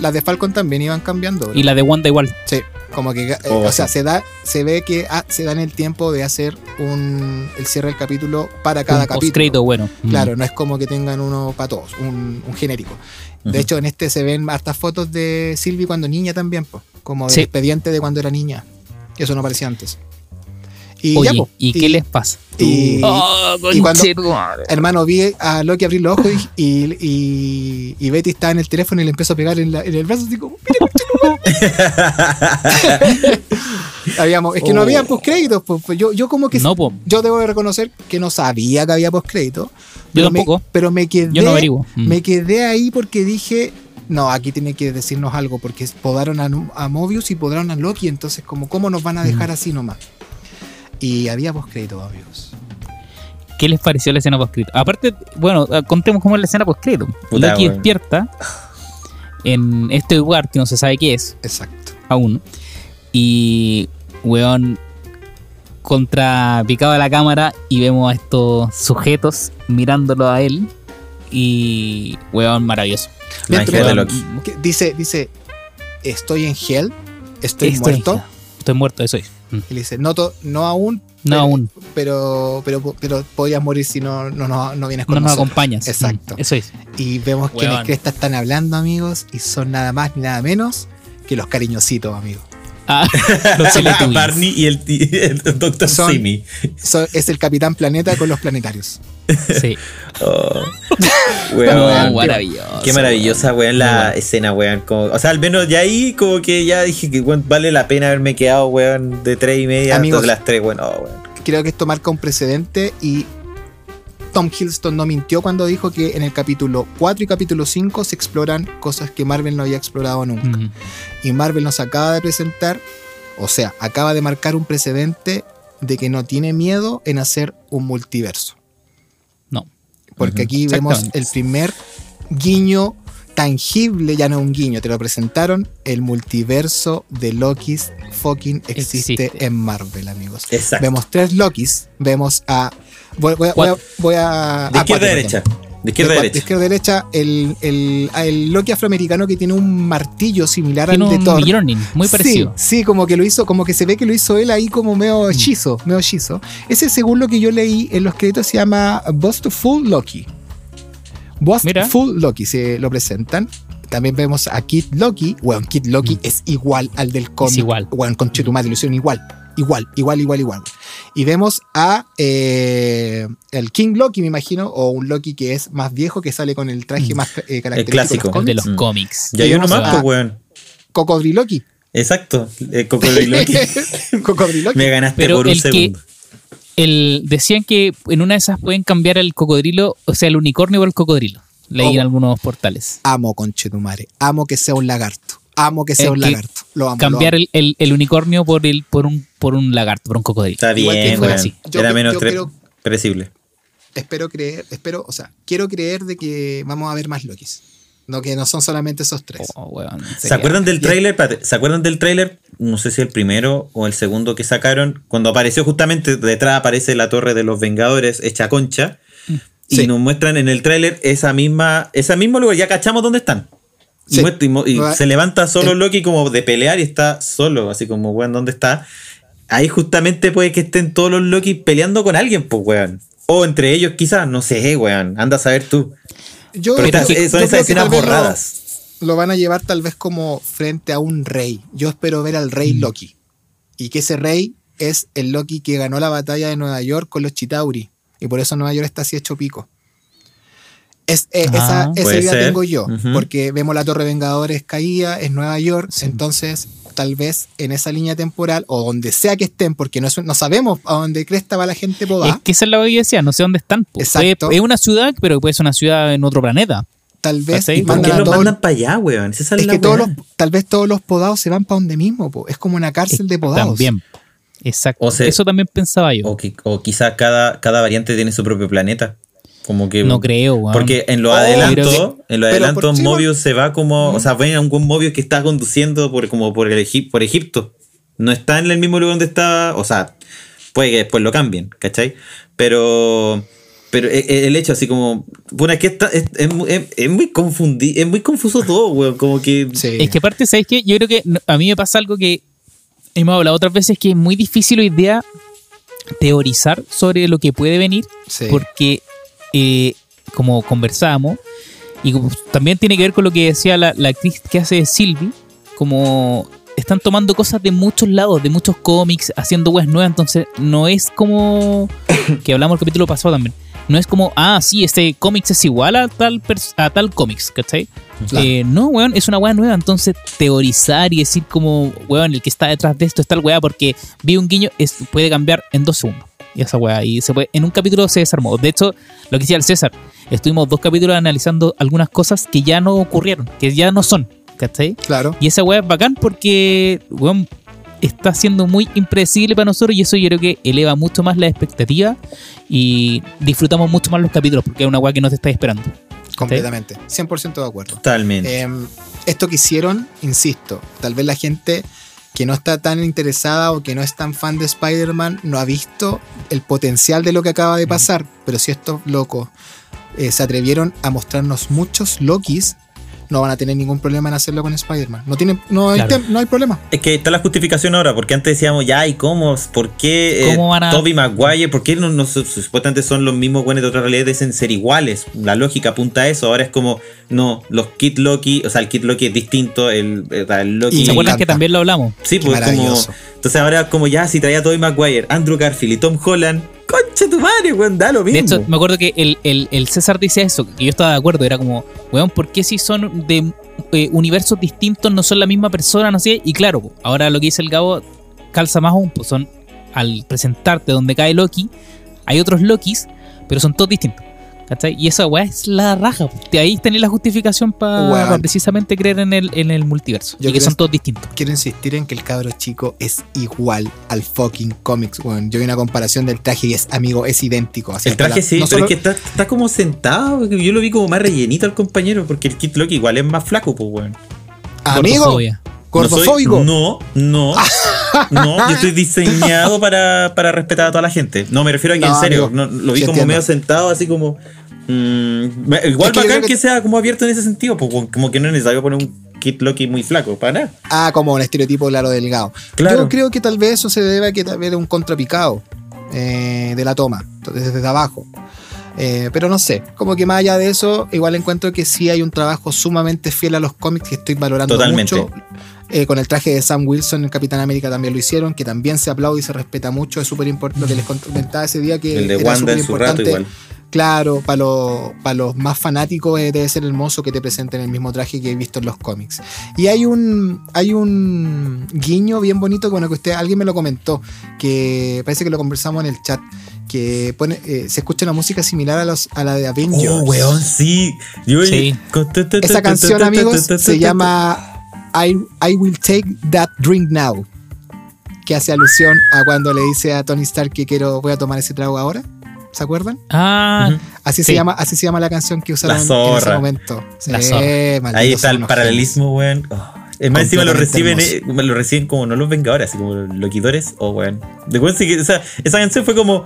[SPEAKER 1] Las de Falcon también iban cambiando.
[SPEAKER 3] Y la de Wanda igual.
[SPEAKER 1] Sí, como que, eh,
[SPEAKER 2] Oh,
[SPEAKER 1] o sea,
[SPEAKER 2] sí.
[SPEAKER 1] se da, se ve que ah, se dan el tiempo de hacer un, el cierre del capítulo para cada
[SPEAKER 3] un
[SPEAKER 1] capítulo.
[SPEAKER 3] bueno. Mm.
[SPEAKER 1] Claro, no es como que tengan uno para todos, un, un genérico. De hecho, en este se ven hartas fotos de Sylvie cuando niña también, pues, como del
[SPEAKER 3] Sí.
[SPEAKER 1] expediente de cuando era niña. Eso no aparecía antes. Y
[SPEAKER 3] Oye,
[SPEAKER 1] ya, po,
[SPEAKER 3] ¿y, qué les pasa?
[SPEAKER 1] y-
[SPEAKER 3] oh,
[SPEAKER 1] y cuando-
[SPEAKER 3] conchetumare.
[SPEAKER 1] Hermano, vi a Loki abrir los ojos y, y, y- y Betty estaba en el teléfono y le empezó a pegar en, la- en el brazo, así como, "Mira, <laughs> Habíamos, es que no
[SPEAKER 2] Oh.
[SPEAKER 1] había postcréditos, pues, pues, yo, yo como que
[SPEAKER 3] No,
[SPEAKER 1] yo debo de reconocer que no sabía que había postcréditos.
[SPEAKER 3] Yo
[SPEAKER 1] pero me-
[SPEAKER 3] tampoco.
[SPEAKER 1] pero me quedé,
[SPEAKER 3] Yo no averiguo. Mm.
[SPEAKER 1] me quedé ahí porque dije, no, aquí tiene que decirnos algo, porque podaron a, a Mobius y podaron a Loki, entonces como cómo nos van a dejar así nomás. Y había postcréditos, amigos.
[SPEAKER 3] ¿Qué les pareció la escena postcrédito? Aparte, bueno, eh, contemos cómo es la escena postcrédito. Loki
[SPEAKER 2] weón.
[SPEAKER 3] despierta en este lugar que no se sabe qué es
[SPEAKER 1] Exacto.
[SPEAKER 3] aún. Y, weón, contra picado a la cámara y vemos a estos sujetos mirándolo a él. Y, weón, maravilloso.
[SPEAKER 1] Dentro
[SPEAKER 2] Loki.
[SPEAKER 1] Dice, dice, estoy en Hell, estoy
[SPEAKER 3] Estoy-
[SPEAKER 1] muerto.
[SPEAKER 3] Estoy muerto, eso es. Mm.
[SPEAKER 1] Y le dice, no, to- no aún,
[SPEAKER 3] No
[SPEAKER 1] pero,
[SPEAKER 3] aún.
[SPEAKER 1] pero, pero, pero podrías morir si no, no, no, no vienes con
[SPEAKER 3] No nos
[SPEAKER 1] nosotros.
[SPEAKER 3] acompañas.
[SPEAKER 1] Exacto.
[SPEAKER 3] Mm, Eso es.
[SPEAKER 1] Y vemos
[SPEAKER 3] Weón.
[SPEAKER 1] quiénes cresta están hablando, amigos, y son nada más ni nada menos que los cariñositos, amigos.
[SPEAKER 3] Ah, <laughs> los.
[SPEAKER 2] Barney y el, y <laughs> el Dr.
[SPEAKER 1] Son-
[SPEAKER 2] Simi.
[SPEAKER 1] So- es el Capitán Planeta con los planetarios.
[SPEAKER 3] Sí. <laughs>
[SPEAKER 2] Oh.
[SPEAKER 3] No,
[SPEAKER 2] Weón.
[SPEAKER 3] maravilloso.
[SPEAKER 2] Qué maravillosa, weón, la escena, weón. Como- o sea, al menos ya ahí, como que ya dije que weón, vale la pena haberme quedado, weón, de tres y media
[SPEAKER 1] Amigos.
[SPEAKER 2] hasta las tres, weón. Oh, weón.
[SPEAKER 1] Creo que esto marca un precedente y Tom Hiddleston no mintió cuando dijo que en el capítulo 4 y capítulo 5 se exploran cosas que Marvel no había explorado nunca.
[SPEAKER 3] Mm.
[SPEAKER 1] Y Marvel nos acaba de presentar, o sea, acaba de marcar un precedente de que no tiene miedo en hacer un multiverso. Porque aquí vemos el primer guiño tangible, ya no un guiño, te lo presentaron, el multiverso de Lokis fucking existe,
[SPEAKER 3] Existe.
[SPEAKER 1] en Marvel, amigos.
[SPEAKER 2] Exacto.
[SPEAKER 1] Vemos tres Lokis, vemos a... Voy, voy a- voy a... voy a-
[SPEAKER 2] De
[SPEAKER 1] a
[SPEAKER 2] izquierda a derecha.
[SPEAKER 1] perdón.
[SPEAKER 2] De izquierda a
[SPEAKER 1] De cua-
[SPEAKER 2] derecha.
[SPEAKER 1] izquierda a derecha, el, el, el Loki afroamericano que tiene un martillo similar
[SPEAKER 3] Tiene
[SPEAKER 1] al de
[SPEAKER 3] un
[SPEAKER 1] Thor.
[SPEAKER 3] Mjolnir, muy parecido.
[SPEAKER 1] Sí, sí, como que lo hizo, como que se ve que lo hizo él ahí como
[SPEAKER 3] Mm.
[SPEAKER 1] medio hechizo, medio hechizo. Ese, según lo que yo leí en los créditos, se llama Full Loki.
[SPEAKER 3] Mira.
[SPEAKER 1] Full Loki se lo presentan. También vemos a Kid Loki. Bueno, Kid Loki es igual al del cómic.
[SPEAKER 3] Mm. igual.
[SPEAKER 1] Bueno, con Chetumare lo hicieron igual. Igual, igual, igual, igual. Y vemos a eh, el King Loki, me imagino, o un Loki que es más viejo, que sale con el traje
[SPEAKER 3] Mm.
[SPEAKER 1] más eh, característico
[SPEAKER 2] clásico.
[SPEAKER 1] de los
[SPEAKER 3] de
[SPEAKER 1] cómics.
[SPEAKER 3] los
[SPEAKER 2] Mm.
[SPEAKER 3] cómics.
[SPEAKER 2] Y hay uno más, pues, weón.
[SPEAKER 1] Cocodriloki.
[SPEAKER 2] Exacto. El cocodriloqui. <laughs>
[SPEAKER 1] Cocodriloqui.
[SPEAKER 2] Me ganaste
[SPEAKER 3] Pero
[SPEAKER 2] por un
[SPEAKER 3] el que-
[SPEAKER 2] segundo.
[SPEAKER 3] El, decían que en una de esas pueden cambiar el cocodrilo, o sea, el unicornio por el cocodrilo. Leí en
[SPEAKER 1] ¿Cómo?
[SPEAKER 3] algunos portales.
[SPEAKER 1] Amo Conchetumare. Amo que sea un lagarto. Amo que sea
[SPEAKER 3] Eh,
[SPEAKER 1] un
[SPEAKER 3] que
[SPEAKER 1] lagarto. Lo amo.
[SPEAKER 3] Cambiar
[SPEAKER 1] lo amo.
[SPEAKER 3] el, el- el unicornio por el por un por un lagarto, por un cocodrilo.
[SPEAKER 2] Está
[SPEAKER 1] que
[SPEAKER 2] bien,
[SPEAKER 1] fuera
[SPEAKER 2] weón.
[SPEAKER 3] así.
[SPEAKER 1] Yo
[SPEAKER 2] Era menos
[SPEAKER 1] creo-
[SPEAKER 2] predecible.
[SPEAKER 1] Espero creer, espero, o sea, quiero creer de que vamos a ver más Lokis. No que no son solamente esos tres.
[SPEAKER 3] Oh, weón,
[SPEAKER 2] ¿Se acuerdan del tráiler? Espérate, ¿Se acuerdan del tráiler? No sé si el primero o el segundo que sacaron. Cuando apareció justamente detrás aparece la torre de los Vengadores hecha concha. Y
[SPEAKER 1] Sí.
[SPEAKER 2] nos muestran en el tráiler esa misma, esa mismo lugar. Ya cachamos dónde están.
[SPEAKER 1] Sí.
[SPEAKER 2] muestra- y se levanta solo
[SPEAKER 1] el-
[SPEAKER 2] Loki como de pelear y está solo, así como, weón, ¿dónde está? Ahí justamente puede que estén todos los Loki peleando con alguien, pues, weón. O entre ellos quizás, no sé, weón. Anda a saber tú.
[SPEAKER 1] Yo,
[SPEAKER 2] Pero estas-
[SPEAKER 1] yo
[SPEAKER 2] son esas escenas
[SPEAKER 1] lo-
[SPEAKER 2] borradas.
[SPEAKER 1] Lo, van a llevar tal vez como frente a un rey. Yo espero ver al rey
[SPEAKER 3] Mm.
[SPEAKER 1] Loki. Y que ese rey es el Loki que ganó la batalla de Nueva York con los Chitauri. Y por eso Nueva York está así hecho pico. Es, eh,
[SPEAKER 3] Ah,
[SPEAKER 1] esa esa idea
[SPEAKER 2] ser.
[SPEAKER 1] tengo yo. Porque vemos la Torre Vengadores caída en Nueva York.
[SPEAKER 3] Sí.
[SPEAKER 1] Entonces, tal vez en esa línea temporal o donde sea que estén, porque no, es- no sabemos a dónde cresta va la gente
[SPEAKER 3] Es
[SPEAKER 1] podada.
[SPEAKER 3] que esa es la decía, no sé dónde están. po.
[SPEAKER 1] Exacto.
[SPEAKER 3] Es una ciudad, pero puede ser una ciudad en otro planeta.
[SPEAKER 1] Tal vez.
[SPEAKER 2] ¿Por
[SPEAKER 1] mandan
[SPEAKER 2] qué
[SPEAKER 1] a
[SPEAKER 2] los
[SPEAKER 1] todos-
[SPEAKER 2] mandan para allá, weón? Esa es
[SPEAKER 1] Es
[SPEAKER 2] la
[SPEAKER 1] que todos los, tal vez todos los podados se van para donde mismo, po. es como una cárcel de podados.
[SPEAKER 3] También. Exacto.
[SPEAKER 2] O sea-
[SPEAKER 3] Eso también pensaba yo.
[SPEAKER 2] O, o quizás cada, cada variante tiene su propio planeta. Como que.
[SPEAKER 3] no creo, weón.
[SPEAKER 2] Porque en los
[SPEAKER 1] Oh,
[SPEAKER 2] adelantos,
[SPEAKER 3] creo
[SPEAKER 2] en
[SPEAKER 1] pero
[SPEAKER 2] adelantos
[SPEAKER 1] por- sí,
[SPEAKER 2] Mobius se va como, o sea, ven a un Mobius que está conduciendo por como por el Egip- por Egipto. No está en el mismo lugar donde estaba, o sea, puede que después lo cambien, ¿cachai? Pero pero e- e- el hecho así como, bueno, es que está, es, es muy- es- es muy confundi, es muy confuso todo, weón, como que
[SPEAKER 1] Sí.
[SPEAKER 3] Es que aparte, ¿sabes qué? Yo creo que a mí me pasa algo que hemos hablado otras veces que es muy difícil hoy día teorizar sobre lo que puede venir
[SPEAKER 1] Sí.
[SPEAKER 3] porque eh, como conversábamos y también tiene que ver con lo que decía la, la actriz que hace Sylvie como están tomando cosas de muchos lados, de muchos cómics, haciendo webs nuevas, entonces no es como <coughs> que hablamos el capítulo pasado también. No es como, ah, sí, este cómics es igual a tal, a tal cómics, ¿cachai?
[SPEAKER 1] Claro.
[SPEAKER 3] Eh, no, weón, es una weá nueva. Entonces, teorizar y decir como, weón, el que está detrás de esto es tal weá porque vi un guiño, es, puede cambiar en dos segundos. Y esa weá, y se puede, en un capítulo se desarmó. De hecho, lo que decía el César, estuvimos dos capítulos analizando algunas cosas que ya no ocurrieron, que ya no son, ¿cachai?
[SPEAKER 1] Claro.
[SPEAKER 3] Y esa weá es bacán porque, weón, está siendo muy impredecible para nosotros y eso yo creo que eleva mucho más la expectativa y disfrutamos mucho más los capítulos porque es una weá que nos está esperando.
[SPEAKER 1] Completamente. 100% de acuerdo.
[SPEAKER 2] totalmente.
[SPEAKER 1] Eh, esto que hicieron, insisto, tal vez la gente que no está tan interesada o que no es tan fan de Spider-Man no ha visto el potencial de lo que acaba de pasar. Pero si estos locos eh, se atrevieron a mostrarnos muchos Lokis, no van a tener ningún problema en hacerlo con Spider-Man. No, tienen, no, hay
[SPEAKER 3] Claro.
[SPEAKER 1] no hay problema.
[SPEAKER 2] Es que está la justificación ahora, porque antes decíamos, ya, ¿y cómo? ¿Por qué eh,
[SPEAKER 3] ¿Cómo van a-
[SPEAKER 2] Toby Maguire? ¿Por qué no, no- su- supuestamente son los mismos buenos de otras realidades dicen ser iguales? La lógica apunta a eso. Ahora es como, no, los Kid Loki, o sea, el Kid Loki es distinto, el, el Loki.
[SPEAKER 1] Y
[SPEAKER 3] ¿Se acuerdan que también lo hablamos?
[SPEAKER 2] Sí,
[SPEAKER 1] Qué
[SPEAKER 2] pues como. Entonces ahora es como ya, si traía a Toby Maguire, Andrew Garfield y Tom Holland, tu madre, weón, da lo mismo.
[SPEAKER 3] De hecho, me acuerdo que el, el- el César decía eso, que yo estaba de acuerdo, era como, weón, ¿por qué si son de eh, universos distintos no son la misma persona? No sé, y claro, ahora lo que dice el Gabo calza más aún, pues son, al presentarte donde cae Loki, hay otros Lokis, pero son todos distintos. ¿Cachai? Y esa weá es la raja. De ahí tenés la justificación para precisamente creer en el, en el multiverso.
[SPEAKER 1] Yo
[SPEAKER 3] y que son todos distintos.
[SPEAKER 1] Quiero insistir en que el cabro chico es igual al fucking comics, weón. Yo vi una comparación del traje y es, amigo, es idéntico. Así
[SPEAKER 2] El traje
[SPEAKER 1] la-
[SPEAKER 2] sí,
[SPEAKER 1] no
[SPEAKER 2] pero
[SPEAKER 1] solo-
[SPEAKER 2] es que está, está como sentado. Yo lo vi como más rellenito al compañero, porque el Kid Loki igual es más flaco, pues, weón.
[SPEAKER 1] Amigo,
[SPEAKER 3] Gordofobia.
[SPEAKER 1] gordofóbico.
[SPEAKER 2] No, soy- no, no. No, yo <laughs> estoy diseñado para, para respetar a toda la gente. No, me refiero a que
[SPEAKER 1] No,
[SPEAKER 2] en serio, no, lo vi
[SPEAKER 1] sí
[SPEAKER 2] como
[SPEAKER 1] entiendo.
[SPEAKER 2] medio sentado, así como. mm, igual
[SPEAKER 1] Es que yo
[SPEAKER 2] bacán
[SPEAKER 1] creo
[SPEAKER 2] que,
[SPEAKER 1] que-
[SPEAKER 2] sea como abierto en ese sentido, pues, como que no es necesario poner un Kid Loki muy flaco, para nada.
[SPEAKER 1] Ah, como un estereotipo claro delgado.
[SPEAKER 2] Claro.
[SPEAKER 1] Yo creo que tal vez eso se debe a que tal vez un contrapicado eh, de la toma, desde abajo. Eh, pero no sé, como que más allá de eso, igual encuentro que sí hay un trabajo sumamente fiel a los cómics que estoy valorando
[SPEAKER 2] Totalmente.
[SPEAKER 1] mucho. Eh, con el traje de Sam Wilson en Capitán América también lo hicieron, que también se aplaude y se respeta mucho. Es súper importante lo que les comentaba ese día, que
[SPEAKER 2] El de
[SPEAKER 1] era
[SPEAKER 2] Wanda en su rato igual.
[SPEAKER 1] Claro, para los, para los más fanáticos eh, debe ser hermoso que te presenten el mismo traje que he visto en los cómics. Y hay un, hay un guiño bien bonito lo que usted, alguien me lo comentó, que parece que lo conversamos en el chat, que pone, eh, se escucha una música similar a, los, a la de Avengers.
[SPEAKER 2] Oh, weón, sí. Yo-
[SPEAKER 3] Sí.
[SPEAKER 1] Esa canción, amigos, se llama I, I Will Take That Drink Now, que hace alusión a cuando le dice a Tony Stark que quiero, voy a tomar ese trago ahora. ¿Se acuerdan?
[SPEAKER 3] Ah.
[SPEAKER 1] Así,
[SPEAKER 3] Sí.
[SPEAKER 1] se llama, así se llama la canción que usaron
[SPEAKER 2] La
[SPEAKER 1] en ese momento. Sí,
[SPEAKER 3] La zorra.
[SPEAKER 1] malditos
[SPEAKER 2] Ahí está el paralelismo, weón. Oh. Es más, encima lo reciben, eh, lo reciben como no los Vengadores, así como los loquidores, o weón. De sí que, o sea, esa canción fue como,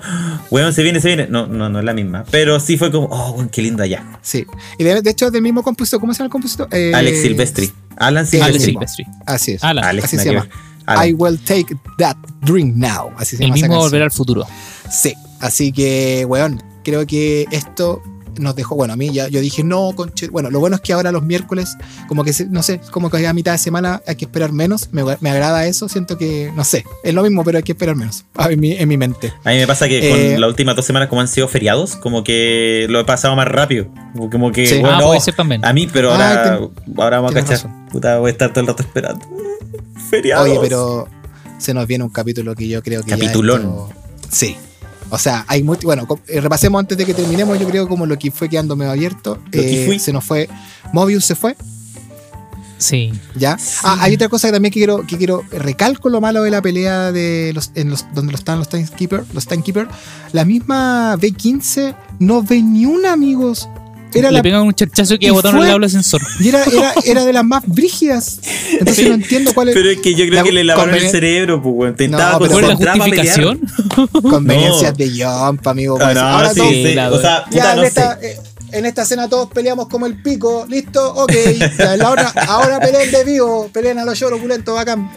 [SPEAKER 2] weón, se viene, se viene. No, no, no es la misma. Pero sí fue como, oh, weón, qué lindo allá.
[SPEAKER 1] Sí. Y de, de hecho es del mismo compositor. ¿Cómo se llama el compositor? Eh,
[SPEAKER 2] Alex Silvestri. Alan
[SPEAKER 1] sí,
[SPEAKER 3] Alex
[SPEAKER 2] Silvestri.
[SPEAKER 3] Silvestri.
[SPEAKER 1] Así es.
[SPEAKER 3] Alan.
[SPEAKER 2] Alex,
[SPEAKER 1] así se llama.
[SPEAKER 2] Alan.
[SPEAKER 1] I will take that drink now. Así se
[SPEAKER 3] El
[SPEAKER 1] llama esa
[SPEAKER 3] mismo
[SPEAKER 1] canción.
[SPEAKER 3] Volver al Futuro.
[SPEAKER 1] Sí. Así que, weón, creo que esto nos dejó, bueno, a mí ya, yo dije, no, conche. Bueno, lo bueno es que ahora los miércoles, como que, se- no sé, como que a mitad de semana hay que esperar menos. Me, me agrada eso. Siento que, no sé, es lo mismo, pero hay que esperar menos. En mi, en mi mente.
[SPEAKER 2] A mí me pasa que
[SPEAKER 1] Eh,
[SPEAKER 2] con las últimas dos semanas, como han sido feriados, como que lo he pasado más rápido. Como que,
[SPEAKER 1] Sí.
[SPEAKER 2] bueno,
[SPEAKER 3] ah, puede ser también.
[SPEAKER 2] a mí, pero
[SPEAKER 1] Ah,
[SPEAKER 2] ahora,
[SPEAKER 1] ten-
[SPEAKER 2] ahora vamos a cachar.
[SPEAKER 1] razón.
[SPEAKER 2] Puta, voy a estar todo el rato esperando. Feriados.
[SPEAKER 1] Oye, pero se nos viene un capítulo que yo creo que. ya
[SPEAKER 2] Capitulón.
[SPEAKER 1] esto- sí. O sea, hay mucho. Bueno, eh, repasemos antes de que terminemos. Yo creo como lo que fue quedando medio abierto.
[SPEAKER 2] Lo que
[SPEAKER 1] Eh, se nos fue. Mobius se fue,
[SPEAKER 3] Sí.
[SPEAKER 1] ¿ya? Ah, hay otra cosa que también que quiero, que quiero. Recalco lo malo de la pelea de los, en los, donde están los Timekeeper. Los Timekeeper. La misma B15 no ve ni una, amigos. Era
[SPEAKER 3] Le
[SPEAKER 1] la
[SPEAKER 3] pegan un charchazo que botaron
[SPEAKER 1] fue-
[SPEAKER 3] el aula ascensor.
[SPEAKER 1] y era, era, era de las más brígidas. Entonces no entiendo cuál es.
[SPEAKER 2] Pero es que yo creo
[SPEAKER 1] La-
[SPEAKER 2] que le lavaron el cerebro, pues, weón. Intentaba
[SPEAKER 1] No, pero
[SPEAKER 3] ¿Cuál es la justificación? <laughs>
[SPEAKER 1] Conveniencias
[SPEAKER 2] No.
[SPEAKER 1] de Jump, amigo.
[SPEAKER 2] Ah,
[SPEAKER 1] pues.
[SPEAKER 2] no,
[SPEAKER 1] Ahora
[SPEAKER 2] sí,
[SPEAKER 1] todos-
[SPEAKER 2] sí.
[SPEAKER 3] la-
[SPEAKER 2] O sea, puta,
[SPEAKER 1] Ya,
[SPEAKER 2] no
[SPEAKER 1] esta,
[SPEAKER 2] sé.
[SPEAKER 1] eh, en esta escena todos peleamos como el pico, listo, ok. Ya, la ahora peleen de vivo, peleen a los lloros opulentos, bacán.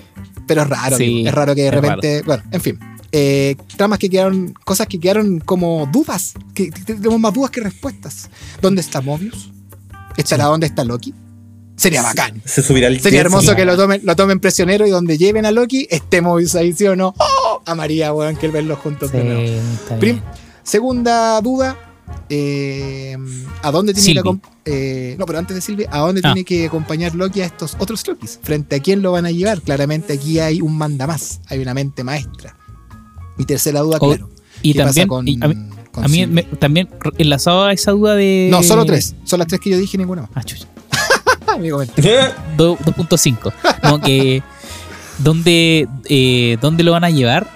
[SPEAKER 1] Pero es raro,
[SPEAKER 3] Sí,
[SPEAKER 1] es raro que de repente. Bueno, en fin. Eh, tramas que quedaron, cosas que quedaron como dudas, que que tenemos más dudas que respuestas. ¿Dónde está Mobius? ¿Estará dónde está Loki? Sería bacán.
[SPEAKER 2] Se subirá el
[SPEAKER 1] Sería hermoso
[SPEAKER 2] sí.
[SPEAKER 1] que lo <laughs> tomen, lo tomen prisionero y donde lleven a Loki esté Mobius ahí, ¿sí o no? ¡Oh! A María, weón, que verlos juntos de nuevo.
[SPEAKER 3] Sí,
[SPEAKER 1] Prim-
[SPEAKER 3] bien.
[SPEAKER 1] segunda duda. eh, ¿A dónde tiene
[SPEAKER 3] Silvi.
[SPEAKER 1] que acom- eh, No, pero antes de Silvia, ¿a dónde
[SPEAKER 3] Ah.
[SPEAKER 1] tiene que acompañar Loki a estos otros Lokis? ¿Frente a quién lo van a llevar? Claramente aquí hay un manda más, hay una mente maestra. Mi tercera duda,
[SPEAKER 3] O-
[SPEAKER 1] claro.
[SPEAKER 3] Y
[SPEAKER 1] ¿Qué pasa
[SPEAKER 3] también,
[SPEAKER 1] con-
[SPEAKER 3] y a mí,
[SPEAKER 1] con
[SPEAKER 3] a mí
[SPEAKER 1] Silvi?
[SPEAKER 3] me- también enlazado a esa duda de.
[SPEAKER 1] No, solo tres. Son las tres que yo dije, ninguna más.
[SPEAKER 3] Ah, chucha. <laughs>
[SPEAKER 1] Amigo, mentira.
[SPEAKER 3] Do- 2.5. Como que. <laughs> ¿Dónde, eh, ¿Dónde lo van a llevar?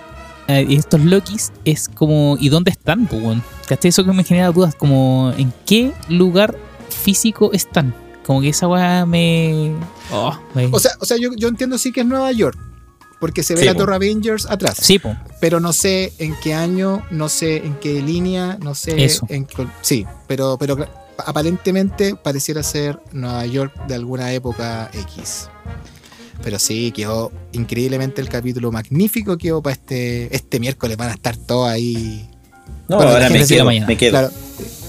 [SPEAKER 3] Eh, estos Lokis es como. ¿Y dónde están, po, weón? ¿Cachai? Eso que me genera dudas. Como. ¿En qué lugar físico están? Como que esa weá me. Oh, me-
[SPEAKER 1] O sea, o sea yo, yo entiendo sí que es Nueva York. Porque se ve
[SPEAKER 2] Sí,
[SPEAKER 1] la
[SPEAKER 2] po.
[SPEAKER 1] Torre Avengers atrás.
[SPEAKER 3] sí, po.
[SPEAKER 1] pero no sé en qué año, no sé en qué línea, no sé
[SPEAKER 3] Eso.
[SPEAKER 1] en qué- sí, pero pero aparentemente pareciera ser Nueva York de alguna época X. Pero sí, quedó increíblemente el capítulo magnífico quedó para este este miércoles van a estar todos ahí.
[SPEAKER 2] No,
[SPEAKER 1] Bueno,
[SPEAKER 2] ahora me quedo,
[SPEAKER 3] mañana.
[SPEAKER 2] me quedo.
[SPEAKER 1] Claro,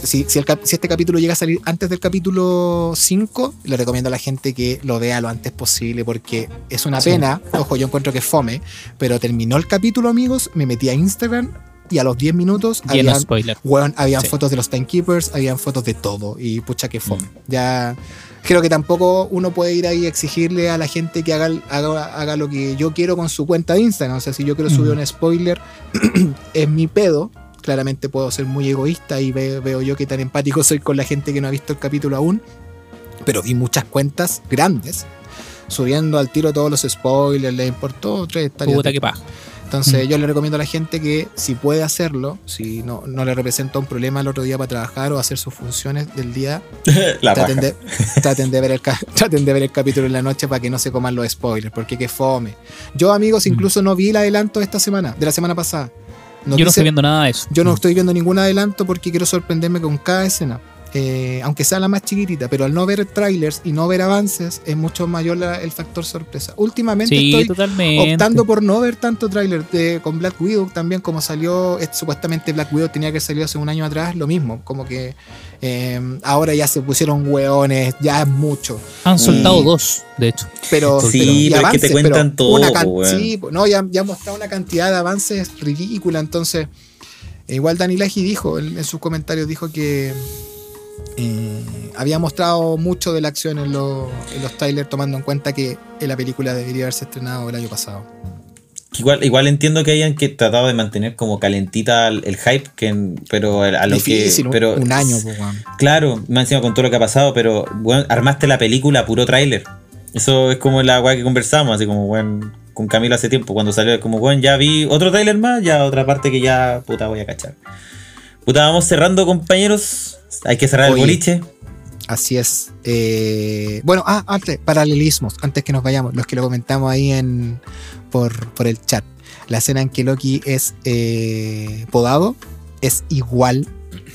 [SPEAKER 1] si, si, el cap- si este capítulo llega a salir antes del capítulo 5, le recomiendo a la gente que lo vea lo antes posible porque es una
[SPEAKER 3] Sí.
[SPEAKER 1] pena. Ojo, yo encuentro que fome, pero terminó el capítulo, amigos. Me metí a Instagram y a los 10 minutos
[SPEAKER 3] Lleno
[SPEAKER 1] habían,
[SPEAKER 3] spoiler.
[SPEAKER 1] weón, habían
[SPEAKER 3] Sí.
[SPEAKER 1] fotos de los Timekeepers, habían fotos de todo. Y pucha, que fome. Ya. Creo que tampoco uno puede ir ahí a exigirle a la gente que haga, el- haga, haga lo que yo quiero con su cuenta de Instagram. O sea, si yo quiero subir
[SPEAKER 3] Ujú.
[SPEAKER 1] un spoiler, <clears throat> es mi pedo. Claramente puedo ser muy egoísta y ve- veo yo que tan empático soy con la gente que no ha visto el capítulo aún. Pero vi muchas cuentas grandes subiendo al tiro todos los spoilers, les importó tres hectáreas
[SPEAKER 3] Puta
[SPEAKER 1] de-
[SPEAKER 3] que paja.
[SPEAKER 1] Entonces
[SPEAKER 3] Mm.
[SPEAKER 1] yo le recomiendo a la gente que si puede hacerlo, si no, no le representa un problema el otro día para trabajar o hacer sus funciones del día, <laughs>
[SPEAKER 2] La
[SPEAKER 1] traten de, <laughs> traten, de ver el, ca- <laughs> traten de ver el capítulo en la noche para que no se coman los spoilers, porque que fome. Yo, amigos, incluso no vi el adelanto de esta semana, de la semana pasada. No
[SPEAKER 3] Yo no estoy viendo nada de eso.
[SPEAKER 1] yo no estoy viendo ningún adelanto porque quiero sorprenderme con cada escena. Eh, aunque sea la más chiquitita, pero al no ver trailers y no ver avances, es mucho mayor la- el factor sorpresa. Últimamente
[SPEAKER 3] Sí,
[SPEAKER 1] estoy
[SPEAKER 3] totalmente.
[SPEAKER 1] optando por no ver tanto tráiler de- con Black Widow también como salió eh, supuestamente Black Widow tenía que salir hace un año atrás lo mismo como que eh, ahora ya se pusieron hueones ya es mucho.
[SPEAKER 3] Han soltado
[SPEAKER 1] Y-
[SPEAKER 3] dos, de hecho.
[SPEAKER 1] pero
[SPEAKER 2] Sí,
[SPEAKER 1] pero,
[SPEAKER 2] es que te cuentan
[SPEAKER 1] pero
[SPEAKER 2] todo,
[SPEAKER 1] una
[SPEAKER 2] po,
[SPEAKER 1] sí no ya, ya han mostrado una cantidad de avances ridícula entonces eh, igual Dani Laji dijo en, en sus comentarios dijo que eh, había mostrado mucho de la acción en, los- en los trailers tomando en cuenta que la película debería haberse estrenado el año pasado
[SPEAKER 2] Igual, igual entiendo que hayan que tratado de mantener como calentita el, el hype, que, pero a lo
[SPEAKER 1] difícil
[SPEAKER 2] que. Pero,
[SPEAKER 1] un año po, weón.
[SPEAKER 2] Claro, más encima con todo lo que ha pasado, pero bueno, armaste la película puro tráiler. Eso es como la weá que conversamos, así como bueno, con Camilo hace tiempo, cuando salió, como bueno, ya vi otro tráiler más, ya otra parte que ya puta voy a cachar. Puta, vamos cerrando, compañeros. Hay que cerrar
[SPEAKER 1] Oye.
[SPEAKER 2] el boliche.
[SPEAKER 1] Así es. Eh, bueno, ah, antes, paralelismos, antes que nos vayamos, los que lo comentamos ahí en por, por el chat. La escena en que Loki es eh, podado es igual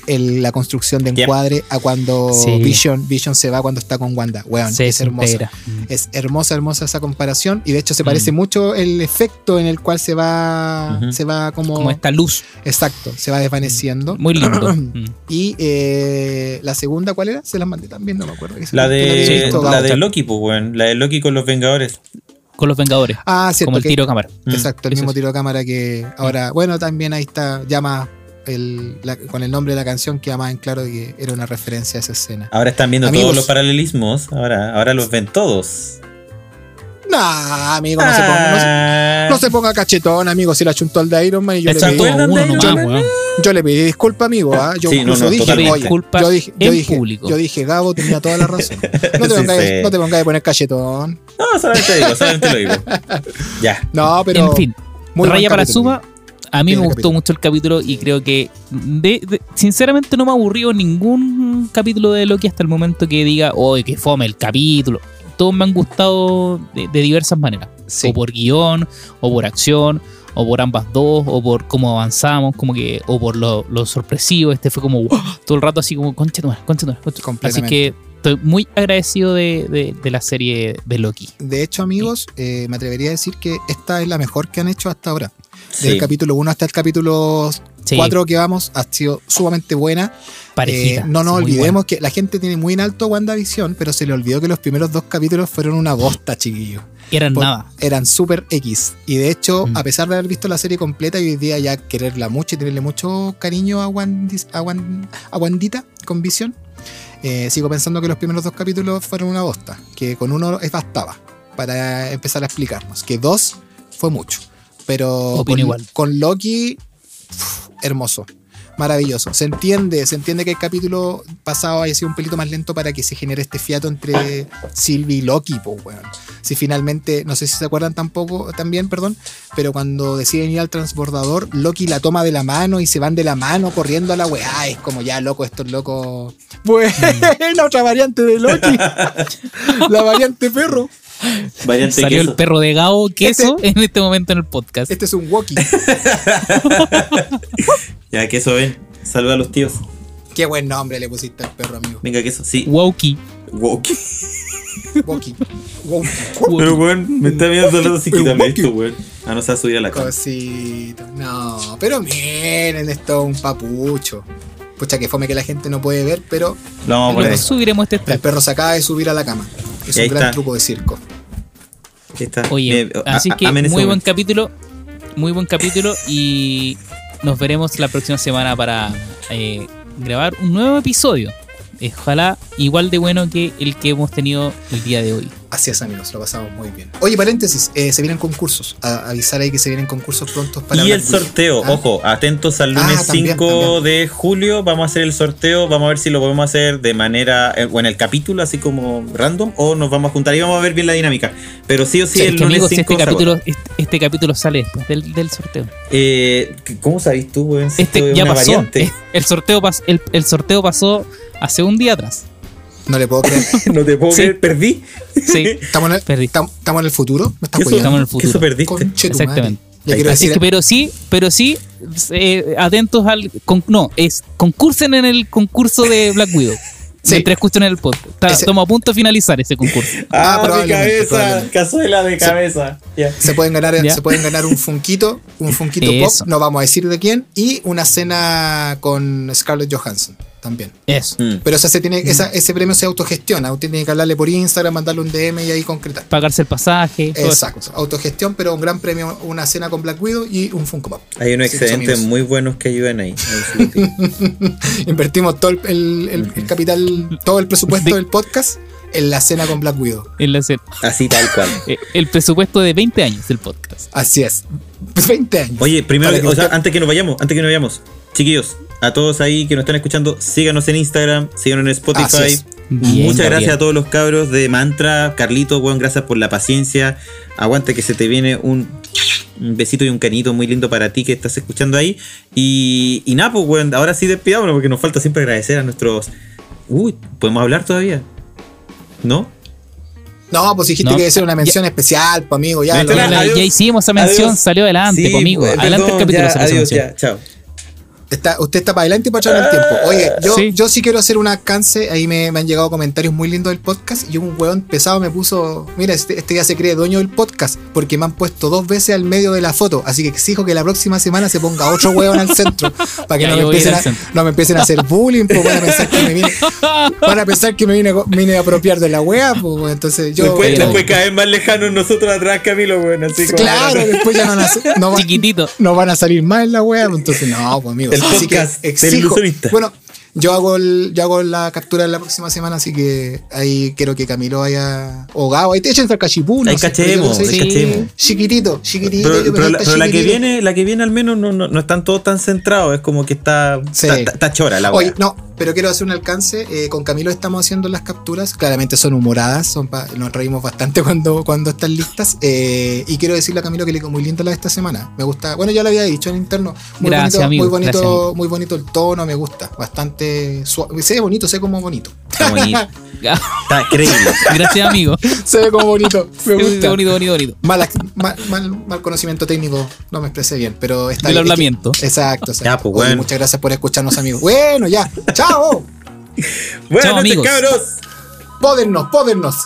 [SPEAKER 1] el- la construcción de
[SPEAKER 2] Yep.
[SPEAKER 1] encuadre a cuando
[SPEAKER 3] Sí.
[SPEAKER 1] Vision, Vision se va cuando está con Wanda. Weón,
[SPEAKER 3] Se
[SPEAKER 1] es
[SPEAKER 3] desintegra. Mm.
[SPEAKER 1] Es hermosa, hermosa esa comparación. Y de hecho se parece
[SPEAKER 3] Mm.
[SPEAKER 1] mucho el efecto en el cual se va. Se va como.
[SPEAKER 3] Como esta luz.
[SPEAKER 1] Exacto, se va desvaneciendo.
[SPEAKER 3] Muy lindo. <clears throat> Mm.
[SPEAKER 1] Y eh, la segunda, ¿cuál era? Se las mandé también, no me acuerdo. Que
[SPEAKER 2] La de, la de Loki, pues, weón. La de Loki con los Vengadores.
[SPEAKER 3] Con los Vengadores.
[SPEAKER 1] Ah, cierto.
[SPEAKER 3] como el
[SPEAKER 1] que-
[SPEAKER 3] tiro de cámara.
[SPEAKER 2] Mm.
[SPEAKER 1] Exacto, el mismo
[SPEAKER 3] es.
[SPEAKER 1] tiro de cámara que ahora, bueno, también ahí está, llama el, la- con el nombre de la canción que más en claro que era una referencia a esa escena.
[SPEAKER 2] Ahora están viendo
[SPEAKER 1] Amigos.
[SPEAKER 2] todos los paralelismos. Ahora, ahora los ven todos.
[SPEAKER 1] Nah, amigo, no, se ponga, no, se,
[SPEAKER 2] Ah.
[SPEAKER 1] no se ponga cachetón, amigo, si la chuntó el de Iron Man y yo, le
[SPEAKER 2] ¿Se
[SPEAKER 1] pedí,
[SPEAKER 3] uno
[SPEAKER 2] de
[SPEAKER 3] nomás,
[SPEAKER 2] Man?
[SPEAKER 1] yo le pedí disculpa, amigo, ¿ah? yo
[SPEAKER 2] Sí,
[SPEAKER 1] incluso
[SPEAKER 2] no,
[SPEAKER 1] dije, oye, yo dije, yo
[SPEAKER 3] en
[SPEAKER 1] dije,
[SPEAKER 3] público.
[SPEAKER 1] yo dije, Gabo tenía toda la razón. <laughs> No te,
[SPEAKER 2] Sí,
[SPEAKER 1] pongas,
[SPEAKER 2] sí.
[SPEAKER 1] no te pongas a poner cachetón.
[SPEAKER 2] No, solamente digo, solamente lo digo. Ya.
[SPEAKER 1] No, pero
[SPEAKER 3] en fin,
[SPEAKER 1] muy
[SPEAKER 3] raya para suma. A mí me gustó
[SPEAKER 1] capítulo.
[SPEAKER 3] mucho el capítulo y creo que de- de- sinceramente no me ha aburrido ningún capítulo de Loki hasta el momento que diga, oh, que fome el capítulo. Todos me han gustado de, de diversas maneras.
[SPEAKER 1] Sí.
[SPEAKER 3] O por guion, o por acción, o por ambas dos, o por cómo avanzamos, como que, o por lo, lo sorpresivo. Este fue como ¡wow! todo el rato así como tu madre". Así que estoy muy agradecido de, de- de la serie de Loki.
[SPEAKER 1] De hecho, amigos, eh, me atrevería a decir que esta es la mejor que han hecho hasta ahora. Desde
[SPEAKER 2] Sí.
[SPEAKER 1] el capítulo 1 hasta el capítulo
[SPEAKER 3] Sí,
[SPEAKER 1] 4 que vamos, ha sido sumamente buena.
[SPEAKER 3] parejita.
[SPEAKER 1] Eh, no nos olvidemos que la gente tiene muy en alto WandaVision, pero se le olvidó que los primeros dos capítulos fueron una bosta, chiquillos.
[SPEAKER 3] Eran
[SPEAKER 1] Por-
[SPEAKER 3] nada.
[SPEAKER 1] Eran súper X. Y de hecho,
[SPEAKER 3] Mm.
[SPEAKER 1] a pesar de haber visto la serie completa y hoy día ya quererla mucho y tenerle mucho cariño a, Wandis- a, Wan- a Wandita con Vision, eh, sigo pensando que los primeros dos capítulos fueron una bosta. Que con uno es bastaba para empezar a explicarnos. Que dos fue mucho. Pero con,
[SPEAKER 3] igual.
[SPEAKER 1] con Loki, uf, hermoso. Maravilloso. Se entiende, se entiende que el capítulo pasado haya sido un pelito más lento para que se genere este fiato entre Sylvie y Loki, pues. Si finalmente, no sé si se acuerdan tampoco, también, perdón, pero cuando deciden ir al transbordador, Loki la toma de la mano y se van de la mano corriendo a la weá. Es como ya, loco, estos locos. Buena, <laughs> otra variante de Loki. <laughs> la variante perro. <laughs>
[SPEAKER 2] Variante
[SPEAKER 3] Salió
[SPEAKER 2] queso.
[SPEAKER 3] el perro de Gao queso en este momento en el podcast.
[SPEAKER 1] Este es un Woki. <laughs>
[SPEAKER 2] Ya, queso, ven. Saluda a los tíos.
[SPEAKER 1] Qué buen nombre le pusiste al perro, amigo.
[SPEAKER 2] Venga, queso. Sí. ¿qué?
[SPEAKER 1] Woki. Woki.
[SPEAKER 2] Pero, weón, me está viendo los así,
[SPEAKER 1] Pero,
[SPEAKER 2] quítame
[SPEAKER 1] Woki.
[SPEAKER 2] esto, weón. Ah, no se va a subir a la cama.
[SPEAKER 1] Cosito. No, pero miren, esto es un papucho. Pucha, que fome que la gente no puede ver, pero
[SPEAKER 2] Lo vamos a poner.
[SPEAKER 3] Luego subiremos este
[SPEAKER 1] el perro se acaba de subir a la cama. Es un gran
[SPEAKER 2] está.
[SPEAKER 1] truco de circo.
[SPEAKER 2] Está.
[SPEAKER 3] Oye, así
[SPEAKER 2] a-
[SPEAKER 3] que muy buen
[SPEAKER 2] momento.
[SPEAKER 3] capítulo. Muy buen capítulo. Y nos veremos la próxima semana para eh, grabar un nuevo episodio. Ojalá igual de bueno que el que hemos tenido el día de hoy.
[SPEAKER 1] Así es, amigos, lo pasamos muy bien. Oye, paréntesis, eh, se vienen concursos. A- avisar ahí que se vienen concursos prontos para
[SPEAKER 2] Y el sorteo,
[SPEAKER 1] Ah,
[SPEAKER 2] ojo, atentos al lunes
[SPEAKER 1] Ah, también,
[SPEAKER 2] 5
[SPEAKER 1] también.
[SPEAKER 2] de julio. Vamos a hacer el sorteo. Vamos a ver si lo podemos hacer de manera. eh, o en el capítulo, así como random. O nos vamos a juntar y vamos a ver bien la dinámica. Pero sí o sí,
[SPEAKER 1] Sí,
[SPEAKER 2] el
[SPEAKER 3] Es que,
[SPEAKER 2] lunes
[SPEAKER 3] amigos,
[SPEAKER 2] 5
[SPEAKER 3] este capítulo, este, este capítulo sale después del, del sorteo.
[SPEAKER 2] Eh, ¿Cómo sabéis tú, weón? Si esto
[SPEAKER 3] Este
[SPEAKER 2] es
[SPEAKER 3] ya
[SPEAKER 2] una
[SPEAKER 3] pasó.
[SPEAKER 2] variante.
[SPEAKER 3] El sorteo, pas- el, el sorteo pasó hace un día atrás.
[SPEAKER 1] No le puedo creer. <laughs>
[SPEAKER 2] no te puedo
[SPEAKER 3] Sí.
[SPEAKER 2] creer, perdí.
[SPEAKER 3] Sí,
[SPEAKER 1] ¿Estamos en el,
[SPEAKER 3] Perdí.
[SPEAKER 1] tam- estamos en el futuro? ¿Me
[SPEAKER 3] estamos en el futuro.
[SPEAKER 2] ¿Qué eso perdiste?
[SPEAKER 1] Conche.
[SPEAKER 3] Exactamente. Así
[SPEAKER 1] decir,
[SPEAKER 3] que, pero sí, pero sí, eh, atentos al. con- no, es concursen en el concurso de Black Widow. <laughs>
[SPEAKER 1] Sí.
[SPEAKER 3] Mientras escuchan el podcast. Está-
[SPEAKER 1] Ese-
[SPEAKER 3] Estamos a punto de finalizar ese concurso.
[SPEAKER 1] Ah,
[SPEAKER 2] Ah, mi
[SPEAKER 1] probablemente,
[SPEAKER 2] cabeza.
[SPEAKER 1] probablemente.
[SPEAKER 2] Cazuela de cabeza.
[SPEAKER 1] Se pueden ganar, se pueden ganar un funquito, un funquito pop, no vamos a decir de quién, y una cena con Scarlett Johansson también.
[SPEAKER 3] Eso.
[SPEAKER 2] Mm.
[SPEAKER 1] Pero esa se tiene, esa- ese premio se autogestiona. Usted tiene que hablarle por Instagram, mandarle un DM y ahí concretar.
[SPEAKER 3] Pagarse el pasaje.
[SPEAKER 1] Exacto, autogestión, pero un gran premio, una cena con Black Widow y un Funko Pop.
[SPEAKER 2] Hay unos excedentes muy buenos que ayudan ahí. <laughs>
[SPEAKER 1] Invertimos todo el, el- el- el capital, todo el presupuesto <laughs> del podcast en la cena con Black Widow.
[SPEAKER 3] En la escena.
[SPEAKER 2] Así tal cual. <laughs>
[SPEAKER 3] Eh, El presupuesto de 20 años del podcast.
[SPEAKER 1] Así es. 20 años.
[SPEAKER 2] Oye, primero,
[SPEAKER 1] Para que
[SPEAKER 2] o sea,
[SPEAKER 1] usted-
[SPEAKER 2] antes que nos vayamos, antes que nos vayamos, chiquillos, a todos ahí que nos están escuchando, síganos en Instagram, síganos en Spotify.
[SPEAKER 3] Bien,
[SPEAKER 2] Muchas gracias a todos los cabros de Mantra, Carlito, weón, gracias por la paciencia. Aguante que se te viene un, un besito y un canito muy lindo para ti que estás escuchando ahí. Y, y nada, pues, weón, ahora sí despidámonos porque nos falta siempre agradecer a nuestros. Uy, ¿podemos hablar todavía? ¿No?
[SPEAKER 1] No, pues dijiste
[SPEAKER 3] No.
[SPEAKER 1] que debe ser una mención especial, pues amigo. Ya, lo-
[SPEAKER 3] Ya, hicimos esa mención,
[SPEAKER 2] Adiós.
[SPEAKER 3] salió adelante,
[SPEAKER 2] Sí,
[SPEAKER 3] conmigo.
[SPEAKER 2] pues,
[SPEAKER 3] Adelante
[SPEAKER 2] perdón,
[SPEAKER 3] el capítulo
[SPEAKER 2] ya, adiós, ya, chao.
[SPEAKER 1] Está, usted está para adelante y para atrás en el tiempo. Oye, yo
[SPEAKER 3] Sí.
[SPEAKER 1] yo sí quiero hacer un alcance. Ahí me, me han llegado comentarios muy lindos del podcast. Y un hueón pesado me puso: Mira, este, este ya se cree dueño del podcast. Porque me han puesto dos veces al medio de la foto. Así que exijo que la próxima semana se ponga otro hueón al centro. <laughs> Para que no me, empiecen a,
[SPEAKER 3] centro.
[SPEAKER 1] no me empiecen a hacer bullying. Pues van a pensar que me vine, van a pensar que me vine, a- me vine a apropiar de la wea. Pues entonces yo.
[SPEAKER 2] después,
[SPEAKER 1] yo-
[SPEAKER 2] después caen más lejanos nosotros atrás, Camilo, weón. Así como-
[SPEAKER 1] claro, después ya no, van a- <laughs> no, va-
[SPEAKER 3] Chiquitito.
[SPEAKER 1] no van a salir más en la wea, pues entonces no, pues Así que
[SPEAKER 2] podcast del ilusionista.
[SPEAKER 1] Bueno, yo hago el, yo hago la captura en la próxima semana, así que ahí quiero que Camilo vaya. O Gabo, ahí te echen al cachipú, no
[SPEAKER 2] Ahí
[SPEAKER 1] sé, pero yo
[SPEAKER 2] cachemos,
[SPEAKER 1] no sé,
[SPEAKER 2] ahí
[SPEAKER 3] sí.
[SPEAKER 2] cachemos.
[SPEAKER 1] Chiquitito, chiquitito.
[SPEAKER 2] Pero, la, que viene, la que viene al menos no, no, no están todos tan centrados, es como que está,
[SPEAKER 1] Sí.
[SPEAKER 2] está, chora la
[SPEAKER 1] Oye, no, pero quiero hacer un alcance. eh, con Camilo estamos haciendo las capturas. Claramente son humoradas, son pa- nos reímos bastante <laughs> cuando, cuando están listas. eh, y quiero decirle a Camilo que le quedó muy linda la de esta semana. Me gusta. Bueno, ya lo había dicho en interno. Muy
[SPEAKER 3] Gracias,
[SPEAKER 1] bonito,
[SPEAKER 3] amigo,
[SPEAKER 1] muy bonito,
[SPEAKER 3] gracias, amigo.
[SPEAKER 1] muy bonito el tono, me gusta. Bastante suave. Se ve bonito, sé como bonito.
[SPEAKER 2] Está bonito, <laughs> está creíble.
[SPEAKER 3] Gracias, amigo.
[SPEAKER 1] Se ve como bonito. <laughs> Me gusta.
[SPEAKER 3] bonito, bonito, bonito.
[SPEAKER 1] Mal, mal, mal- mal conocimiento técnico, no me expresé bien, pero está bien.
[SPEAKER 3] hablamiento.
[SPEAKER 1] Exacto, exacto.
[SPEAKER 2] Ya, pues,
[SPEAKER 1] Oye, muchas gracias por escucharnos, amigos. Bueno, ya. <laughs> Chao.
[SPEAKER 2] Buenas
[SPEAKER 3] Chao,
[SPEAKER 2] noches,
[SPEAKER 3] amigos.
[SPEAKER 2] cabros.
[SPEAKER 1] Pódennos, pódennos.